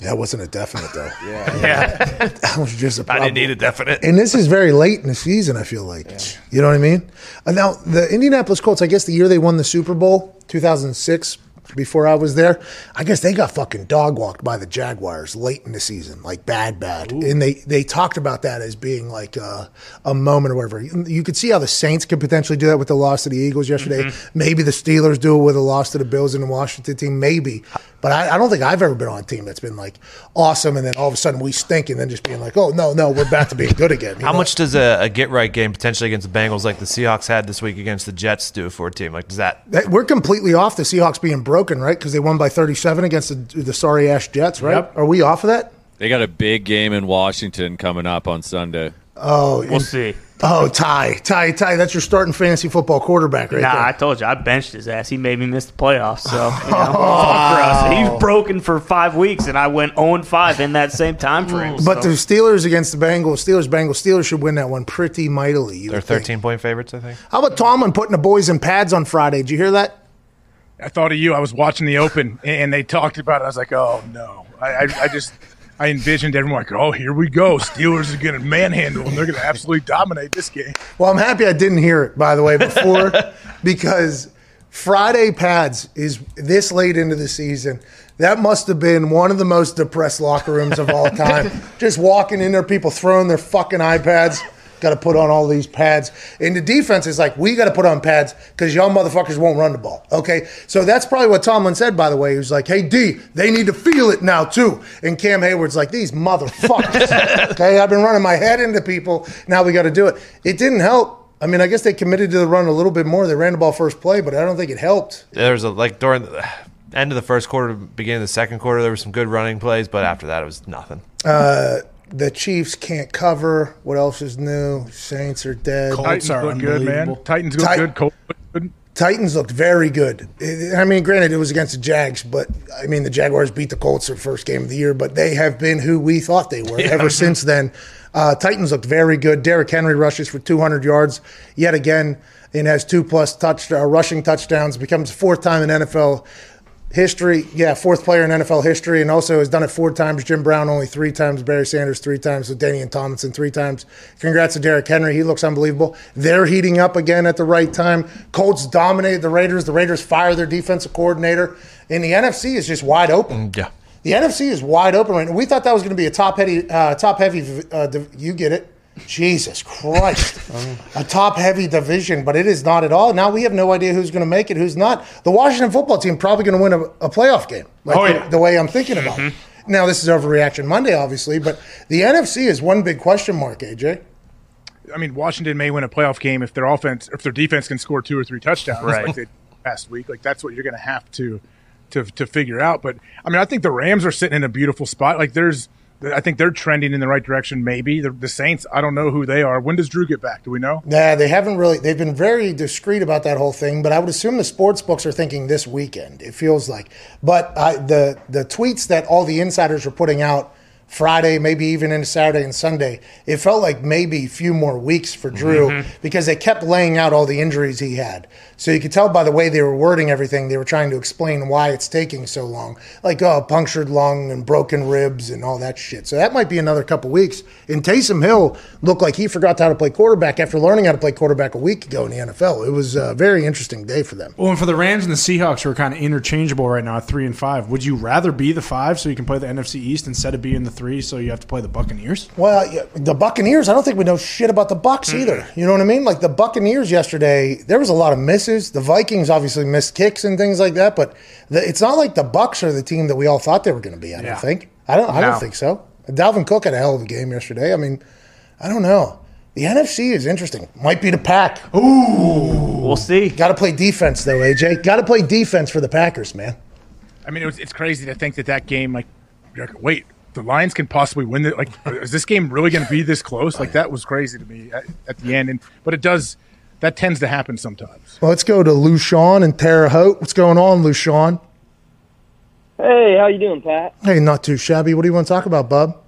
Speaker 2: That wasn't a definite though.
Speaker 3: Yeah.
Speaker 1: Yeah.
Speaker 2: that was just a
Speaker 13: I
Speaker 2: problem.
Speaker 13: didn't need a definite.
Speaker 2: And this is very late in the season. I feel like you know what I mean. Uh, now the Indianapolis Colts. I guess the year they won the Super Bowl, 2006. Before I was there, I guess they got fucking dog walked by the Jaguars late in the season, like bad, bad. And they they talked about that as being like a, a moment or whatever. You could see how the Saints could potentially do that with the loss to the Eagles yesterday. Mm-hmm. Maybe the Steelers do it with a loss to the Bills and the Washington team. Maybe, but I, I don't think I've ever been on a team that's been like awesome, and then all of a sudden we stink, and then just being like, oh no, no, we're back to being good again.
Speaker 13: How
Speaker 2: know?
Speaker 13: much does a, a get right game potentially against the Bengals, like the Seahawks had this week against the Jets, do for a team? Like, does that?
Speaker 2: That- We're completely off the Seahawks being broken, right? Because they won by 37 against the, the sorry ass Jets, right?
Speaker 7: Yep.
Speaker 2: Are we off of that?
Speaker 15: They got a big game in Washington coming up on Sunday.
Speaker 2: Oh,
Speaker 1: We'll see.
Speaker 2: Oh, Ty, Ty, Ty, that's your starting fantasy football quarterback right there.
Speaker 1: nah,
Speaker 2: there.
Speaker 1: I told you I benched his ass. He made me miss the playoffs. So you know, oh. fuck Russ. He's broken for five weeks, and I went 0 5 in that same time mm. frame.
Speaker 2: But
Speaker 1: so.
Speaker 2: the Steelers against the Bengals, Steelers, Bengals, Steelers should win that one pretty mightily. you
Speaker 13: They're
Speaker 2: would think.
Speaker 13: 13 point favorites, I think.
Speaker 2: How about Tomlin putting the boys in pads on Friday? Did you hear that?
Speaker 10: I thought of you. I was watching the Open, and they talked about it. I was like, oh no. I, I, I just I envisioned everyone like, oh, here we go. Steelers are going to manhandle them. They're going to absolutely dominate this game.
Speaker 2: Well, I'm happy I didn't hear it, by the way, before because Friday pads is this late into the season. That must have been one of the most depressed locker rooms of all time. Just walking in there, people throwing their fucking iPads. Got to put on all these pads. And the defense is like, we got to put on pads because y'all motherfuckers won't run the ball. Okay. So that's probably what Tomlin said, by the way. He was like, hey, D, they need to feel it now, too. And Cam Heyward's like, these motherfuckers. okay. I've been running my head into people. Now we got to do it. It didn't help. I mean, I guess they committed to the run a little bit more. They ran the ball first play, but I don't think it helped.
Speaker 13: There was a like during the end of the first quarter, beginning of the second quarter, there were some good running plays, but after that, it was nothing.
Speaker 2: Uh, the Chiefs can't cover. What else is new? Saints are dead.
Speaker 10: Titans look good, man. Titans look
Speaker 2: Tit-
Speaker 10: good. Colts look good.
Speaker 2: Titans looked very good. I mean, granted, it was against the Jags, but I mean, the Jaguars beat the Colts their first game of the year, but they have been who we thought they were
Speaker 16: Yeah.
Speaker 2: ever since then. Uh, Titans looked very good. Derrick Henry rushes for 200 yards yet again and has two plus touch uh, rushing touchdowns. Becomes fourth time in NFL history. Yeah, fourth player in NFL history, and also has done it four times. Jim Brown only three times. Barry Sanders three times. LaDainian Tomlinson three times. Congrats to Derrick Henry. He looks unbelievable. They're heating up again at the right time. Colts dominated the Raiders. The Raiders fire their defensive coordinator, and the NFC is just wide open.
Speaker 13: Yeah.
Speaker 2: The NFC is wide open right now. We thought that was going to be a top heavy, uh, top heavy. Uh, you get it? Jesus Christ, a top heavy division, but it is not at all. Now we have no idea who's going to make it, who's not. The Washington football team probably going to win a, a playoff game, like
Speaker 7: Oh,
Speaker 2: the,
Speaker 7: yeah.
Speaker 2: the way I'm thinking about. it. Now this is overreaction Monday, obviously, but the NFC is one big question mark. AJ.
Speaker 10: I mean, Washington may win a playoff game if their offense, if their defense can score two or three touchdowns,
Speaker 1: Right.
Speaker 10: like they did last week. Like that's what you're going to have to, to, to figure out. But I mean, I think the Rams are sitting in a beautiful spot. Like there's, I think they're trending in the right direction. Maybe the, the Saints. I don't know who they are. When does Drew get back? Do we know?
Speaker 2: Nah, they haven't really. They've been very discreet about that whole thing. But I would assume the sports books are thinking this weekend. It feels like. But the the tweets that all the insiders were putting out Friday, maybe even into Saturday and Sunday, it felt like maybe a few more weeks for Drew
Speaker 16: Mhm.
Speaker 2: because they kept laying out all the injuries he had. So you could tell by the way they were wording everything, they were trying to explain why it's taking so long. Like, oh, punctured lung and broken ribs and all that shit. So that might be another couple weeks. And Taysom Hill looked like he forgot how to play quarterback after learning how to play quarterback a week ago in the NFL. It was a very interesting day for them.
Speaker 7: Well, and for the Rams and the Seahawks, who are kind of interchangeable right now at three and five, would you rather be the five so you can play the NFC East instead of being the three so you have to play the Buccaneers?
Speaker 2: Well, yeah, the Buccaneers, I don't think we know shit about the Bucks either. You know what I mean? Like the Buccaneers yesterday, there was a lot of misses. The Vikings obviously missed kicks and things like that, but the, it's not like the Bucks are the team that we all thought they were going to be. I
Speaker 7: Yeah.
Speaker 2: don't think. I don't. I
Speaker 7: No.
Speaker 2: don't think so. Dalvin Cook had a hell of a game yesterday. I mean, I don't know. The NFC is interesting. Might be the pack.
Speaker 1: Ooh, we'll see.
Speaker 2: Got to play defense though, AJ. Got to play defense for the Packers, man.
Speaker 10: I mean, it was, it's crazy to think that that game, like, you're like, wait, the Lions can possibly win it. Like, is this game really going to be this close? Like, that was crazy to me at, at the end. And but it does. That tends to happen sometimes.
Speaker 2: Well, let's go to Lucian and Terre Haute. What's going on, Lucian?
Speaker 14: Hey, how you doing, Pat?
Speaker 2: Hey, not too shabby. What do you want to talk about, bub?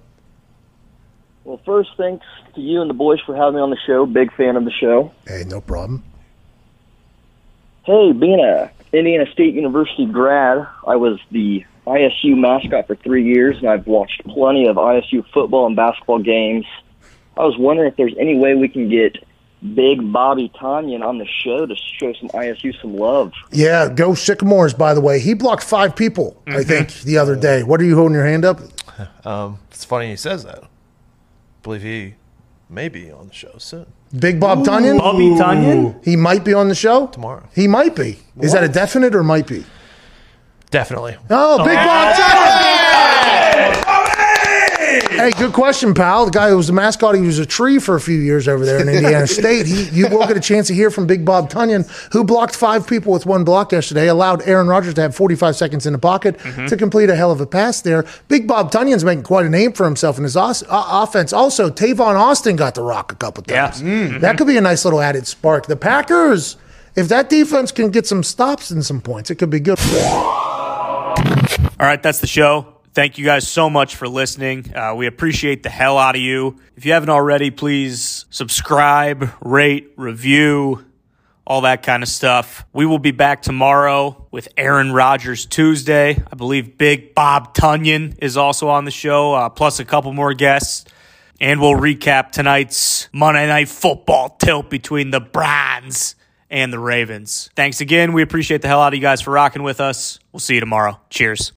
Speaker 14: Well, first, thanks to you and the boys for having me on the show. Big fan of the show.
Speaker 2: Hey, no problem.
Speaker 14: Hey, being a Indiana State University grad, I was the ISU mascot for three years, and I've watched plenty of ISU football and basketball games. I was wondering if there's any way we can get Big Bobby Tonyan on the show to show some ISU some love.
Speaker 2: Yeah, go Sycamores, by the way. He blocked five people, I think, the other day. What are you holding your hand up?
Speaker 13: Um, it's funny he says that. I believe he may be on the show soon.
Speaker 2: Big Bob Tonyan?
Speaker 13: Bobby Tonyan?
Speaker 2: He might be on the show?
Speaker 13: Tomorrow.
Speaker 2: He might be. Is that a definite or might be?
Speaker 13: Definitely.
Speaker 2: Oh, Big Bob Tonyan! Hey, good question, pal. The guy who was the mascot, he was a tree for a few years over there in Indiana State. He, you will get a chance to hear from Big Bob Tonyan, who blocked five people with one block yesterday, allowed Aaron Rodgers to have 45 seconds in the pocket to complete a hell of a pass there. Big Bob Tonyan's making quite a name for himself in his os- uh, offense. Also, Tavon Austin got the rock a couple times. Yeah, That could be a nice little added spark. The Packers, if that defense can get some stops and some points, it could be good.
Speaker 1: All right, that's the show. Thank you guys so much for listening. Uh, we appreciate the hell out of you. If you haven't already, please subscribe, rate, review, all that kind of stuff. We will be back tomorrow with Aaron Rodgers Tuesday. I believe Big Bob Tonyan is also on the show, uh, plus a couple more guests. And we'll recap tonight's Monday Night Football tilt between the Browns and the Ravens. Thanks again. We appreciate the hell out of you guys for rocking with us. We'll see you tomorrow. Cheers.